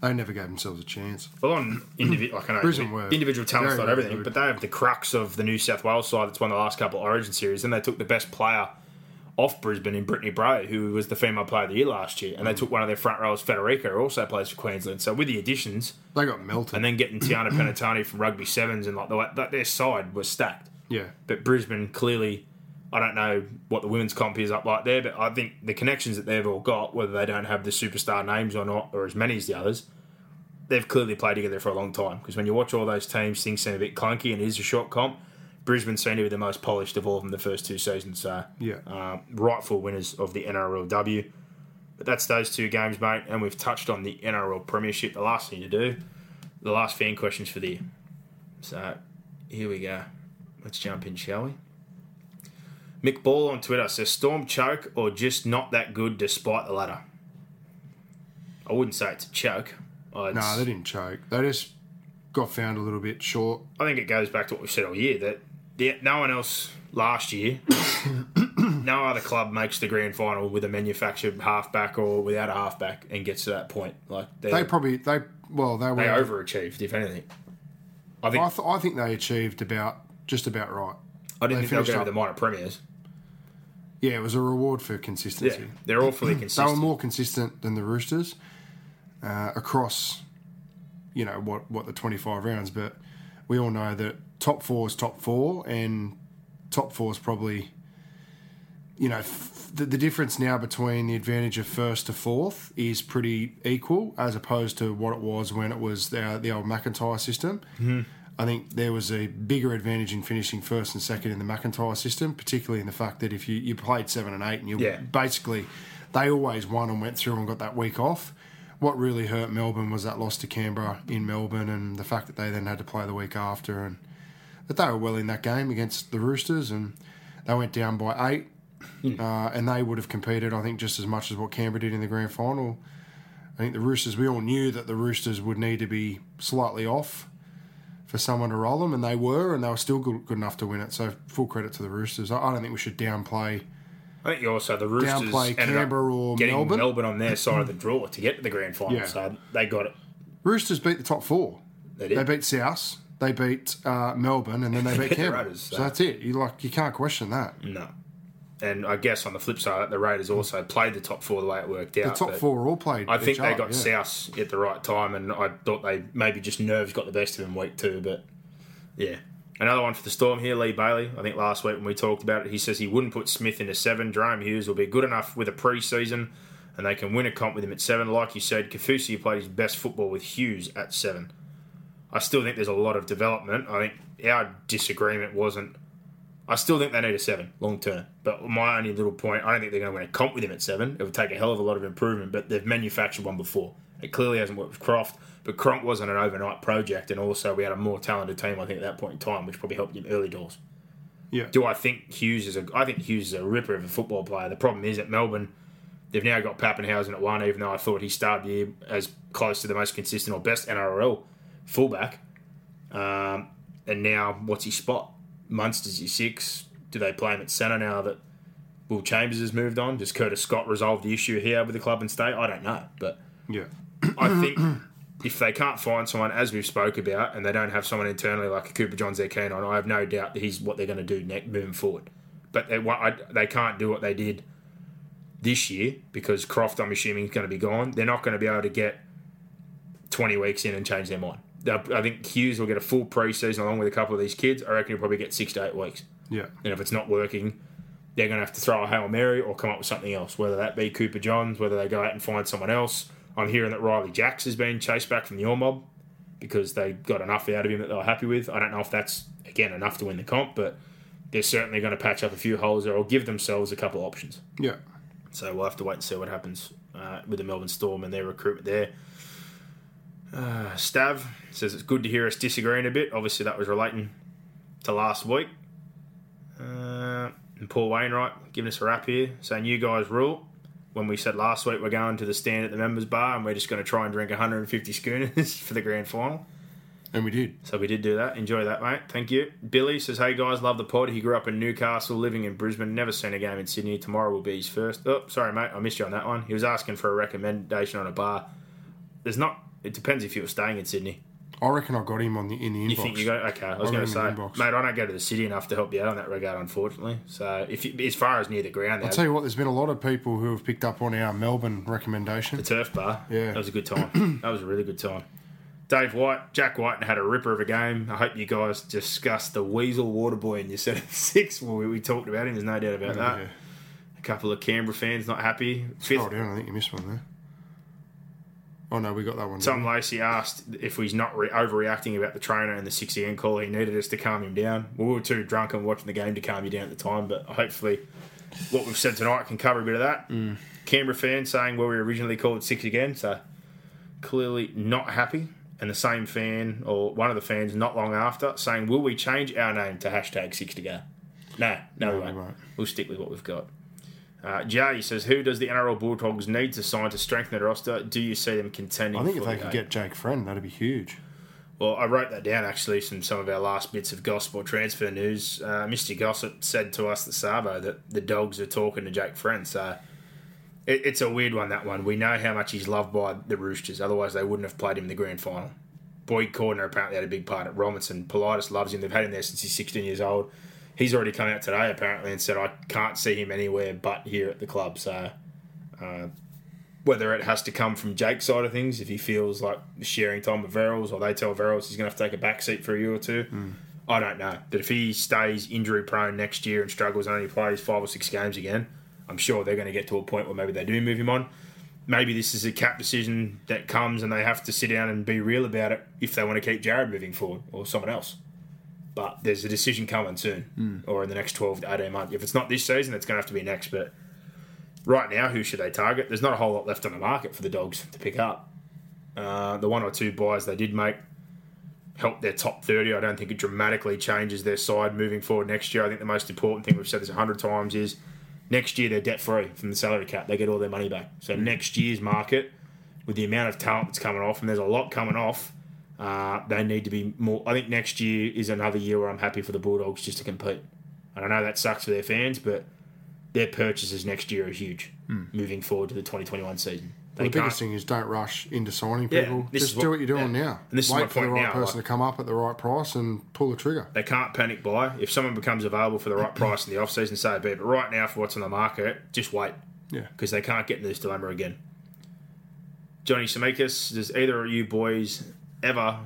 they never gave themselves a chance. well, on individual, like I know, were individual talent's not everything, but they have the crux of the New South Wales side that's won the last couple of Origin series. Then they took the best player off Brisbane in Brittany Bray, who was the female player of the year last year, and they mm. took one of their front rows, Federica, who also plays for Queensland. So with the additions, They got melted. and then getting Tiana Penitani from Rugby Sevens, and like the that their side was stacked. yeah. But Brisbane clearly, I don't know what the women's comp is up like there, but I think the connections that they've all got, whether they don't have the superstar names or not, or as many as the others, they've clearly played together for a long time. Because when you watch all those teams, things seem a bit clunky and it is a short comp. Brisbane seem to be the most polished of all of them the first two seasons. So, Yeah. um, rightful winners of the NRLW. But that's those two games, mate. And we've touched on the NRL Premiership. The last thing to do, the last fan questions for the year. So, here we go. Let's jump in, shall we? Mick Ball on Twitter says Storm choke or just not that good despite the ladder. I wouldn't say it's a choke. Oh, it's- No, they didn't choke. They just got found a little bit short. I think it goes back to what we've said all year that the, no one else last year, no other club makes the grand final with a manufactured halfback or without a halfback and gets to that point. Like they They they, probably they well they were overachieved, if anything. I think I, th- I think they achieved about just about right. I didn't they think they were going to up- the minor premiers. Yeah, it was a reward for consistency. Yeah, they're awfully consistent. They were more consistent than the Roosters uh, across, you know, what what the twenty five rounds. But we all know that top four is top four, and top four is probably, you know, f- the, the difference now between the advantage of first to fourth is pretty equal as opposed to what it was when it was the, the old McIntyre system. I think there was a bigger advantage in finishing first and second in the McIntyre system, particularly in the fact that if you, you played seven and eight and you Yeah. basically they always won and went through and got that week off. What really hurt Melbourne was that loss to Canberra in Melbourne and the fact that they then had to play the week after and that they were well in that game against the Roosters and they went down by eight uh, and they would have competed I think just as much as what Canberra did in the grand final I think the Roosters, we all knew that the Roosters would need to be slightly off for someone to roll them, and they were, and they were still good, good enough to win it. So full credit to the Roosters. I, I don't think we should downplay. I think also the Roosters Downplay Canberra or getting Melbourne. on their side of the draw to get to the grand final. Yeah. So they got it. Roosters beat the top four. They. They beat South, they beat uh, Melbourne, and then they beat Canberra. Raiders, so so- that's it. You like you can't question that. No. And I guess on the flip side, the Raiders also played the top four the way it worked out. The top four all played. I think they other, got yeah. South at the right time, and I thought they maybe just nerves got the best of them week two. But yeah, another one for the Storm here, Lee Bailey. I think last week when we talked about it, he says he wouldn't put Smith into seven. Jahrome Hughes will be good enough with a pre-season, and they can win a comp with him at seven. Like you said, Kaufusi played his best football with Hughes at seven. I still think there's a lot of development. I think our disagreement wasn't. I still think they need a seven long term. But my only little point, I don't think they're going to win a comp with him at seven. It would take a hell of a lot of improvement, but they've manufactured one before. It clearly hasn't worked with Croft, but Cronk wasn't an overnight project, and also we had a more talented team, I think, at that point in time, which probably helped him early doors. Yeah. Do I think Hughes is a? I think Hughes is a ripper of a football player. The problem is at Melbourne, they've now got Papenhuyzen at one, even though I thought he started the year as close to the most consistent or best NRL fullback. Um, and now, what's his spot? Munster's your six. Do they play him at centre now that Will Chambers has moved on? Does Curtis Scott resolve the issue here with the club and state? I don't know, but Yeah. I think if they can't find someone, as we've spoke about, and they don't have someone internally like a Cooper Johns they're keen on, I have no doubt that he's what they're going to do next, moving forward. But they, I, they can't do what they did this year because Croft, I'm assuming, is going to be gone. They're not going to be able to get 20 weeks in and change their mind. They'll- I think Hughes will get a full preseason along with a couple of these kids. I reckon he'll probably get six to eight weeks. Yeah. And if it's not working, they're going to have to throw a Hail Mary or come up with something else, whether that be Cooper Johns, whether they go out and find someone else. I'm hearing that Ryley Jacks has been chased back from the All Mob because they got enough out of him that they were happy with. I don't know if that's, again, enough to win the comp, but they're certainly going to patch up a few holes there or give themselves a couple of options. Yeah. So we'll have to wait and see what happens uh, with the Melbourne Storm and their recruitment there. Uh, Stav says it's good to hear us disagreeing a bit. Obviously, that was relating to last week. Uh, and Paul Wainwright giving us a rap here, saying you guys rule. When we said last week we're going to the stand at the members bar and we're just going to try and drink 150 schooners for the grand final. And we did. So we did do that. Enjoy that, mate. Thank you. Billy says, "Hey guys, love the pod. He grew up in Newcastle, living in Brisbane. Never seen a game in Sydney. Tomorrow will be his first. Oh, sorry, mate. I missed you on that one. He was asking for a recommendation on a bar. There's not. It depends if you were staying in Sydney. I reckon I got him on the in the inbox. You think you go? Okay, I was going to say, in the inbox. mate, I don't go to the city enough to help you out in that regard, unfortunately. So if you, as far as near the ground, I'll tell you what, there's been a lot of people who have picked up on our Melbourne recommendation. the turf bar. Yeah. that was a good time. that was a really good time. Dave White, Jack Wighton had a ripper of a game. I hope you guys discussed the Weasel Waterboy in your set of six. Well, we, we talked about him. There's no doubt about that. Yeah. A couple of Canberra fans not happy. Fifth, Scroll down, I think you missed one there. Oh no, we got that one. Tom Lacey asked if he's not re- overreacting about the trainer and the 6 end call. He needed us to calm him down. We were too drunk and watching the game to calm you down at the time, but hopefully what we've said tonight can cover a bit of that. Mm. Canberra fans saying, well, we originally called 6 again, so clearly not happy. And the same fan, or one of the fans not long after, saying, will we change our name to hashtag 6 to go? No, no, we we won't. won't. We'll stick with what we've got. Uh, Jay says, "Who does the NRL Bulldogs need to sign to strengthen their roster? Do you see them contending?" I think if they the could get Jake Friend, that'd be huge. Well, I wrote that down actually from some of our last bits of gospel transfer news. Uh, Mr. Gossip said to us, the Sabo, that the dogs are talking to Jake Friend. So it, it's a weird one, that one. We know how much he's loved by the Roosters, otherwise, they wouldn't have played him in the grand final. Boyd Cordner apparently had a big part at Robinson. Politis loves him. They've had him there since he's 16 years old. He's already come out today, apparently, and said, I can't see him anywhere but here at the club. So uh, whether it has to come from Jake's side of things, if he feels like sharing time with Verrills, or they tell Verrills he's going to have to take a back seat for a year or two, I don't know. But if he stays injury prone next year and struggles and only plays five or six games again, I'm sure they're going to get to a point where maybe they do move him on. Maybe this is a cap decision that comes and they have to sit down and be real about it if they want to keep Jared moving forward or someone else. But there's a decision coming soon or in the next 12 to 18 months. If it's not this season, it's going to have to be next. But right now, who should they target? There's not a whole lot left on the market for the dogs to pick up. Uh, the one or two buys they did make helped their top 30. I don't think it dramatically changes their side moving forward next year. I think the most important thing we've said this 100 times is next year they're debt free from the salary cap. They get all their money back. So next year's market with the amount of talent that's coming off, and there's a lot coming off. Uh, they need to be more. I think next year is another year where I'm happy for the Bulldogs just to compete. And I know that sucks for their fans, but their purchases next year are huge moving forward to the 2021 season. Well, the biggest thing is don't rush into signing Yeah, people. this Just is do what- what you're doing yeah. now. And this is Wait my for the right now, person like- to come up at the right price and pull the trigger. They can't panic buy. If someone becomes available for the right price in the off season, say be. But right now, for what's on the market, just wait Yeah. because they can't get into this dilemma again. Johnny Samikas, does either of you boys ever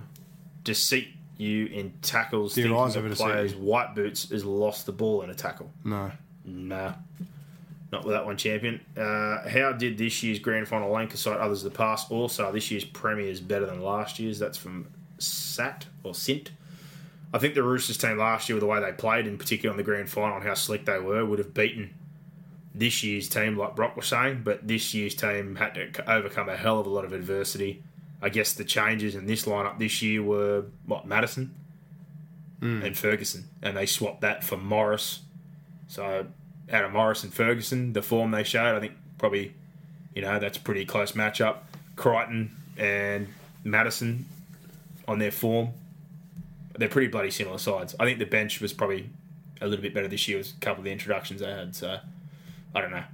deceit you in tackles? Thinking eyes the ever players white boots has lost the ball in a tackle? No. Nah, not with that one, champion. Uh, how did this year's grand final lane cite others of the past? Also, this year's Premier is better than last year's. That's from Sat or Sint. I think the Roosters team last year, with the way they played, in particular on the grand final and how slick they were, would have beaten this year's team, like Brock was saying. But this year's team had to overcome a hell of a lot of adversity. I guess the changes in this lineup this year were what Matterson hmm. and Ferguson, and they swapped that for Morris. So out of Morris and Ferguson, the form they showed, I think probably, you know, that's a pretty close matchup. Crichton and Matterson on their form, they're pretty bloody similar sides. I think the bench was probably a little bit better this year with a couple of the introductions they had. So I don't know,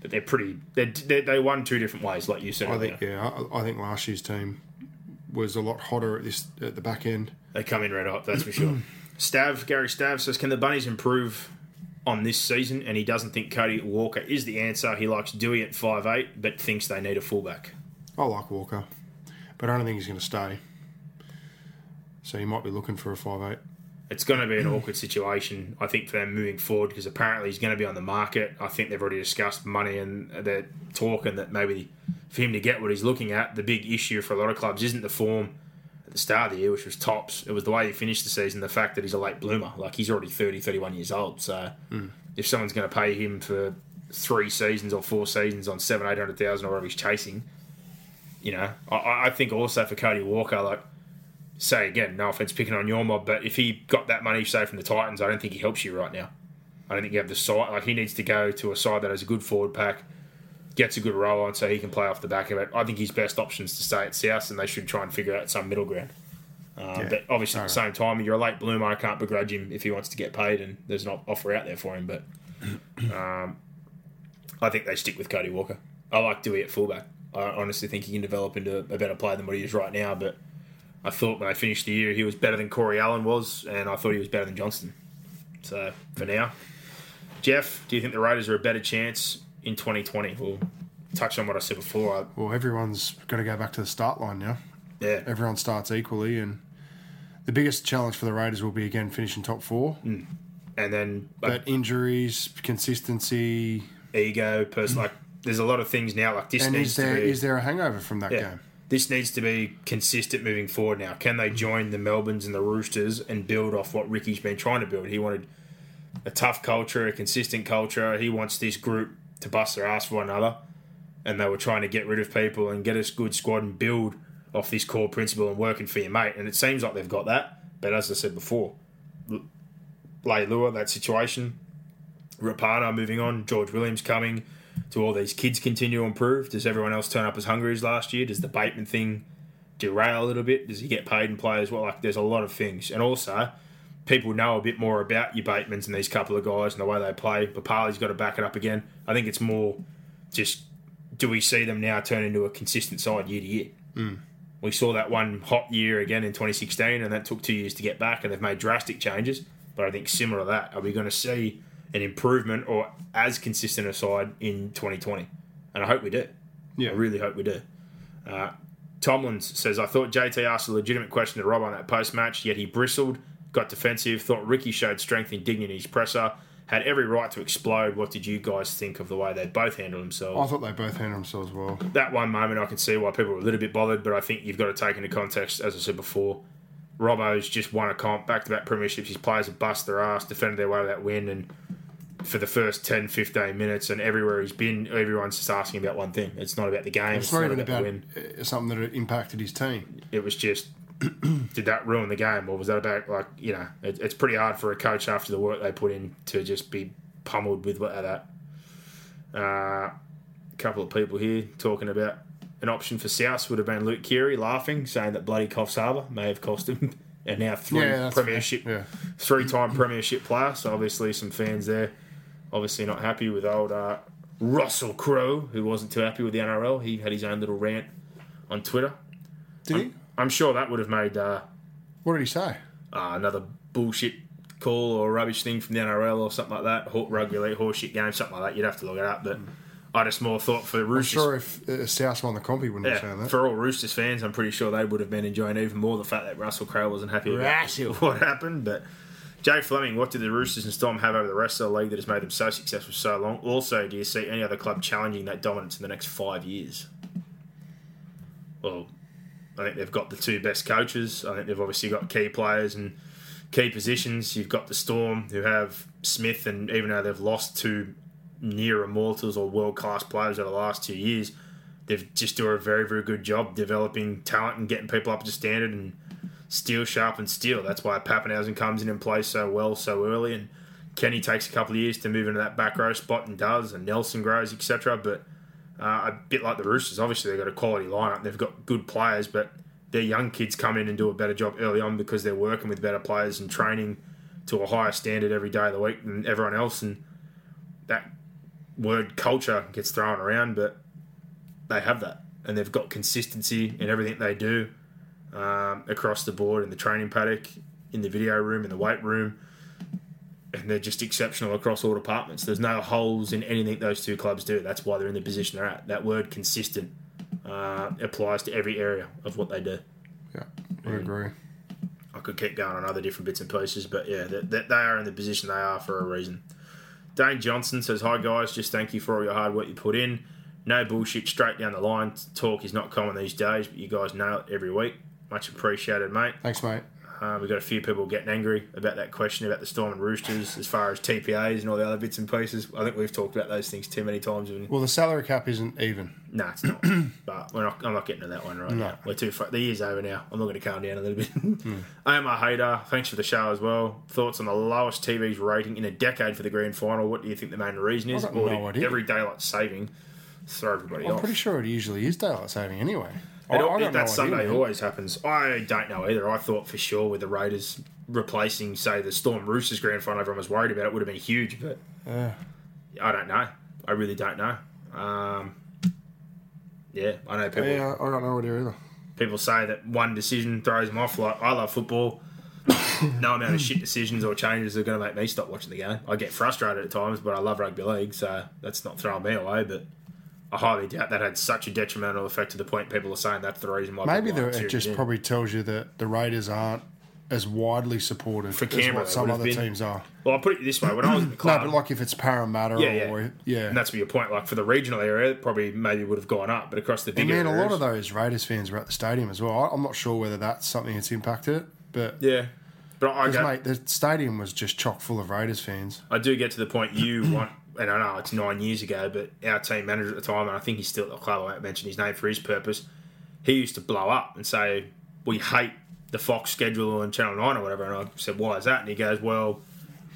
but they're pretty. They they, they won two different ways, like you said. I earlier. think yeah. I, I think last year's team was a lot hotter at this at the back end. They come in red hot, that's for sure. Stav, Gary Stav says, Can the Bunnies improve on this season? And he doesn't think Cody Walker is the answer. He likes Dewey at 5'8, but thinks they need a fullback. I like Walker, but I don't think he's going to stay. So you might be looking for a five eight. It's going to be an mm. awkward situation, I think, for them moving forward because apparently he's going to be on the market. I think they've already discussed money and they're talking that maybe for him to get what he's looking at, the big issue for a lot of clubs isn't the form at the start of the year, which was tops. It was the way he finished the season, the fact that he's a late bloomer. Like he's already 30, 31 years old. So mm. if someone's going to pay him for three seasons or four seasons on seven, eight hundred thousand or whatever he's chasing, you know, I, I think also for Cody Walker, like say again, no offense picking on your mob, but if he got that money, say from the Titans, I don't think he helps you right now. I don't think you have the side. Like he needs to go to a side that has a good forward pack, gets a good roll on, so he can play off the back of it. I think his best option is to stay at South, and they should try and figure out some middle ground. Um, But obviously, at the same time, you're a late bloomer. I can't begrudge him if he wants to get paid, and there's an offer out there for him. But um, I think they stick with Cody Walker. I like Dewey at fullback. I honestly think he can develop into a better player than what he is right now. But I thought when they finished the year, he was better than Corey Allen was, and I thought he was better than Johnston. So for now, Jeff, do you think the Raiders are a better chance in 2020? We'll touch on what I said before. Well, everyone's got to go back to the start line now. yeah, Everyone starts equally, and the biggest challenge for the Raiders will be again finishing top four. Hmm. and then like, But injuries, consistency, ego, person like there's a lot of things now. Like this and needs is there to be. is there a hangover from that Yeah. game? This needs to be consistent moving forward now. Can they join the Melbournes and the Roosters and build off what Ricky's been trying to build? He wanted a tough culture, a consistent culture. He wants this group to bust their ass for one another. And they were trying to get rid of people and get a good squad and build off this core principle and working for your mate. And it seems like they've got that. But as I said before, Leilua, that situation, Rapana moving on, George Williams coming. Do all these kids continue to improve? Does everyone else turn up as hungry as last year? Does the Bateman thing derail a little bit? Does he get paid and play as well? Like, there's a lot of things. And also, people know a bit more about your Batemans and these couple of guys and the way they play. But Papali's got to back it up again. I think it's more just do we see them now turn into a consistent side year to year? Mm. We saw that one hot year again in 2016, and that took two years to get back, and they've made drastic changes. But I think similar to that, are we going to see an improvement or as consistent a side in 2020? And I hope we do. Yeah. I really hope we do. Uh, Tomlins says, I thought JT asked a legitimate question to Rob on that post match, yet he bristled, got defensive, thought Ricky showed strength and dignity in his presser, had every right to explode. What did you guys think of the way they both handled themselves? I thought they both handled themselves well. that one moment I can see why people were a little bit bothered, but I think you've got to take into context, as I said before, Robbo's just won a comp, back to back premierships. His players have bust their ass, defended their way to that win, and for the first 10, 15 minutes, and everywhere he's been, everyone's just asking about one thing. It's not about the game, It's not even the about win. uh, something that impacted his team. It was just, did that ruin the game, or was that about, like, you know, it, it's pretty hard for a coach after the work they put in to just be pummeled with what- that. Uh, a couple of people here talking about an option for South would have been Luke Keary laughing, saying that bloody Coffs Harbour may have cost him, and now three yeah, premiership, yeah. three time premiership player. So obviously some fans there, obviously not happy with old uh, Russell Crowe, who wasn't too happy with the NRL. He had his own little rant on Twitter. Did he? I'm sure that would have made uh, What did he say? uh, another bullshit call or rubbish thing from the NRL or something like that. Rugby league horseshit game, something like that. You'd have to look it up, but I just more thought for Roosters. I'm sure if uh, South won the comp, he wouldn't yeah, saying that. for all Roosters fans, I'm pretty sure they would have been enjoying even more the fact that Russell Crowe wasn't happy with what happened. But Jay Fleming, what did the Roosters and Storm have over the rest of the league that has made them so successful so long? Also, do you see any other club challenging that dominance in the next five years? Well, I think they've got the two best coaches. I think they've obviously got key players and key positions. You've got the Storm, who have Smith, and even though they've lost two near immortals or world class players over the last two years, they've just do a very, very good job developing talent and getting people up to standard and steel sharp and steel. That's why Papenhuyzen comes in and plays so well so early, and Kenny takes a couple of years to move into that back row spot and does, and Nelson grows, etc. But uh, a bit like the Roosters, obviously they've got a quality lineup. They've got good players, but their young kids come in and do a better job early on because they're working with better players and training to a higher standard every day of the week than everyone else. And that word culture gets thrown around, but they have that, and they've got consistency in everything they do um, across the board in the training paddock, in the video room, in the weight room, and they're just exceptional across all departments. There's no holes in anything those two clubs do. That's why they're in the position they're at. That word consistent uh, applies to every area of what they do. Yeah, I agree. I could keep going on other different bits and pieces, but yeah, they, they are in the position they are for a reason. Dane Johnson says, Hi guys, just thank you for all your hard work you put in. No bullshit, straight down the line. Talk is not common these days, but you guys nail it every week. Much appreciated, mate. Thanks, mate. Uh, we've got a few people getting angry about that question about the Storm and Roosters as far as TPAs and all the other bits and pieces. I think we've talked about those things too many times. And, Well, the salary cap isn't even. no, it's not. but we're not, I'm not getting to that one right now. We're too far. The year's over now. I'm not going to calm down a little bit. Omar Hader, thanks for the show as well. Thoughts on the lowest TV's rating in a decade for the grand final? What do you think the main reason is? I've got no idea. Every daylight saving throw everybody I'm off. pretty sure it usually is daylight saving anyway. I, It, I got it, no that Sunday always happens. I don't know either. I thought for sure with the Raiders replacing, say, the Storm Roosters grand final, everyone was worried about it. Would have been huge, but I don't know. I really don't know. Um, yeah, I know people. Yeah, I no idea either. People say that one decision throws them off. Like I love football. no amount of shit decisions or changes are going to make me stop watching the game. I get frustrated at times, but I love rugby league, so that's not throwing me away. But I highly doubt that had such a detrimental effect to the point people are saying that's the reason why. Maybe the, it just in. probably tells you that the Raiders aren't as widely supported For as Canberra, what some other been. teams are. Well, I'll put it this way: when I was in the No, club, but like if it's Parramatta yeah, yeah, or yeah, and that's your point. Like for the regional area, it probably maybe would have gone up, but across the and bigger man, a lot of those Raiders fans were at the stadium as well. I'm not sure whether that's something that's impacted it, but yeah. But I, because go, mate, the stadium was just chock full of Raiders fans. I do get to the point you want, and I know it's nine years ago, but our team manager at the time, and I think he's still at the club. I won't mention his name for his purpose. He used to blow up and say, "We hate the Fox schedule and Channel Nine or whatever." And I said, "Why is that?" And he goes, "Well,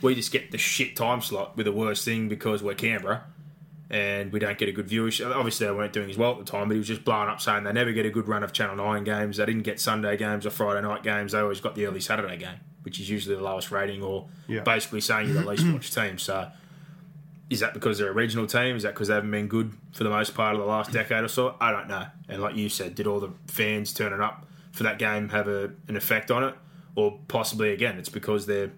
we just get the shit time slot with the worst thing because we're Canberra." And we don't get a good viewership. Obviously, they weren't doing as well at the time, but he was just blowing up saying they never get a good run of Channel 9 games. They didn't get Sunday games or Friday night games. They always got the early Saturday game, which is usually the lowest rating or Yeah. basically saying you're the least watched team. So is that because they're a regional team? Is that because they haven't been good for the most part of the last decade or so? I don't know. And like you said, did all the fans turning up for that game have a, an effect on it? Or possibly, again, it's because they're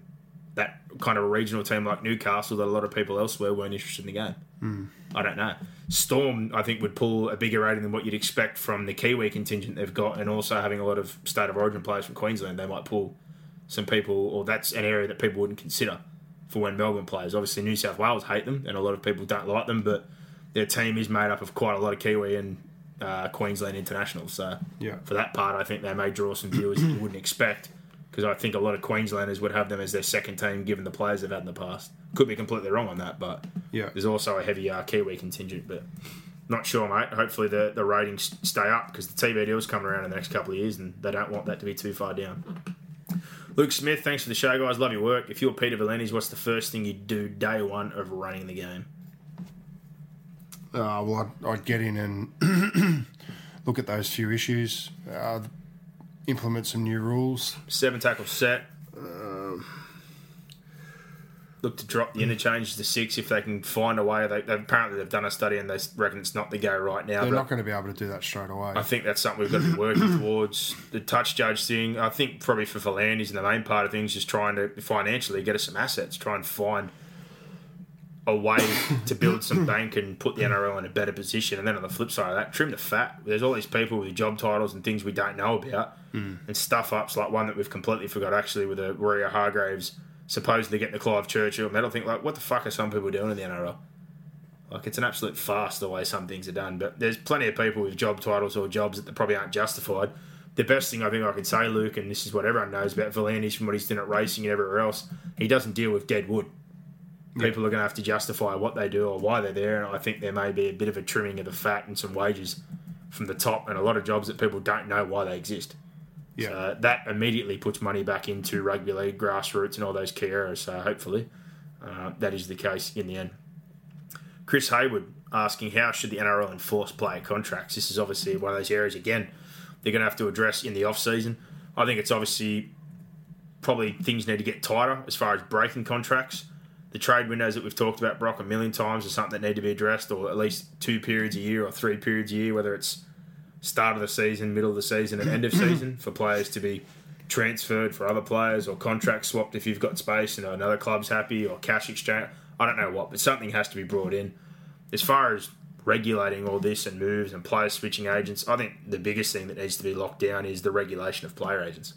that kind of a regional team like Newcastle that a lot of people elsewhere weren't interested in the game. Hmm. I don't know. Storm, I think, would pull a bigger rating than what you'd expect from the Kiwi contingent they've got, and also having a lot of state of origin players from Queensland. They might pull some people, or that's an area that people wouldn't consider for when Melbourne plays. Obviously, New South Wales hate them, and a lot of people don't like them, but their team is made up of quite a lot of Kiwi and uh, Queensland internationals. So, Yeah. for that part, I think they may draw some viewers that you wouldn't expect. Because I think a lot of Queenslanders would have them as their second team, given the players they've had in the past. Could be completely wrong on that, but Yeah. there's also a heavy uh, Kiwi contingent, but not sure, mate. Hopefully the, the ratings stay up because the TV deal's coming around in the next couple of years and they don't want that to be too far down. Luke Smith, thanks for the show, guys. Love your work. If you're Peter V'landys, what's the first thing you'd do day one of running the game? Uh, well, I'd, I'd get in and look at those few issues, uh, implement some new rules. Seven tackle set. Look to drop the mm. interchange to six if they can find a way. They, they apparently they've done a study and they reckon it's not the go right now. They're not going to be able to do that straight away. I think that's something we've got to be working towards. The touch judge thing, I think probably for V'landys and the main part of things, just trying to financially get us some assets, try and find a way to build some bank and put the NRL in a better position. And then on the flip side of that, trim the fat. There's all these people with job titles and things we don't know about, mm. and stuff ups like one that we've completely forgot actually with a Waerea-Hargreaves supposedly getting the Clive Churchill medal. Think like, what the fuck are some people doing in the NRL? Like it's an absolute farce the way some things are done. But there's plenty of people with job titles or jobs that probably aren't justified. The best thing I think I can say, Luke, and this is what everyone knows about V'landys from what he's done at racing and everywhere else, he doesn't deal with dead wood. People are going to have to justify what they do or why they're there, and I think there may be a bit of a trimming of the fat and some wages from the top, and a lot of jobs that people don't know why they exist. Yeah. So that immediately puts money back into rugby league, grassroots, and all those key areas. So hopefully uh, that is the case in the end. Chris Hayward asking how should the NRL enforce player contracts? This is obviously one of those areas again they're going to have to address in the off season. I think it's obviously probably things need to get tighter as far as breaking contracts. The trade windows that we've talked about, Brock, a million times is something that need to be addressed, or at least two periods a year or three periods a year, whether it's start of the season, middle of the season, and end of season for players to be transferred for other players or contracts swapped if you've got space and another club's happy or cash exchange. I don't know what, but something has to be brought in. As far as regulating all this and moves and player switching agents, I think the biggest thing that needs to be locked down is the regulation of player agents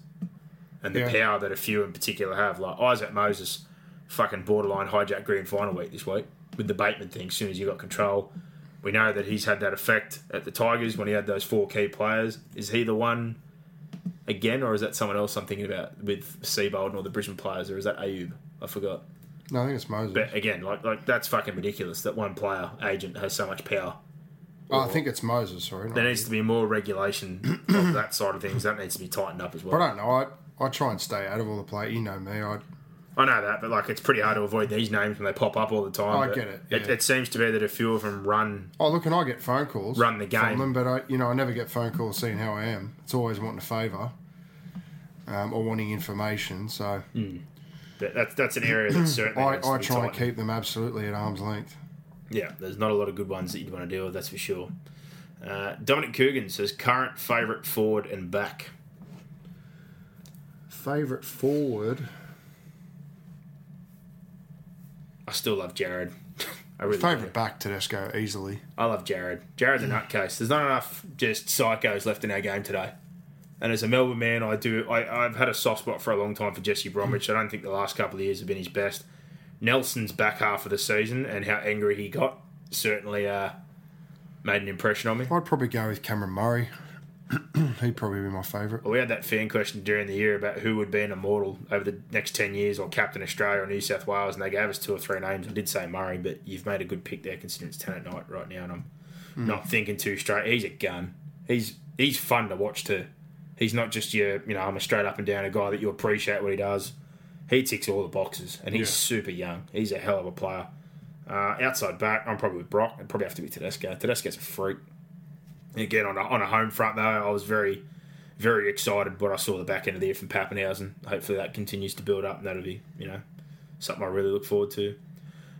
and the Yeah. power that a few in particular have. Like Isaac Moses, fucking borderline hijack grand final week this week with the Bateman thing. As soon as you got control, we know that he's had that effect at the Tigers when he had those four key players. Is he the one again, or is that someone else I'm thinking about with Seabold or the Brisbane players, or is that Ayoub? I forgot. no, I think it's Moses. But again, like like that's fucking ridiculous that one player agent has so much power. oh, I think it's Moses. Sorry, There needs to be more regulation of that side of things. That needs to be tightened up as well. I don't know. I I try and stay out of all the play. You know me. I I know that, but like it's pretty hard to avoid these names when they pop up all the time. I get it, It, yeah. it seems to be that a few of them run. oh look, and I get phone calls. Run the game. from them, but I you know I never get phone calls seeing how I am. It's always wanting a favour. Um, or wanting information, so That, that's that's an area that certainly. I, needs to I be try and keep them absolutely at arm's length. Yeah, there's not a lot of good ones that you'd want to deal with. That's for sure. Uh, Dominic Coogan says current favourite forward and back. Favourite forward, I still love Jared. I really favourite do. back Tedesco easily. I love Jared. Jared's a nutcase. There's not enough just psychos left in our game today. And as a Melbourne man, I do. I, I've had a soft spot for a long time for Jesse Bromwich. I don't think the last couple of years have been his best. Nelson's back half of the season and how angry he got certainly uh, made an impression on me. I'd probably go with Cameron Murray. He'd probably be my favourite. Well, we had that fan question during the year about who would be an immortal over the next 10 years or captain Australia or New South Wales, and they gave us two or three names. I did say Murray, but you've made a good pick there considering it's 10 at night right now, and I'm not thinking too straight. He's a gun. He's he's fun to watch too. He's not just your, you know, I'm a straight up and down a guy that you appreciate what he does. He ticks all the boxes, and he's Yeah. super young. He's a hell of a player. Uh, outside back, I'm probably with Brock. It'd probably have to be Tedesco. Tedesco's a freak. Again, on a, on a home front though, I was very, very excited what I saw the back end of the year from Papenhuyzen. Hopefully that continues to build up, and that'll be you know something I really look forward to.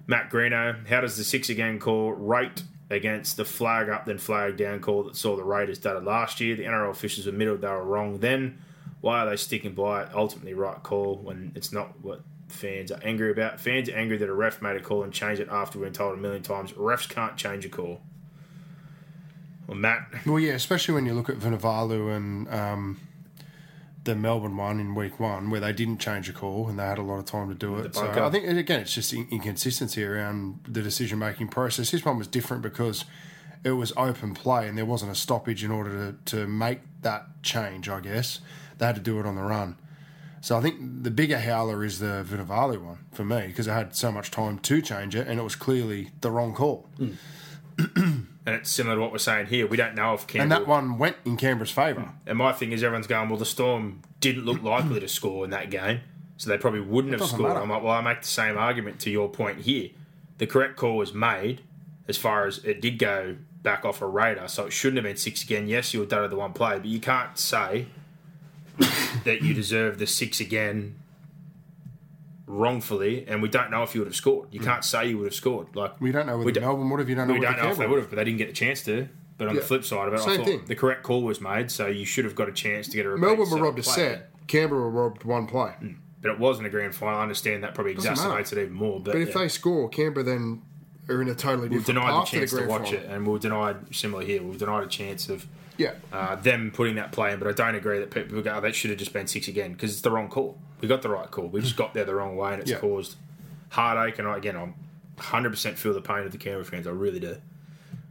Matt Greeno, how does the six again call rate against the flag up then flag down call that saw the Raiders it last year? The NRL officials admitted they were wrong then. Why are they sticking by it? Ultimately, right call when it's not what fans are angry about. Fans are angry that a ref made a call and changed it after we've been told a million times. Refs can't change a call. Well, Matt, Well, yeah, especially when you look at Vunivalu and um, the Melbourne one in week one, where they didn't change a call and they had a lot of time to do it. So. I think again, it's just inconsistency around the decision making process. This one was different because it was open play and there wasn't a stoppage in order to, to make that change. I guess they had to do it on the run. So I think the bigger howler is the Vunivalu one for me because I had so much time to change it and it was clearly the wrong call. and it's similar to what we're saying here. We don't know if Campbell. And that one went in Canberra's favour. And my thing is, everyone's going, well, the Storm didn't look likely to score in that game, so they probably wouldn't have scored. matter. I'm like, well, I make the same argument to your point here. The correct call was made as far as it did go back off a radar, so it shouldn't have been six again. Yes, you were done with the one play, but you can't say that you deserve the six again wrongfully, and we don't know if you would have scored. You can't say you would have scored. Like We don't know whether don't- Melbourne would have. You don't know. we don't know if they would have, but they didn't get the chance to. But on Yeah. the flip side of it, I thought thing. the correct call was made, so you should have got a chance to get a repeat. Melbourne were robbed a play. set. Canberra were robbed one play. Hmm. but it wasn't a grand final. I understand that probably Doesn't matter. exacerbates it even more. But, But if yeah. they score, Canberra then are in a totally we've different denied the path to the chance to grand watch final. it, and we we're denied similar here. We've denied a chance of Yeah, uh, them putting that play in. But I don't agree that people go, oh, that should have just been six again because it's the wrong call. We got the right call. We just got there the wrong way, and it's Yeah. caused heartache. And I, again, I'm 100 percent feel the pain of the Canberra fans. I really do.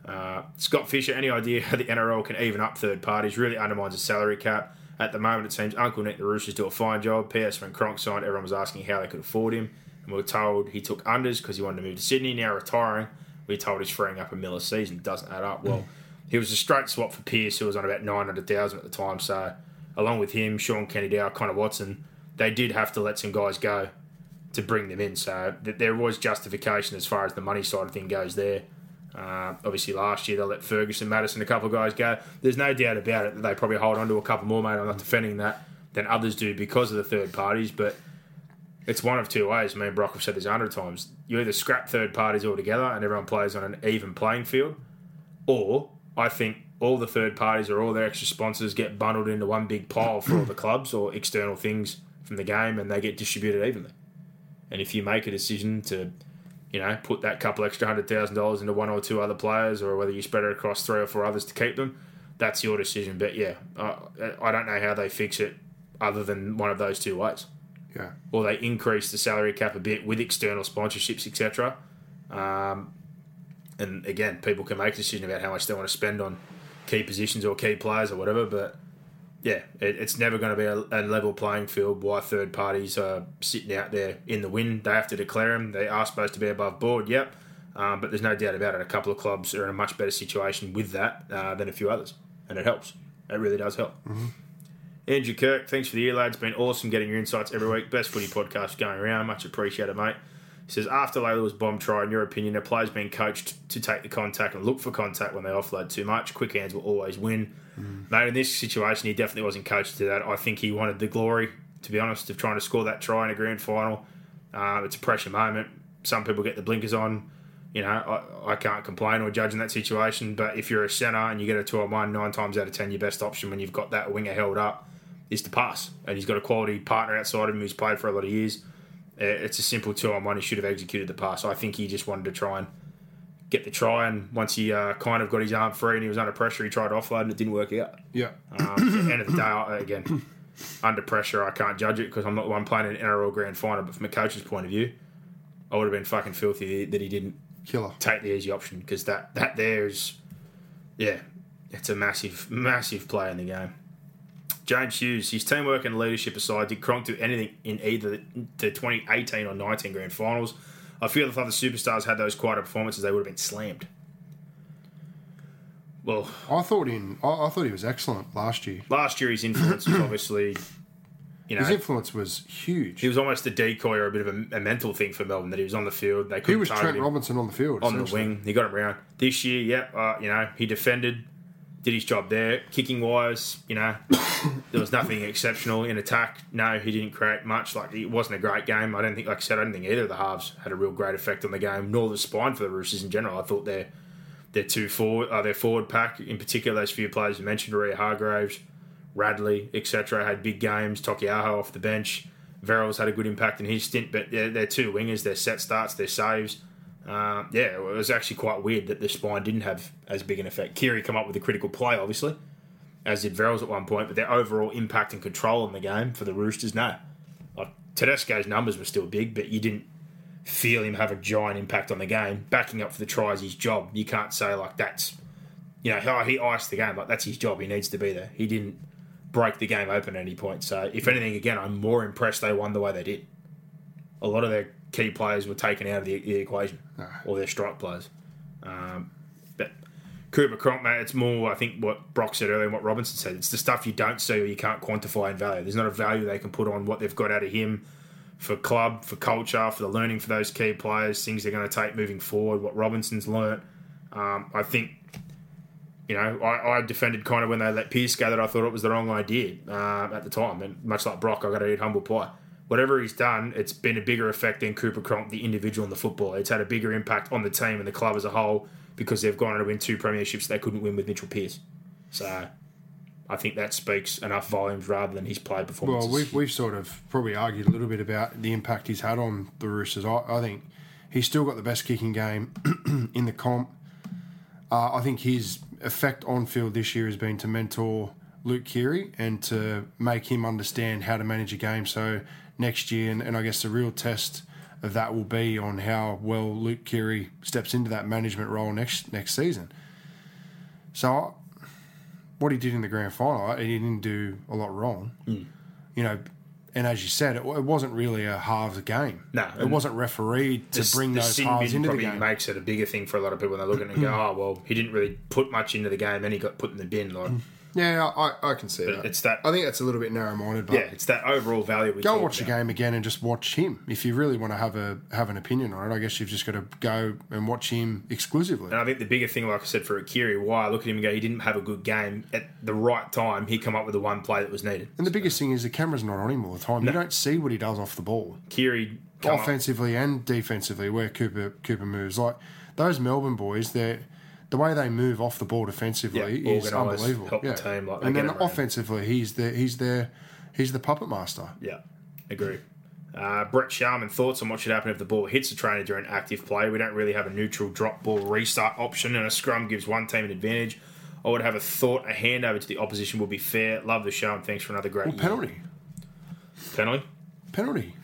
Uh, Scott Fisher, any idea how the NRL can even up third parties? Really undermines the salary cap. At the moment, it seems Uncle Nick the Roosters do a fine job. PS when Cronk signed, everyone was asking how they could afford him, and we were told he took unders because he wanted to move to Sydney. Now retiring, we are told he's freeing up a mill a season. Doesn't add up. Well, he was a straight swap for Pearce, who was on about nine hundred thousand at the time. So, along with him, Sean Kennedy, Connor Watson, they did have to let some guys go to bring them in. So th- there was justification as far as the money side of thing goes there. Uh, obviously, last year they let Ferguson, Matterson, a couple of guys go. There's no doubt about it that they probably hold on to a couple more, mate. I'm not defending that than others do because of the third parties, but it's one of two ways. Me and Brock have said this a hundred times. You either scrap third parties altogether and everyone plays on an even playing field, or I think all the third parties or all their extra sponsors get bundled into one big pile for all the clubs or external things from the game and they get distributed evenly. And if you make a decision to, you know, put that couple extra hundred thousand dollars into one or two other players, or whether you spread it across three or four others to keep them, that's your decision. But yeah, I, I don't know how they fix it other than one of those two ways yeah. or they increase the salary cap a bit with external sponsorships, etc. Um, and again, people can make a decision about how much they want to spend on key positions or key players or whatever. But yeah, it, it's never going to be a, a level playing field. Why third parties are sitting out there in the wind? They have to declare them. They are supposed to be above board. Yep. Um, but there's no doubt about it. A couple of clubs are in a much better situation with that uh, than a few others, and it helps. It really does help. Andrew Kirk, thanks for the year, lads. Been awesome getting your insights every week. Best footy podcast going around. Much appreciated, mate. He says, after Leilua's bomb try, in your opinion, are players being coached to take the contact and look for contact when they offload too much? Quick hands will always win. Mate, in this situation, he definitely wasn't coached to that. I think he wanted the glory, to be honest, of trying to score that try in a grand final. Uh, it's a pressure moment. Some people get the blinkers on. You know, I, I can't complain or judge in that situation. But if you're a centre and you get a two on one, nine times out of ten, your best option when you've got that winger held up is to pass. And he's got a quality partner outside of him who's played for a lot of years. Uh, It's a simple two on one. He should have executed the pass. I think he just wanted to try and get the try. And once he uh, kind of got his arm free and he was under pressure, he tried to offload and it didn't work out. Yeah. Um, end of the day, again, under pressure, I can't judge it because I'm not one playing an NRL grand final. But from a coach's point of view, I would have been fucking filthy that he didn't Killer. take the easy option because that that there is, yeah, it's a massive massive play in the game. James Hughes, his teamwork and leadership aside, did Cronk do anything in either the 2018 or 19 grand finals? I feel if other superstars had those quieter performances, they would have been slammed. Well, I thought in. I, I thought he was excellent last year. last year his influence was obviously, you know, His influence was huge. he was almost a decoy or a bit of a, a mental thing for Melbourne that he was on the field. They He was Trent Robinson on the field. on the wing. He got him around this year. Yep, uh, you know he defended, did his job there. Kicking wise, you know, there was nothing exceptional in attack. No, he didn't create much. Like it wasn't a great game. I don't think, like I said, I don't think either of the halves had a real great effect on the game, nor the spine for the Roosters in general. I thought their their two forward, uh, their forward pack in particular, those few players you mentioned, Waerea-Hargreaves, Radley, etc., had big games. Taukeiaho off the bench. Verrills had a good impact in his stint, but they're, they're two wingers. Their set starts, their saves. Uh, yeah, it was actually quite weird that the spine didn't have as big an effect. Keary come up with a critical play, obviously, as did Verrills at one point, but their overall impact and control in the game for the Roosters, no. Like Tedesco's numbers were still big, but you didn't feel him have a giant impact on the game. Backing up for the try is his job. You can't say like that's, you know, oh, he iced the game. Like that's his job. He needs to be there. He didn't break the game open at any point. So if anything, again, I'm more impressed they won the way they did. A lot of their key players were taken out of the, the equation, or their strike players. Um, but Cooper Cronk, mate, it's more, I think, what Brock said earlier and what Robinson said. It's the stuff you don't see or you can't quantify in value. There's not a value they can put on what they've got out of him for club, for culture, for the learning for those key players, things they're going to take moving forward, what Robinson's learnt. Um, I think you know, I, I defended kind of when they let Pearce go that I thought it was the wrong idea um, at the time. And much like Brock, I got to eat humble pie. Whatever he's done, it's been a bigger effect than Cooper Cronk, the individual in the football. It's had a bigger impact on the team and the club as a whole because they've gone on to win two premierships they couldn't win with Mitchell Pearce. So I think that speaks enough volumes rather than his play performance. Well, we've, we've sort of probably argued a little bit about the impact he's had on the Roosters. I, I think he's still got the best kicking game in the comp. Uh, I think his effect on field this year has been to mentor Luke Keary and to make him understand how to manage a game. So next year, and, and I guess the real test of that will be on how well Luke Keary steps into that management role next next season. So what he did in the grand final, he didn't do a lot wrong. Hmm. You know, and as you said, it, it wasn't really a halves game. No, it wasn't refereed to the, bring the those halves into the probably game. makes it a bigger thing for a lot of people when they look at it and go, oh, well, he didn't really put much into the game, then he got put in the bin. Like, Yeah, I, I can see that. it's that- I think that's a little bit narrow-minded. But yeah, it's that overall value. We go and watch the game again and just watch him. If you really want to have a have an opinion on it, I guess you've just got to go and watch him exclusively. And I think the bigger thing, like I said, for Akiri, why I look at him and go, he didn't have a good game at the right time. He come up with the one play that was needed. And the biggest thing is the camera's not on him all the time. You don't see what he does off the ball, Keary come up- offensively and defensively, where Cooper Cooper moves. Like those Melbourne boys, they the way they move off the ball defensively Yeah, is unbelievable. help the yeah. team, like, and then offensively, he's the he's the he's the puppet master. Yeah, agree. Uh, Brett Sharman, thoughts on what should happen if the ball hits the trainer during active play? We don't really have a neutral drop ball restart option, and a scrum gives one team an advantage. I would have a thought a handover to the opposition would be fair. Love the show, and thanks for another great Well, penalty, Penalty? penalty.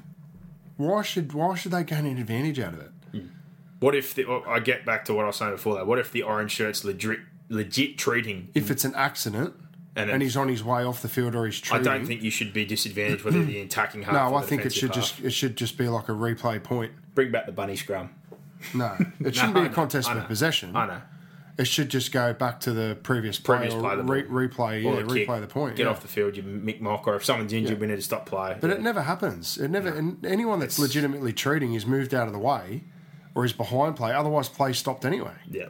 Why should why should they gain an advantage out of it? What if the, oh, I get back to what I was saying before that? What if the orange shirt's legit, legit treating? If it's an accident And and, he's on his way off the field or he's I don't think you should be disadvantaged whether the attacking half. no, I think it should half. just it should just be like a replay point. bring back the bunny scrum. No, it shouldn't I be a contest for possession. I know. It should just go back to the previous play Previous play, the re- replay. Yeah, a kick. replay the point. Get yeah. off the field, you Mick Mock, or if someone's injured, we need to stop play. But it never happens. It never. And anyone that's legitimately treating is moved out of the way, or is behind play. Otherwise, play stopped anyway. Yeah.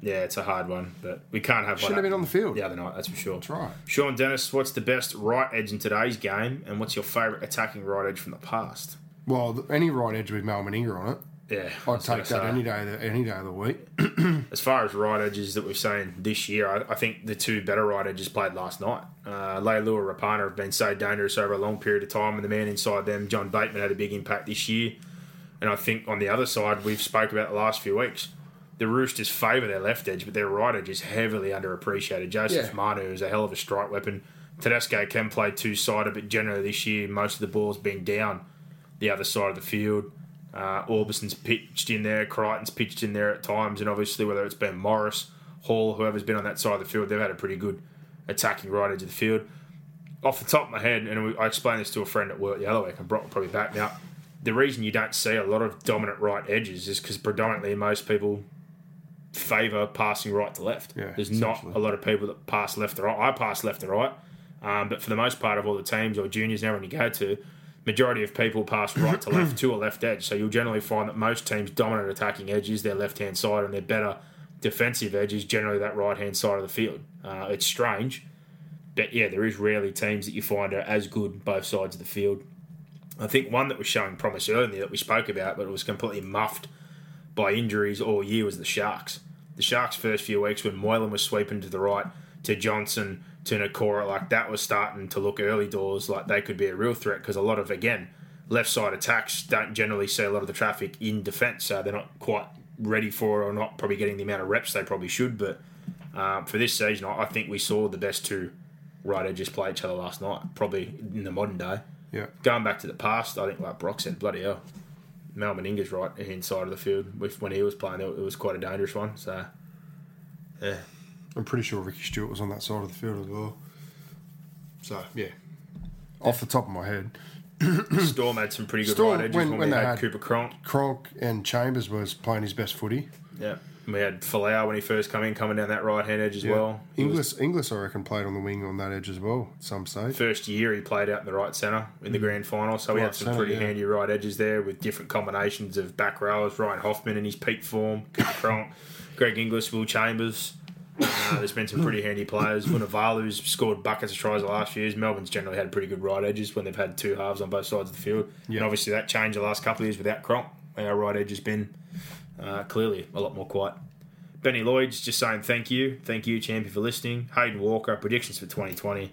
Yeah, it's a hard one, but we can't have Shouldn't have been on the field. the other night, that's for sure. That's right. Sean Dennis, what's the best right edge in today's game, and what's your favourite attacking right edge from the past? Well, any right edge with Mal Meninga on it, Yeah, I'd take that any day. Of the, any day of the week. As far as right edges that we've seen this year, I, I think the two better right edges played last night. Uh, Leilua and Rapana have been so dangerous over a long period of time, and the man inside them, John Bateman, had a big impact this year. And I think on the other side, we've spoke about the last few weeks. The Roosters favour their left edge, but their right edge is heavily underappreciated. Joseph Yeah. Manu is a hell of a strike weapon. Tedesco can play two sided, but generally this year, most of the ball's been down the other side of the field. Uh, Aubusson's pitched in there, Crichton's pitched in there at times, and obviously whether it's been Morris, Hall, whoever's been on that side of the field, they've had a pretty good attacking right edge of the field. Off the top of my head, and I explained this to a friend at work the other week, and Brock will probably back me up. The reason you don't see a lot of dominant right edges is because predominantly most people favour passing right to left. Yeah, There's not a lot of people that pass left to right. I pass left to right, um, but for the most part of all the teams or juniors and everyone you go to, majority of people pass right to left to a left edge. So you'll generally find that most teams' dominant attacking edge is their left hand side, and their better defensive edge is generally that right hand side of the field. Uh, it's strange, but yeah, there is rarely teams that you find are as good both sides of the field. I think one that was showing promise earlier that we spoke about, but it was completely muffed by injuries all year was the Sharks. The Sharks' first few weeks when Moylan was sweeping to the right to Johnson to Nakora, like that was starting to look early doors like they could be a real threat because a lot of, again, left side attacks don't generally see a lot of the traffic in defence, so they're not quite ready for it or not probably getting the amount of reps they probably should. But um, for this season, I I think we saw the best two right edges play each other last night, probably in the modern day. Yeah. Going back to the past, I think like Brock said, bloody hell. Mal Meninga's right inside of the field. With when he was playing, it was quite a dangerous one. So, yeah, I'm pretty sure Ricky Stuart was on that side of the field as well. So yeah, off the top of my head, Storm had some pretty good Storm, right edges when- when, when we they had, had- Cooper Cronk. Kronk and Chambers was playing his best footy. Yeah, And we had Folau when he first came in, coming down that right hand edge as well. He was- Inglis, Inglis, I reckon, played on the wing on that edge as well. At some stage. first year he played out in the right centre in the grand final, so we Mm. Had some centre, pretty yeah. handy right edges there with different combinations of back rowers. Ryan Hoffman in his peak form, Cronk, Greg Inglis, Will Chambers. Uh, there's been some pretty handy players. Vunivalu's scored buckets of tries the last few years. Melbourne's generally had pretty good right edges when they've had two halves on both sides of the field. Yeah. And obviously that changed the last couple of years without Cronk. Our right edge has been uh, clearly a lot more quiet. Benny Lloyd's just saying thank you. Thank you, champion, for listening. Hayden Walker, predictions for 2020.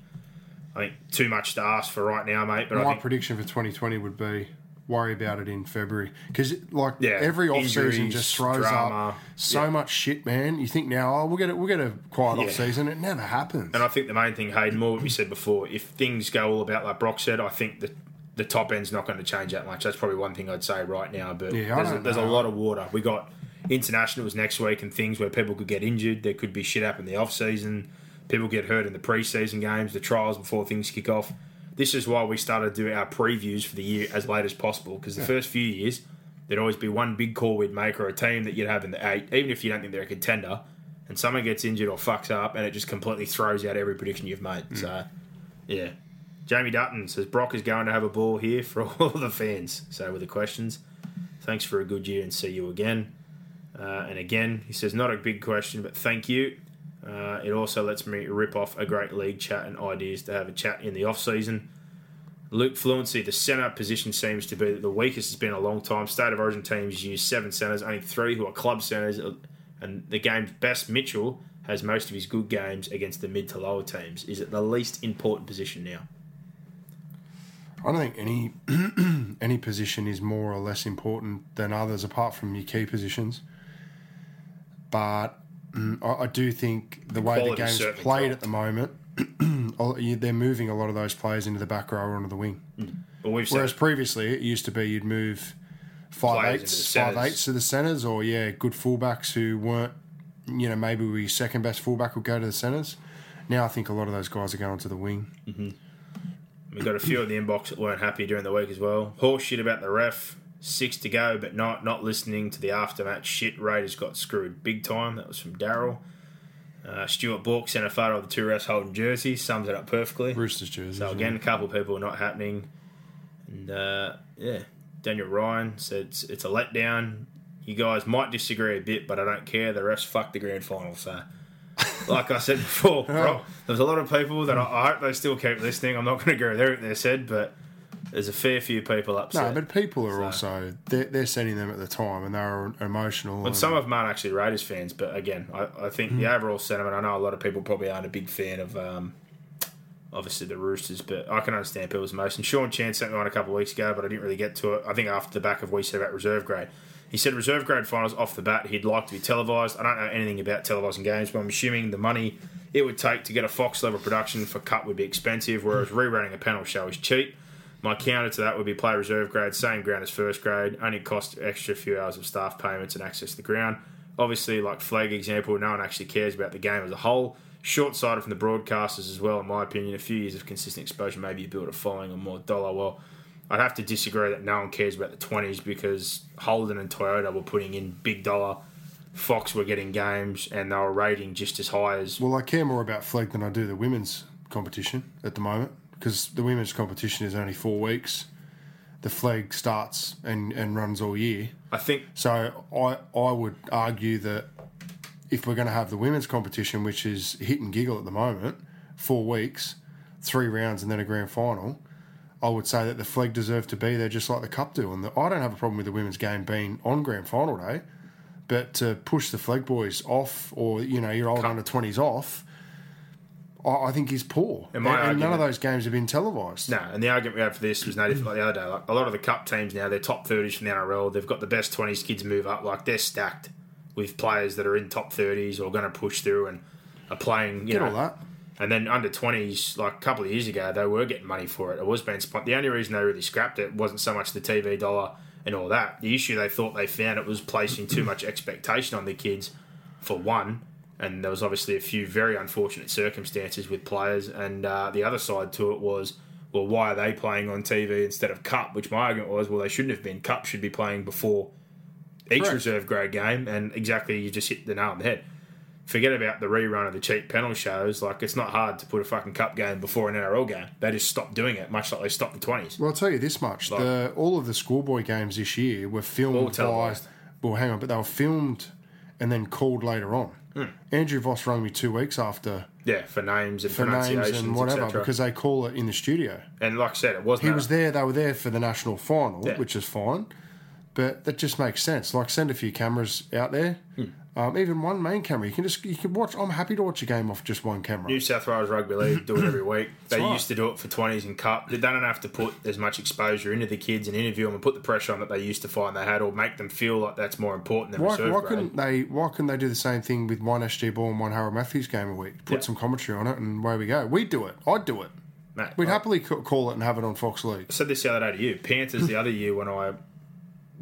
I think too much to ask for right now, mate. But I My think prediction for 2020 would be worry about it in February because like Yeah, every off season just throws drama. up so Yeah. much shit, man. You think now, oh, we'll get it, we'll get a quiet Yeah. off season. It never happens. And I think the main thing, Hayden, more what we said before, if things go all about like Brock said, I think the the top end's not going to change that much. That's probably one thing I'd say right now. But Yeah, there's, a, there's a lot of water. We got internationals next week and things where people could get injured. There could be shit up in the off season. People get hurt in the preseason games, the trials before things kick off. This is why we started to do our previews for the year as late as possible because the first few years there'd always be one big call we'd make or a team that you'd have in the eight, even if you don't think they're a contender, and someone gets injured or fucks up, and it just completely throws out every prediction you've made. So, yeah. Jamie Dutton says Brock is going to have a ball here for all the fans. So, with the questions, thanks for a good year and see you again. Uh, and again, he says, not a big question, but thank you. Uh, it also lets me rip off a great league chat and ideas to have a chat in the off season. Luke Fluency, the centre position seems to be the weakest it's been a long time. State of Origin teams use seven centres, only three who are club centres, and the game's best Mitchell has most of his good games against the mid to lower teams. Is it the least important position now? I don't think any any position is more or less important than others, apart from your key positions. But mm, I, I do think the, way the game's played at the moment, they're moving a lot of those players into the back row or onto the wing. Well, we've said Whereas previously it used to be you'd move five eights, five eights the to the centres, or yeah, good fullbacks who weren't, you know, maybe we second best fullback would go to the centres. Now I think a lot of those guys are going to the wing. We got a few in the inbox that weren't happy during the week as well. Horse shit about the ref. Six to go, but not not listening to the aftermatch shit. Raiders got screwed big time. That was from Daryl. Uh, Stuart Book sent a photo of the two refs holding jerseys. Sums it up perfectly. Roosters jerseys. So again, a couple of people are not happening, and uh, yeah, Daniel Ryan said it's, it's a letdown. You guys might disagree a bit, but I don't care. The refs fucked the grand final. So, like I said before, bro, there's a lot of people that I, I hope they still keep listening. I'm not going to go there they said, but there's a fair few people upset. No, but people are So- also they're, they're sending them at the time, and they're emotional. And and- some of them aren't actually Raiders fans, but again, I, I think Hmm. the overall sentiment. I know a lot of people probably aren't a big fan of, um, obviously the Roosters, but I can understand people's emotion. Sean Chan sent me one a couple of weeks ago, but I didn't really get to it. I think after the back of he said about reserve grade, he said reserve grade finals off the bat he'd like to be televised. I don't know anything about televising games, but I'm assuming the money it would take to get a Fox level production for cut would be expensive, whereas rerunning a panel show is cheap. My counter to that would be play reserve grade, same ground as first grade, only cost extra few hours of staff payments and access to the ground. Obviously, like flag example, no one actually cares about the game as a whole. Short sighted from the broadcasters as well, in my opinion. A few years of consistent exposure, maybe you build a following or more dollar. Well, I'd have to disagree that no one cares about the 20s because Holden and Toyota were putting in big dollar. Fox were getting games and they were rating just as high as. well, I care more about flag than I do the women's competition at the moment because the women's competition is only four weeks. The flag starts and, and runs all year. I think So I I would argue that if we're going to have the women's competition, which is hit and giggle at the moment, four weeks, three rounds, and then a grand final, I would say that the flag deserved to be there just like the cup do. And the, I don't have a problem with the women's game being on grand final day, but to push the flag boys off or you know your old under twenties off. I I think is poor, And and, my and none of those games have been televised. No, and the argument we had for this was no different like the other day. Like a lot of the cup teams now, they're top thirties from the NRL. They've got the best twenties kids move up. Like they're stacked with players that are in top thirties or going to push through and are playing. You Get know, all that. And then under twenties, like a couple of years ago, they were getting money for it. It was being spent. The only reason they really scrapped it wasn't so much the TV dollar and all that. The issue they thought they found it was placing too much expectation on the kids, for one. And there was obviously a few very unfortunate circumstances with players. And uh, the other side to it was, well, why are they playing on TV instead of Cup? Which my argument was, well, they shouldn't have been. Cup should be playing before each Correct. reserve grade game. And exactly, you just hit the nail on the head forget about the rerun of the cheap panel shows. Like, it's not hard to put a fucking cup game before an NRL game. They just stopped doing it, much like they stopped the 20s. Well, I'll tell you this much: Like- the all of the schoolboy games this year were filmed by. Well, hang on, but they were filmed and then called later on. Andrew Voss rang me two weeks after Yeah, for names and for names and whatever because they call it in the studio. and like I said, it wasn't. He was there. They were there for the national final, Yeah. which is fine. But that just makes sense. Like send a few cameras out there, Hmm. Um, even one main camera. You can just you can watch. I'm happy to watch a game off just one camera. New South Wales Rugby League do it every week. They right. used to do it for 20s and Cup. They don't have to put as much exposure into the kids and interview them and put the pressure on that they used to find they had or make them feel like that's more important than Why, reserve why grade. couldn't they? Why couldn't they do the same thing with one SG Ball and one Harold Matthews game a week? Put Yeah. some commentary on it, and away we go. We'd do it. I'd do it. Mate, We'd happily call it and have it on Fox League. I said this the other day to you. Panthers the other year when I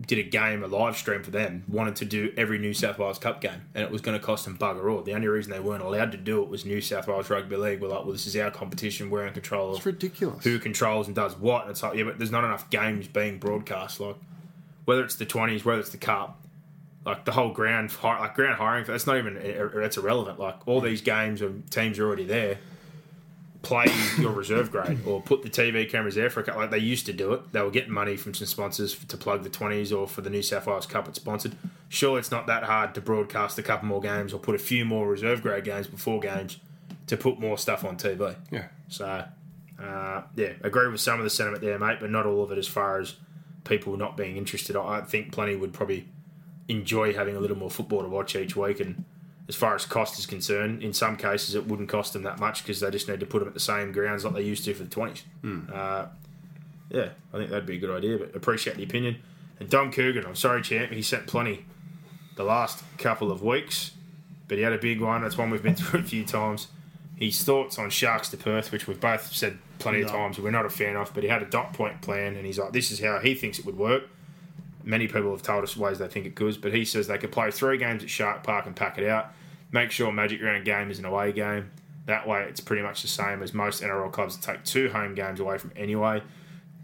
did a game, a live stream for them, wanted to do every New South Wales Cup game, and it was going to cost them bugger all. The only reason they weren't allowed to do it was New South Wales Rugby League were like, well, this is our competition, we're in control of It's ridiculous. who controls and does what. And it's like, yeah, but there's not enough games being broadcast. Like, whether it's the 20s, whether it's the Cup, like the whole ground, like ground hiring, that's not even, that's irrelevant. Like, all these games and teams are already there. Play your reserve grade or put the TV cameras there for a couple. Like they used to do it. They were getting money from some sponsors to plug the 20s or for the New South Wales Cup it's sponsored. Sure, it's not that hard to broadcast a couple more games or put a few more reserve grade games before games to put more stuff on TV. Yeah. So, uh, yeah, agree with some of the sentiment there, mate, but not all of it as far as people not being interested. I I think plenty would probably enjoy having a little more football to watch each week. And as far as cost is concerned, in some cases it wouldn't cost them that much because they just need to put them at the same grounds like they used to for the 20s. Uh, yeah, I think that'd be a good idea, but appreciate the opinion. And Dom Coogan, I'm sorry, champ, he sent plenty the last couple of weeks, but he had a big one. That's one we've been through a few times. His thoughts on Sharks to Perth, which we've both said plenty of times we're not a fan of, but he had a dot point plan, and he's like, this is how he thinks it would work. Many people have told us ways they think it could, but he says they could play three games at Shark Park and pack it out. Make sure Magic Round game is an away game. That way, it's pretty much the same as most NRL clubs take two home games away from anyway.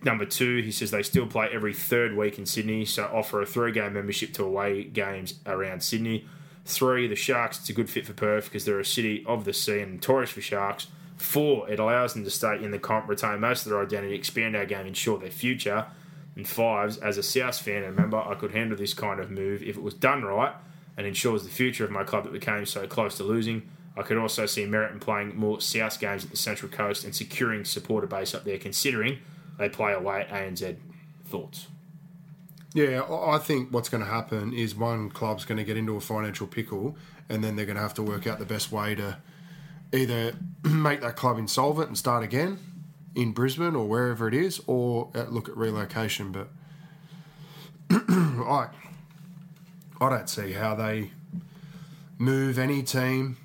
Number two, he says they still play every third week in Sydney, so offer a three game membership to away games around Sydney. Three, the Sharks, it's a good fit for Perth because they're a city of the sea and notorious for Sharks. Four, it allows them to stay in the comp, retain most of their identity, expand our game, ensure their future. And fives, as a South fan and member, I could handle this kind of move if it was done right and ensures the future of my club that became so close to losing. I could also see merit in playing more South games at the Central Coast and securing supporter base up there, considering they play away at ANZ. Thoughts? Yeah, I I think what's going to happen is one club's going to get into a financial pickle, and then they're going to have to work out the best way to either make that club insolvent and start again in Brisbane or wherever it is, or uh, look at relocation. But I, I don't see how they move any team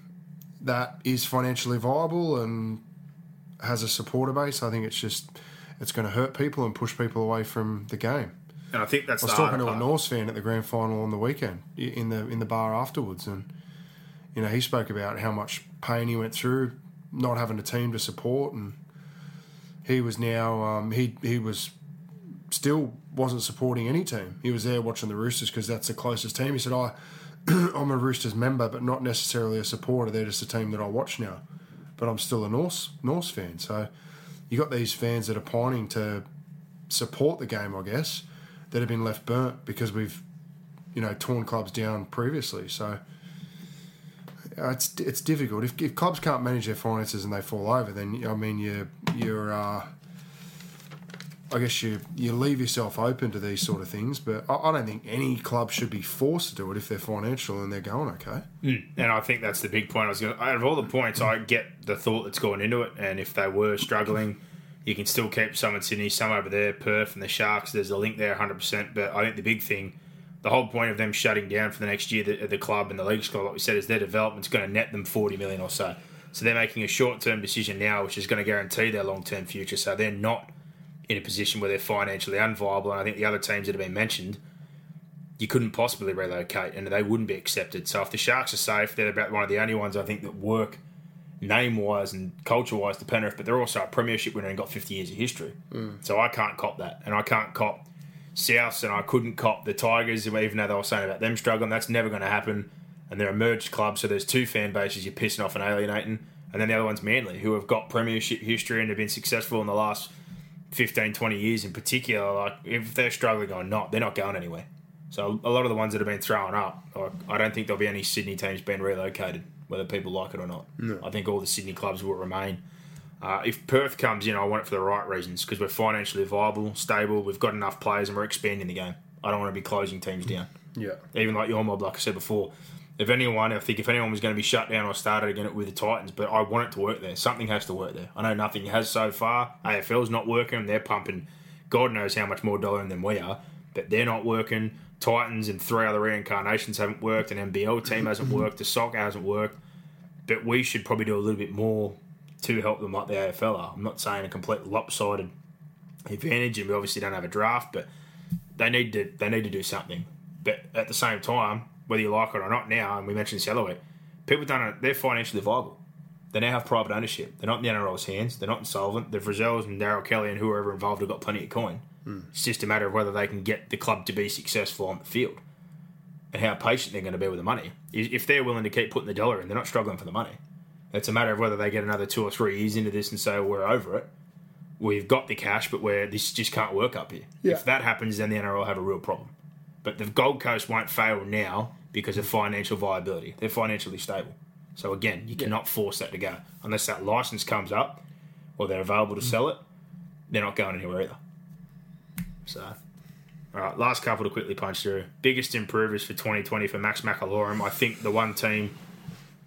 that is financially viable and has a supporter base. I think it's just it's going to hurt people and push people away from the game. And I think that's I was talking to a. Norths fan at the grand final on the weekend in the in the bar afterwards, and you know he spoke about how much pain he went through, not having a team to support, and he was now um, he he was still wasn't supporting any team. He was there watching the Roosters because that's the closest team. He said, "I I'm a Roosters member, but not necessarily a supporter. They're just a team that I watch now, but I'm still a Norths Norths fan." So you got these fans that are pining to support the game, I guess, that have been left burnt because we've, you know, torn clubs down previously. So it's it's difficult. If, if clubs can't manage their finances and they fall over, then I mean you you're. Uh, I guess you you leave yourself open to these sort of things, but I, I don't think any club should be forced to do it if they're financial and they're going okay. And I think that's the big point. I was going out of all the points, I get the thought that's going into it. And if they were struggling, you can still keep some in Sydney, some over there, Perth and the Sharks. There's a link there 100%. But I think the big thing, the whole point of them shutting down for the next year, the, the club and the league squad, like we said, is their development's going to net them 40 million or so. So they're making a short term decision now, which is going to guarantee their long term future. So they're not in a position where they're financially unviable. And I think the other teams that have been mentioned, you couldn't possibly relocate and they wouldn't be accepted. So if the Sharks are safe, they're about one of the only ones I think that work name wise and culture wise to Penrith, but they're also a premiership winner and got 50 years of history. Mm. So I can't cop that. And I can't cop Souths and I couldn't cop the Tigers, even though they were saying about them struggling. That's never going to happen. And they're a merged club, so there's two fan bases you're pissing off and alienating. And then the other one's Manly, who have got premiership history and have been successful in the last 15, 20 years in particular. Like, if they're struggling or not, they're not going anywhere. So a lot of the ones that have been thrown up, like, I don't think there'll be any Sydney teams being relocated, whether people like it or not. I think all the Sydney clubs will remain. Uh, if Perth comes in, I want it for the right reasons because we're financially viable, stable, we've got enough players, and we're expanding the game. I don't want to be closing teams down. Yeah. Even like your mob, like I said before. If anyone, I think if anyone was going to be shut down or started again with the Titans, but I want it to work there. Something has to work there. I know nothing has so far. AFL's not working. They're pumping God knows how much more dollar in than we are, but they're not working. Titans and three other reincarnations haven't worked. An NBL team hasn't worked. The soccer hasn't worked. But we should probably do a little bit more to help them like the AFL are. I'm not saying a complete lopsided advantage, and we obviously don't have a draft, but they need to they need to do something. But at the same time, whether you like it or not, now, and we mentioned this the other week, people don't. They're financially viable. They now have private ownership. They're not in the NRL's hands. They're not insolvent. The Frizelles and Daryl Kelly and whoever involved have got plenty of coin. Hmm. It's just a matter of whether they can get the club to be successful on the field and how patient they're going to be with the money. If they're willing to keep putting the dollar in, they're not struggling for the money. It's a matter of whether they get another two or three years into this and say we're over it. We've got the cash, but where this just can't work up here. Yeah. If that happens, then the NRL will have a real problem. But the Gold Coast won't fail now because of financial viability. They're financially stable. So again, you cannot force that to go unless that license comes up or they're available to mm. sell it. They're not going anywhere either. So, all right, last couple to quickly punch through. Biggest improvers for 2020 for Max McAlorum. I think the one team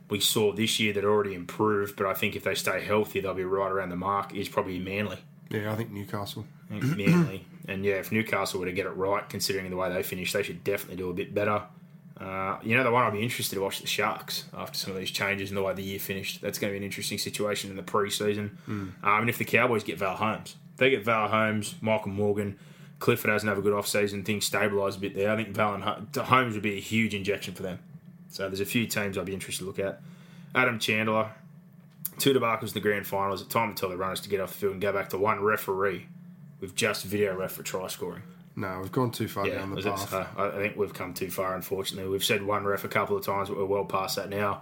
we saw this year that already improved, but I think if they stay healthy, they'll be right around the mark. Is probably Manly. Yeah, I think Newcastle. I think Manly, and yeah, if Newcastle were to get it right, considering the way they finished, they should definitely do a bit better. Uh, you know, the one I'd be interested to watch the Sharks after some of these changes and the way the year finished. That's going to be an interesting situation in the pre-season. Um, and if the Cowboys get Val Holmes, if they get Val Holmes, Michael Morgan, Clifford doesn't have a good off-season, things stabilise a bit there. I think Val and Holmes would be a huge injection for them. So there's a few teams I'd be interested to look at. Adam Chandler, two debacles in the grand finals. It's time to tell the runners to get off the field and go back to one referee with just video ref for try scoring. No, we've gone too far Yeah, down the path. uh, I I think we've come too far, unfortunately. We've said one ref a couple of times, but we're well past that now.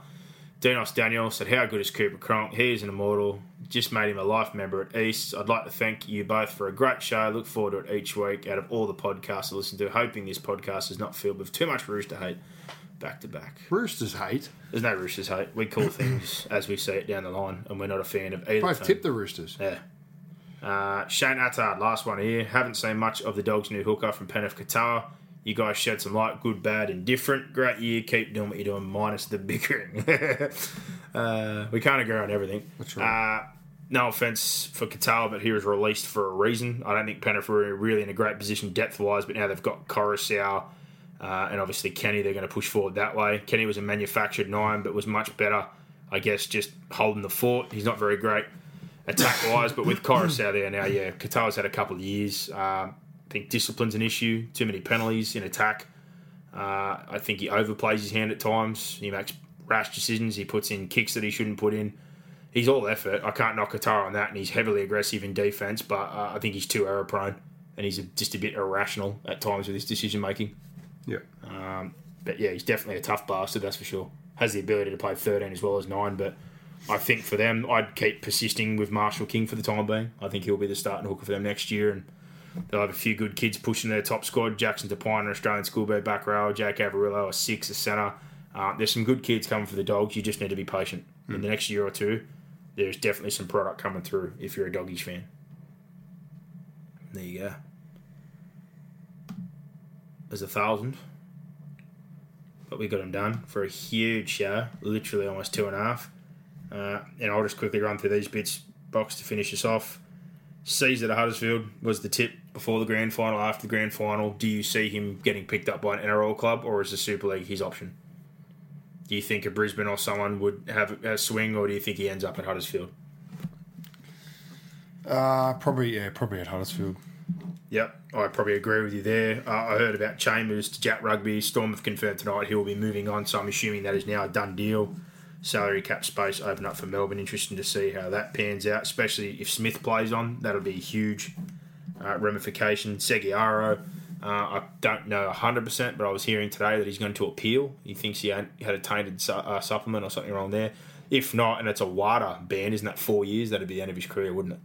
Dinos Daniel said, How good is Cooper Cronk? He is an immortal. Just made him a life member at East. I'd like to thank you both for a great show. Look forward to it each week out of all the podcasts I listen to. Hoping this podcast is not filled with too much rooster hate back to back. Roosters hate. There's no roosters hate. We call things as we see it down the line, and we're not a fan of either. Both tip the Roosters. Yeah. Uh, Shane Attard, last one here. Haven't seen much of the dog's new hooker from Penrith Katoa. You guys shed some light, good, bad, indifferent. Great year. Keep doing what you're doing, minus the bickering. uh, we can't agree on everything. That's right. Uh, no offense for Katoa, but he was released for a reason. I don't think Penrith were really in a great position depth wise, but now they've got Koroisau uh, and obviously Kenny. They're going to push forward that way. Kenny was a manufactured nine, but was much better, I guess, just holding the fort. He's not very great attack wise, but with Koroisau there now, yeah, Katoa's had a couple of years. Um, I think discipline's an issue. Too many penalties in attack. Uh, I think he overplays his hand at times. He makes rash decisions. He puts in kicks that he shouldn't put in. He's all effort. I can't knock Katoa on that, and he's heavily aggressive in defence. But uh, I think he's too error prone, and he's just a bit irrational at times with his decision making. Yeah. But yeah, he's definitely a tough bastard, that's for sure. Has the ability to play 13 as well as 9, but I think for them, I'd keep persisting with Marshall King for the time being. I think he'll be the starting hooker for them next year, and they'll have a few good kids pushing their top squad. Jackson Topine, an Australian schoolboy back row, Jake Averillo, a six, a centre. Uh, there's some good kids coming for the dogs. You just need to be patient. In the next year or two, there's definitely some product coming through if you're a doggies fan. There you go. There's a thousand but we got them done for a huge show, literally almost two and a half. Uh, and I'll just quickly run through these bits, box to finish us off. Sezer to Huddersfield was the tip before the grand final, after the grand final. Do you see him getting picked up by an NRL club, or is the Super League his option? Do you think a Brisbane or someone would have a swing, or do you think he ends up at Huddersfield? Uh, probably, yeah, probably at Huddersfield. Yep, I probably agree with you there. Uh, I heard about Chambers to Jack Rugby. Storm have confirmed tonight he will be moving on, so I'm assuming that is now a done deal. Salary cap space open up for Melbourne. Interesting to see how that pans out, especially if Smith plays on. That'll be a huge uh, ramification. Segeyaro, uh, I don't know 100%, but I was hearing today that he's going to appeal. He thinks he had a tainted su- uh, supplement or something wrong there. If not, and it's a wider ban, isn't that four years? That'd be the end of his career, wouldn't it?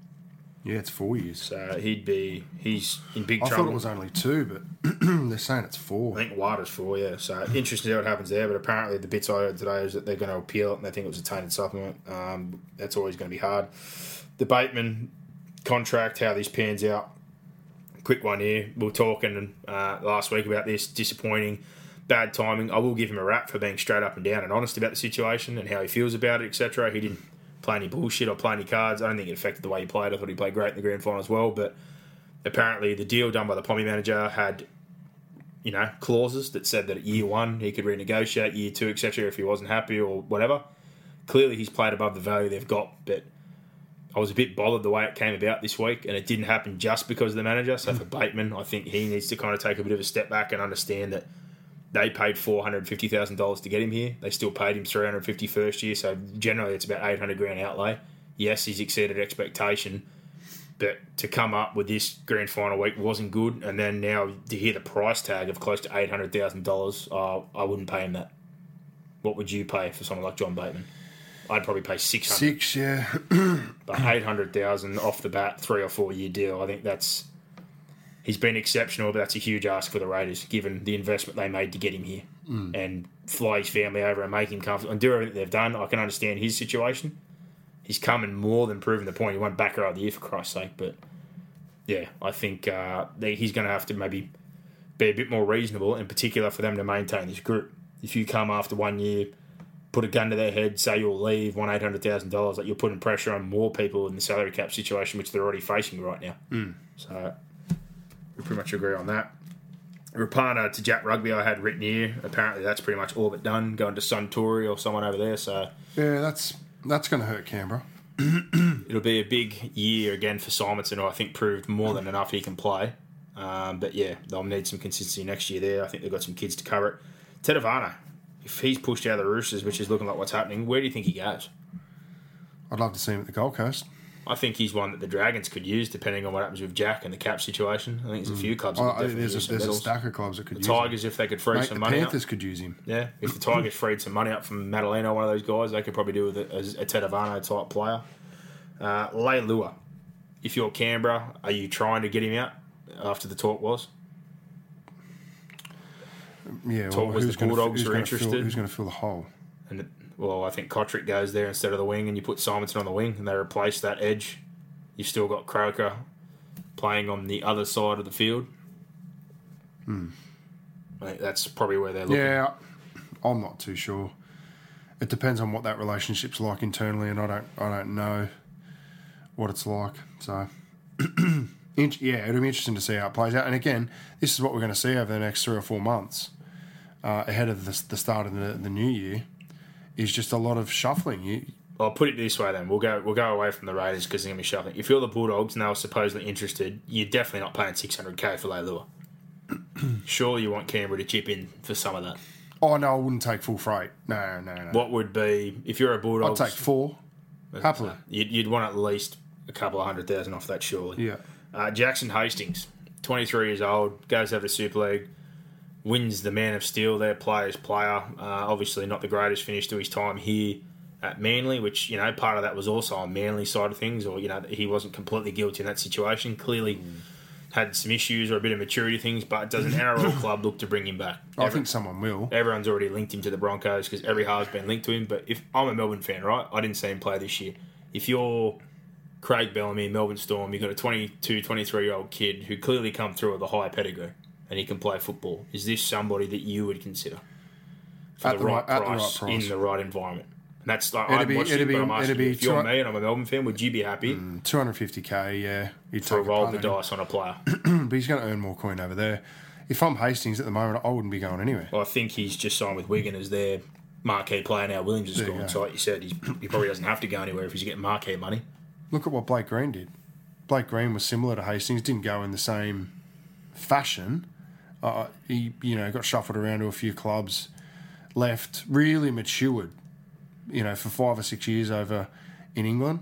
Yeah, it's four years. So he'd be he's in big I trouble. I thought it was only two, but they're saying it's four. I think Wilder's four, yeah. So interesting to see what happens there. But apparently, the bits I heard today is that they're going to appeal it and they think it was a tainted supplement. Um, that's always going to be hard. The Bateman contract, how this pans out. Quick one here. We were talking uh, last week about this disappointing, bad timing. I will give him a rap for being straight up and down and honest about the situation and how he feels about it, etc. He didn't play any bullshit or play any cards. I don't think it affected the way he played. I thought he played great in the grand final as well. But apparently, the deal done by the Pommy manager had you know, clauses that said that at year one he could renegotiate, year two, etc., if he wasn't happy or whatever. Clearly, he's played above the value they've got, but I was a bit bothered the way it came about this week, and it didn't happen just because of the manager. So for hmm. Bateman, I think he needs to kind of take a bit of a step back and understand that they paid four hundred fifty thousand dollars to get him here. They still paid him three hundred fifty first year, so generally it's about eight hundred grand outlay. Yes, he's exceeded expectation, but to come up with this grand final week wasn't good. And then now to hear the price tag of close to eight hundred thousand dollars, uh, I wouldn't pay him that. What would you pay for someone like John Bateman? I'd probably pay six yeah. but eight hundred thousand off the bat, three or four year deal. I think that's he's been exceptional, but that's a huge ask for the Raiders given the investment they made to get him here and fly his family over and make him comfortable and do everything they've done. I can understand his situation. He's come and more than proven the point. He won backer of the year for Christ's sake, but yeah, I think uh, he's going to have to maybe be a bit more reasonable, in particular for them to maintain this group. If you come after one year, put a gun to their head, say you'll leave, want eight hundred thousand dollars, like you're putting pressure on more people in the salary cap situation, which they're already facing right now. So we pretty much agree on that. Rapana to Jack Rugby, I had written here. Apparently, that's pretty much all but done. Going to Suntory or someone over there, so yeah, that's that's going to hurt Canberra. it'll be a big year again for Simonsson, who I think proved more than enough he can play. Um, but yeah, they'll need some consistency next year there. I think they've got some kids to cover it. Tetevano, if he's pushed out of the Roosters, which is looking like what's happening, where do you think he goes? I'd love to see him at the Gold Coast. I think he's one that the Dragons could use, depending on what happens with Jack and the cap situation. I think there's a few clubs that I, I think there's use a, there's a stack of clubs that could The use Tigers, if they could free. Mate, some the money up. Panthers could use him. Yeah, if the Tigers freed some money up from Madalena, one of those guys, they could probably do with it as a Tetevano type player. Uh, Leilua, if you're Canberra, are you trying to get him out after the talk was? Yeah, Talk well, was the Bulldogs who's are going to fill, interested. who's going to fill the hole? And well, I think Cotric goes there instead of the wing, and you put Simonsson on the wing, and they replace that edge. You've still got Croker playing on the other side of the field. I think that's probably where they're looking. Yeah, I'm not too sure. It depends on what that relationship's like internally, and I don't I don't know what it's like. So, yeah, it'll be interesting to see how it plays out. And again, this is what we're going to see over the next three or four months uh, ahead of the, the start of the, the new year. Is just a lot of shuffling. You, I'll put it this way then. We'll go we'll go away from the Raiders because they're going to be shuffling. If you're the Bulldogs and they were supposedly interested, you're definitely not paying 600k for Leilua. Surely you want Canberra to chip in for some of that. oh no, I wouldn't take full freight. No, no, no. What would be, if you're a I'd Bulldogs, take four happily. you'd, you'd want at least a couple of hundred thousand off that, surely. Yeah. Uh, Jackson Hastings, 23 years old, goes over to Super League, wins the Man of Steel, their player's player. Uh, obviously, not the greatest finish to his time here at Manly, which, you know, part of that was also on Manly side of things, or, you know, he wasn't completely guilty in that situation. Clearly had some issues or a bit of maturity things, but does an NRL club look to bring him back? I think someone will. Everyone's already linked him to the Broncos because every half's been linked to him. But if I'm a Melbourne fan, right, I didn't see him play this year. If you're Craig Bellamy, Melbourne Storm, you've got a 22, 23 year old kid who clearly come through with a high pedigree and he can play football. Is this somebody that you would consider for At the, the right, right- at the right price, price. in the right environment? And that's like It'd I'd be- watch it'd him, but be- I'm asking be you, if you're me and I'm a Melbourne fan, would you be happy mm, Two hundred fifty k. Yeah, you'd take a roll the dice on a player? but he's going to earn more coin over there. If I'm Hastings at the moment, I wouldn't be going anywhere. Well, I think he's just signed with Wigan as their marquee player now. Williams is There gone, go. so like you said, he's, he probably doesn't have to go anywhere if he's getting marquee money. Look at what Blake Green did. Blake Green was similar to Hastings, didn't go in the same fashion. Uh, he, you know, got shuffled around to a few clubs, left, really matured, you know, for five or six years over in England,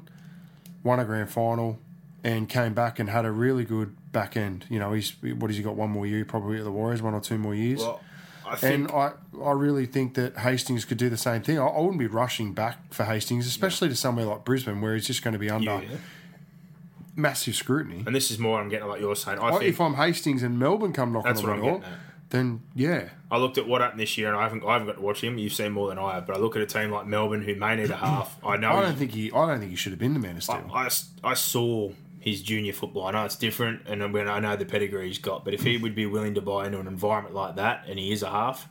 won a grand final, and came back and had a really good back end. You know, he's what has he got? One more year, probably at the Warriors, one or two more years. Well, I think And I, I really think that Hastings could do the same thing. I, I wouldn't be rushing back for Hastings, especially to somewhere like Brisbane, where he's just going to be under Yeah. Massive scrutiny. And this is more I'm getting like you're saying. I I- think if I'm Hastings and Melbourne come knocking That's on what the I'm door, then yeah, I looked at what happened this year, and I haven't I haven't got to watch him. You've seen more than I have, but I look at a team like Melbourne who may need a half. I know I don't think he. I don't think he should have been the man of steel. I, I, I saw his junior football. I know it's different, and I know the pedigree he's got, but if he would be willing to buy into an environment like that, and he is a half,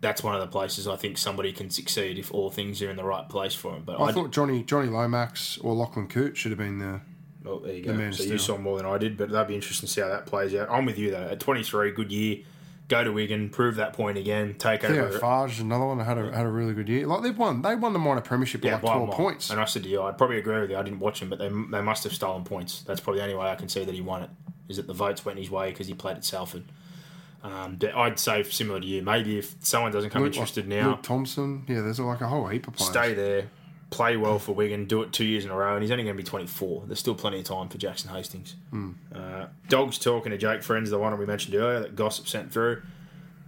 that's one of the places I think somebody can succeed if all things are in the right place for him. But I I, thought Johnny Johnny Lomax or Lachlan Coote should have been the. Well, there you the go. man So you saw more than I did, but that'd be interesting to see how that plays out. I'm with you though. At 23, good year. Go to Wigan, prove that point again, take Theo over. Farge, another one, had a had a really good year. Like they've won, they won the minor premiership by like twelve points. And I said to you, I'd probably agree with you. I didn't watch him, but they, they must have stolen points. That's probably the only way I can see that he won it. Is that the votes went his way because he played at Salford. Um, I'd say similar to you. Maybe if someone doesn't come Luke- interested like now, Luke Thompson, yeah, there's like a whole heap of players. stay there, play well for Wigan, do it two years in a row, and he's only going to be 24. There's still plenty of time for Jackson Hastings. Hmm. Uh, Dogs talking to Jake Friends, the one we mentioned earlier that Gossip sent through.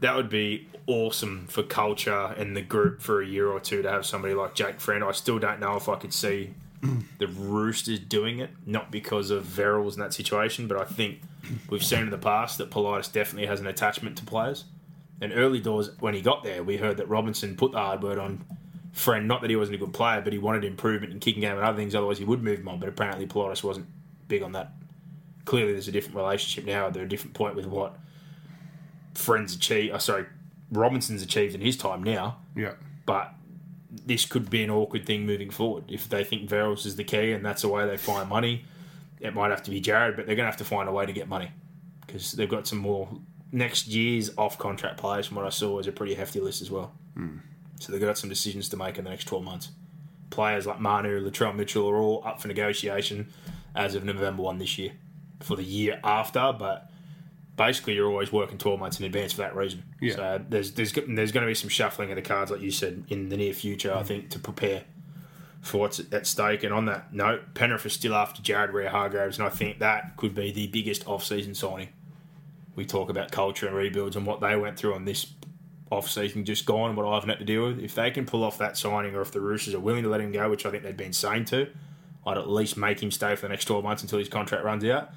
That would be awesome for culture and the group for a year or two to have somebody like Jake Friend. I still don't know if I could see the Roosters doing it, not because of Verrills in that situation, but I think we've seen in the past that Politis definitely has an attachment to players. And early doors, when he got there, we heard that Robinson put the hard word on Friend. Not that he wasn't a good player, but he wanted improvement in kicking game and other things. Otherwise, he would move him on. But apparently, Politis wasn't big on that. Clearly, there's a different relationship now. They're a different point with what Friends achieved. Oh, sorry, Robinson's achieved in his time now. Yeah, But this could be an awkward thing moving forward. If they think Verrills is the key and that's the way they find money, it might have to be Jared, but they're going to have to find a way to get money because they've got some more next year's off contract players. From what I saw, is a pretty hefty list as well. Hmm. So they've got some decisions to make in the next 12 months. Players like Manu, Latrell Mitchell are all up for negotiation as of November 1 this year for the year after, but basically you're always working 12 months in advance for that reason. Yeah. So there's, there's, there's going to be some shuffling of the cards, like you said, in the near future, Mm. I think, to prepare for what's at stake. And on that note, Penrith is still after Jared Waerea-Hargreaves, and I think that could be the biggest off-season signing. We talk about culture and rebuilds and what they went through on this off-season just gone and what I haven't had to deal with. If they can pull off that signing, or if the Roosters are willing to let him go, which I think they've been saying to, I'd at least make him stay for the next 12 months until his contract runs out.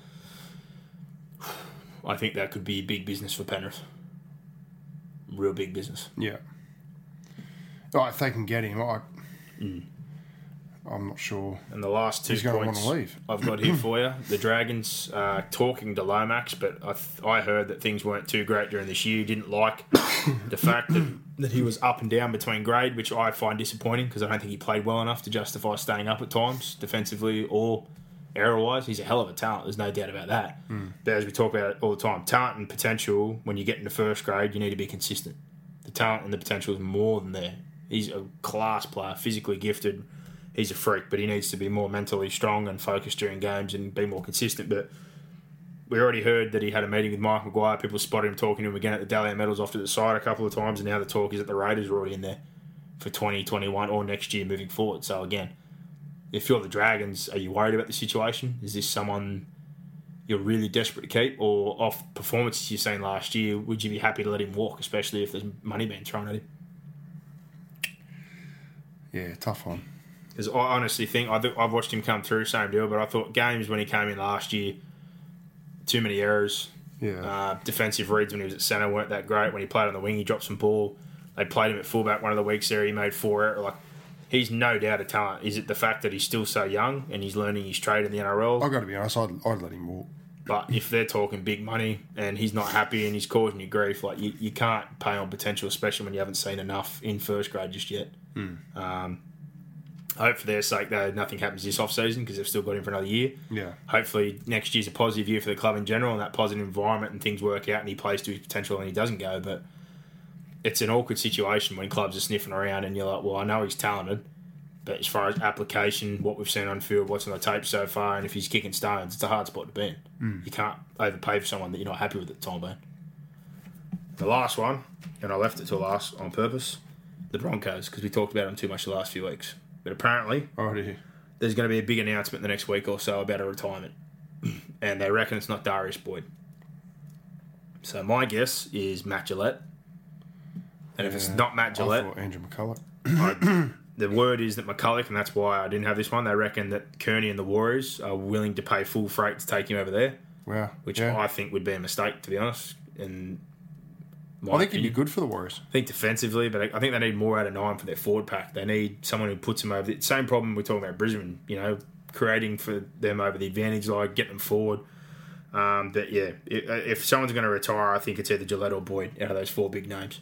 I think that could be big business for Penrith. Real big business. yeah. Oh, if they can get him, I, Mm. I'm not sure. And the last two He's gonna points wanna leave. I've got here for you. The Dragons uh, talking to Lomax, but I, th- I heard that things weren't too great during this year. Didn't like the fact that, that he was up and down between grade, which I find disappointing because I don't think he played well enough to justify staying up at times, defensively or error wise. He's a hell of a talent. There's no doubt about that. But as we talk about it all the time, talent and potential, when you get into first grade, you need to be consistent. The talent and the potential is more than there. He's a class player, physically gifted. He's a freak, but he needs to be more mentally strong and focused during games and be more consistent. But we already heard that he had a meeting with Mike McGuire. People spotted him talking to him again at the Dally M Medals off to the side a couple of times, and now the talk is that the Raiders are already in there for 2021 or next year moving forward. So again, if you're the Dragons, are you worried about the situation? Is this someone you're really desperate to keep, or off performances you've seen last year, would you be happy to let him walk, especially if there's money being thrown at him? Yeah, tough one. Because I honestly think I th- I've watched him come through, same deal. But I thought games when he came in last year, too many errors. Yeah. Uh, defensive reads when he was at centre weren't that great. When he played on the wing, he dropped some ball. They played him at fullback one of the weeks there. He made four errors. Like he's no doubt a talent. Is it the fact that he's still so young and he's learning his trade in the NRL? I've got to be honest. I'd, I'd let him walk. But if they're talking big money and he's not happy and he's causing you grief, like you, you can't pay on potential, especially when you haven't seen enough in first grade just yet. Um, I hope for their sake though nothing happens this off season because they've still got him for another year. Yeah. Hopefully next year's a positive year for the club in general and that positive environment and things work out and he plays to his potential and he doesn't go. But it's an awkward situation when clubs are sniffing around and you're like, well, I know he's talented, but as far as application, what we've seen on field, what's on the tape so far, and if he's kicking stones, it's a hard spot to be in. Mm. You can't overpay for someone that you're not happy with at the time being. The last one, and I left it till last on purpose, the Broncos, because we talked about them too much the last few weeks. But apparently, Already. there's going to be a big announcement the next week or so about a retirement. and they reckon it's not Darius Boyd. So my guess is Matt Gillett. And if it's Yeah, not Matt I Gillett, thought Andrew McCullough. I, the word is that McCullough, and that's why I didn't have this one. They reckon that Kearney and the Warriors are willing to pay full freight to take him over there, Wow. which yeah. I think would be a mistake, to be honest. And I think he'd be good for the Warriors. I think defensively, but I think they need more out of nine for their forward pack. They need someone who puts them over. The same problem we're talking about Brisbane. You know, creating for them over the advantage line, get them forward. Um, but yeah, if, if someone's going to retire, I think it's either Gillett or Boyd out of those four big names.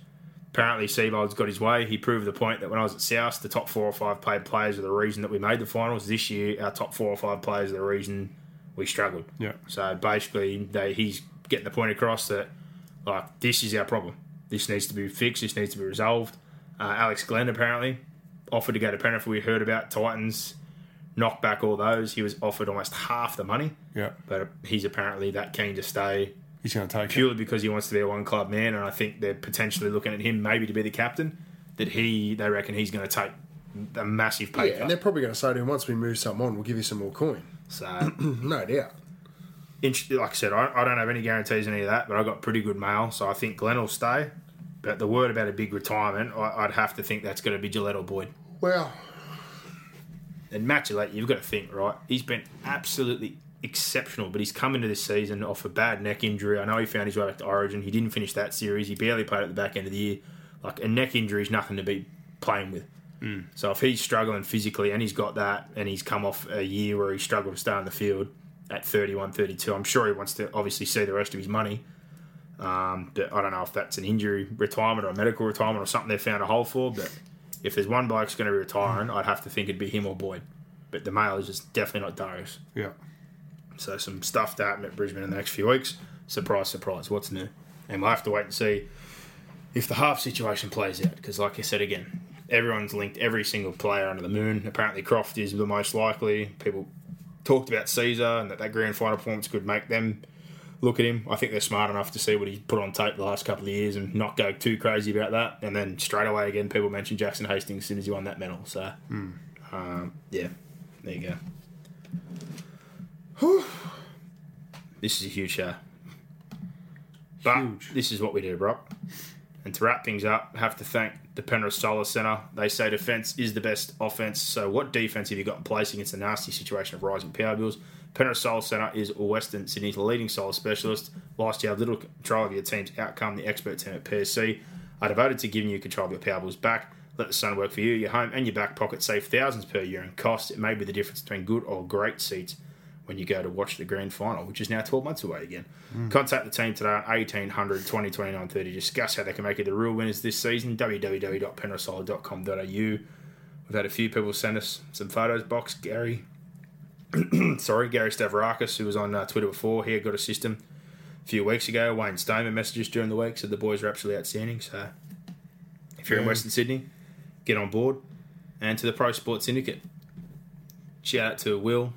Apparently, Seibold's got his way. He proved the point that when I was at South, the top four or five paid players are the reason that we made the finals. This year, our top four or five players are the reason we struggled. Yeah. So basically, they, he's getting the point across that like this is our problem. This needs to be fixed. This needs to be resolved. Uh, Alex Glenn apparently offered to go to Penrith. We heard about Titans knock back all those. He was offered almost half the money, Yeah. but he's apparently that keen to stay He's going to take it. purely because he wants to be a one club man. And I think they're potentially looking at him maybe to be the captain. That he they reckon he's going to take a massive pay Yeah, and they're probably going to say to him, once we move something on, we'll give you some more coin. So No doubt. Int- like I said, I, I don't have any guarantees on any of that, but I got pretty good mail, so I think Glenn will stay. But the word about a big retirement, I, I'd have to think that's going to be Gillett or Boyd. Well, And Matt Gillett, you've got to think, right? He's been absolutely exceptional, but he's come into this season off a bad neck injury. I know he found his way back to Origin. He didn't finish that series. He barely played at the back end of the year. Like a neck injury is nothing to be playing with. Mm. So if he's struggling physically and he's got that and he's come off a year where he struggled to stay on the field at 31, 32, I'm sure he wants to obviously see the rest of his money. Um, but I don't know if that's an injury retirement or a medical retirement or something they found a hole for. But if there's one bloke's going to be retiring, I'd have to think it'd be him or Boyd. But the male is just definitely not Darius. Yeah. So some stuff to happen at Brisbane in the next few weeks. Surprise, surprise. What's new? And we'll have to wait and see if the half situation plays out. Because, like I said again, everyone's linked every single player under the moon. Apparently, Croft is the most likely. People talked about Sezer and that that grand final performance could make them look at him. I think they're smart enough to see what he put on tape the last couple of years and not go too crazy about that. And then straight away again, people mention Jackson Hastings as soon as he won that medal. So, um, yeah, there you go. This is a huge show. But Huge. this is what we do, Brock. And to wrap things up, have to thank the Penrith Solar Centre. They say defence is the best offence. So, what defence have you got in place against the nasty situation of rising power bills? Penrith Solar Centre is Western Sydney's leading solar specialist. Whilst you have little control of your team's outcome, the expert team at PSC are devoted to giving you control of your power bills back. Let the sun work for you, your home, and your back pocket. Save thousands per year in costs. It may be the difference between good or great seats when you go to watch the grand final, which is now 12 months away again. Contact the team today on 1800 20 29 30 to discuss how they can make you the real winners this season. www.penrithsolar.com.au. We've had a few people send us some photos. Box Gary, sorry, Gary Stavrakis, who was on uh, Twitter before, he had got a system a few weeks ago. Wayne Stoneman messages during the week said the boys are absolutely outstanding. So if you're in Western Sydney, get on board. And to the Pro Sports Syndicate, shout out to Will,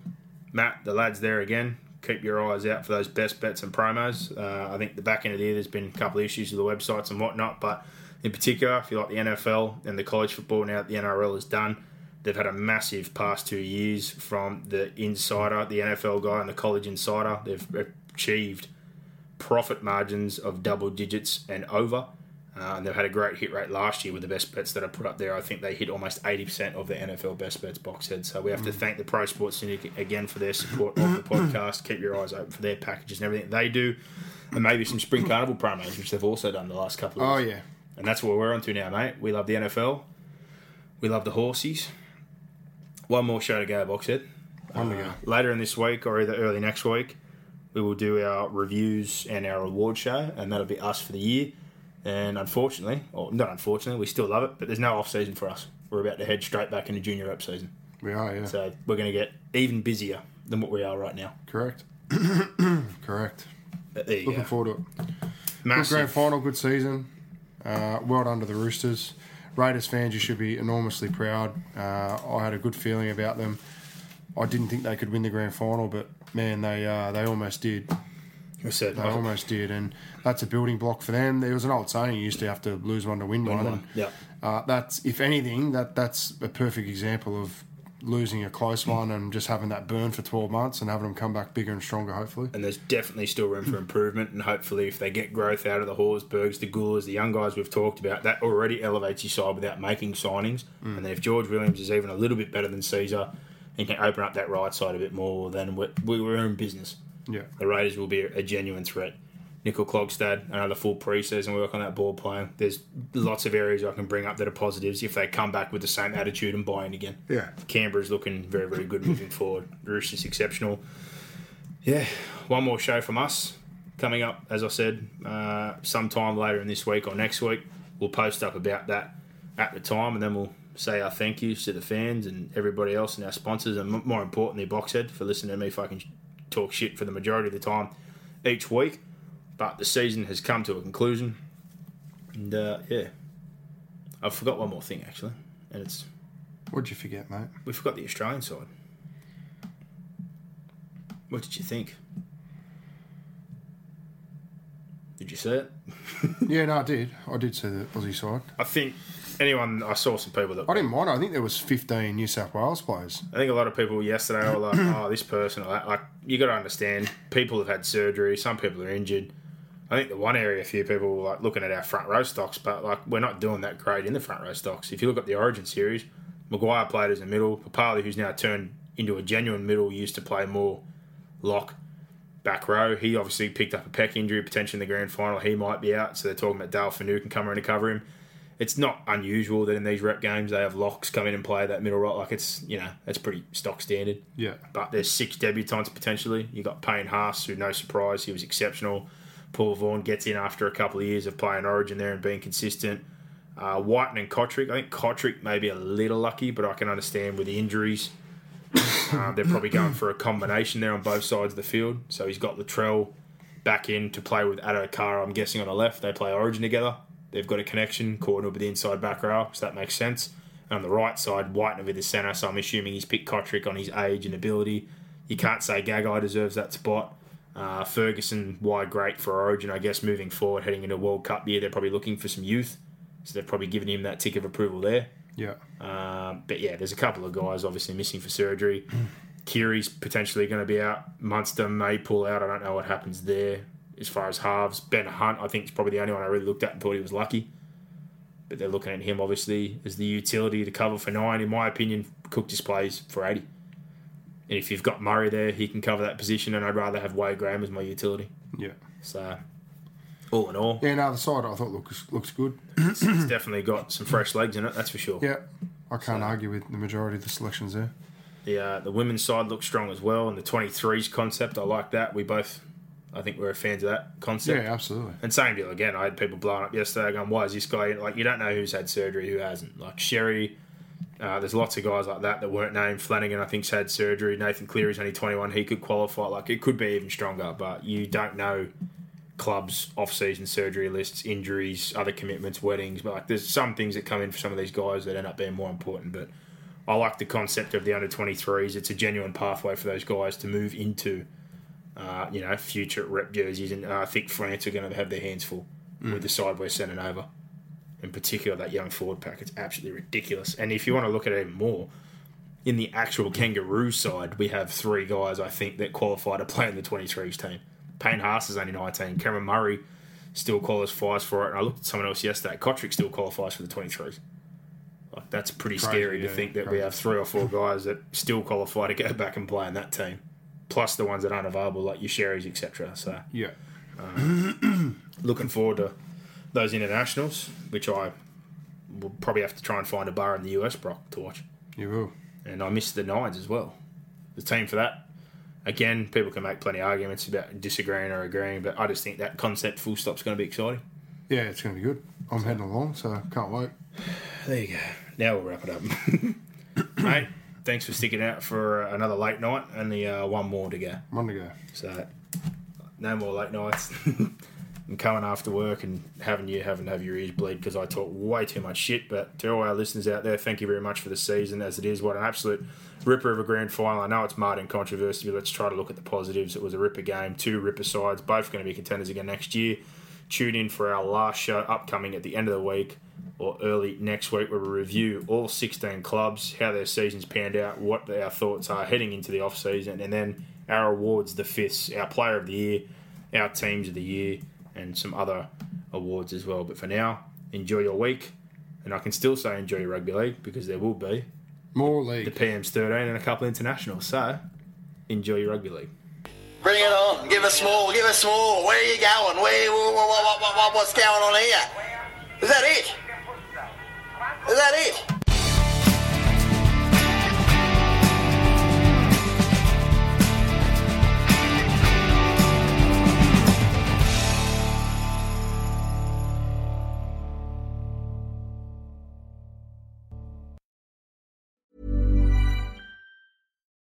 Matt, the lads there again. Keep your eyes out for those best bets and promos. Uh, I think the back end of the year, there's been a couple of issues with the websites and whatnot, but in particular, if you like the NFL and the college football now that the NRL is done, they've had a massive past two years from the insider, the NFL guy, and the college insider. They've achieved profit margins of double digits and over. Uh, and they've had a great hit rate last year with the best bets that I put up there. I think they hit almost 80% of the NFL best bets box head. So we have to thank the Pro Sports Syndicate again for their support of the podcast. Keep your eyes open for their packages and everything they do. And maybe some Spring Carnival promos, which they've also done the last couple of Oh, years. yeah. And that's what we're on to now, mate. We love the NFL. We love the horses. One more show to go, Boxhead. One to. Uh, later in this week or either early next week, we will do our reviews and our award show, and that'll be us for the year. And unfortunately, or not unfortunately, we still love it, but there's no off season for us. We're about to head straight back into junior up season. We are, yeah. So we're going to get even busier than what we are right now. Correct. Correct. But there you Looking go. forward to it. Good Massive. grand final, good season. Uh, well done to the Roosters. Raiders fans, you should be enormously proud. Uh, I had a good feeling about them. I didn't think they could win the grand final, but man, they uh, they almost did. I said, They almost did, and that's a building block for them. There was an old saying: you used to have to lose one to win, one. one, yeah. uh, that's if anything, that that's a perfect example of losing a close one and just having that burn for 12 months and having them come back bigger and stronger, hopefully. and there's definitely still room for improvement. And hopefully, if they get growth out of the Horsburghs, the Gulers, the young guys we've talked about, that already elevates your side without making signings. And then if George Williams is even a little bit better than Sezer and can open up that right side a bit more, then we're, we're in business. Yeah. The Raiders will be a genuine threat. Nicoll-Klokstad, another full preseason work on that ball playing. There's lots of areas I can bring up that are positives if they come back with the same attitude and buy in again. Yeah. Canberra's looking very, very good moving forward. Roosters exceptional. Yeah, one more show from us coming up, as I said, uh, sometime later in this week or next week. We'll post up about that at the time, and then we'll say our thank yous to the fans and everybody else and our sponsors, and more importantly, Boxhead for listening to me fucking talk shit for the majority of the time each week. But the season has come to a conclusion, and uh, yeah, I forgot one more thing actually, and it's What'd you forget, mate? we forgot the Australian side. What did you think? Did you see it? Yeah, no, I did. I did see the Aussie side. I think anyone I saw some people that I didn't mind. I think there was 15 New South Wales players. I think a lot of people yesterday were like, "Oh, this person or that." Like, you got to understand, people have had surgery. Some people are injured. I think the one area, a few people were like looking at our front row stocks, but like we're not doing that great in the front row stocks. If you look at the Origin series, McGuire played as a middle. Papalii, who's now turned into a genuine middle, used to play more lock back row. He obviously picked up a pec injury, potentially in the grand final. He might be out, so they're talking about Dale Fanu can come in and cover him. It's not unusual that in these rep games they have locks come in and play that middle right. Like it's you know that's pretty stock standard. Yeah. But there's six debutants potentially. You got Payne Haas, who no surprise he was exceptional. Paul Vaughan gets in after a couple of years of playing Origin there and being consistent. Uh, Wighton and Cotric. I think Cotric may be a little lucky, but I can understand with the injuries. Uh, they're probably going for a combination there on both sides of the field. So he's got Latrell back in to play with Addo-Carr, I'm guessing, on the left. They play Origin together. They've got a connection, coordinated with the inside back row, so that makes sense. And on the right side, Wighton with the centre, so I'm assuming he's picked Cotric on his age and ability. You can't say Gagai deserves that spot. Uh, Ferguson, why great for Origin, I guess, moving forward, heading into World Cup year. They're probably looking for some youth, so they've probably given him that tick of approval there. Yeah. Um, but yeah, there's a couple of guys obviously missing for surgery. Keary's potentially going to be out. Munster may pull out. I don't know what happens there as far as halves. Ben Hunt, I think, is probably the only one I really looked at and thought he was lucky. But they're looking at him obviously as the utility to cover for nine. In my opinion, Cook displays for 80. And if you've got Murray there, he can cover that position, and I'd rather have Wade Graham as my utility. Yeah. So, all in all, Yeah, no, the side I thought looks looks good. it's, it's definitely got some fresh legs in it, that's for sure. Yeah. I can't argue with the majority of the selections there. The uh, the women's side looks strong as well, and the 23s concept, I like that. We both, I think we're a fans of that concept. Yeah, absolutely. And same deal again. I had people blowing up yesterday going, "Why is this guy like?" You don't know who's had surgery, who hasn't. Like Sherry, uh, there's lots of guys like that that weren't named. Flanagan, I think's had surgery. Nathan Cleary's only 21. He could qualify. Like it could be even stronger, but you don't know clubs off-season surgery lists, injuries, other commitments, weddings. But like, there's some things that come in for some of these guys that end up being more important. But I like the concept of the under 23s. It's a genuine pathway for those guys to move into, uh, you know, future rep jerseys. And uh, I think France are going to have their hands full with the side we're sending over. In particular, that young forward pack. It's absolutely ridiculous. And if you want to look at it even more, in the actual Kangaroo side, we have three guys, I think, that qualify to play in the 23s team. Payne Haas is only 19. Cameron Murray still qualifies for it. And I looked at someone else yesterday. Cotric still qualifies for the 23s. Like, that's pretty Crazy, scary to yeah, think that we have three or four guys that still qualify to go back and play in that team, plus the ones that aren't available, like your Sherrys, etc. So, Yeah. Um, looking forward to those internationals, which I will probably have to try and find a bar in the US, Brock, to watch. You will. And I missed the Nines as well. The team for that. Again, people can make plenty of arguments about disagreeing or agreeing, but I just think that concept full stop's going to be exciting. Yeah, it's going to be good. I'm heading along, so can't wait. There you go. Now we'll wrap it up. Mate, thanks for sticking out for another late night. Only uh, one more to go. One to go. So, no more late nights. I'm coming after work and having you having to have your ears bleed because I talk way too much shit. But to all our listeners out there, thank you very much for the season as it is. What an absolute ripper of a grand final. I know it's marred in controversy, but let's try to look at the positives. It was a ripper game, two ripper sides, both going to be contenders again next year. Tune in for our last show upcoming at the end of the week. Or early next week where we review all 16 clubs, how their seasons panned out, what our thoughts are heading into the off season, and then our awards, the fifths, our player of the year, our teams of the year, and some other awards as well. But for now, enjoy your week, and I can still say enjoy your rugby league because there will be More league, the. PM's 13 and a couple internationals. So enjoy your rugby league. Bring it on. Give us more. Give us more. Where are you going? Where? What, what, what, what, what's going on here? Is that it? Is that it?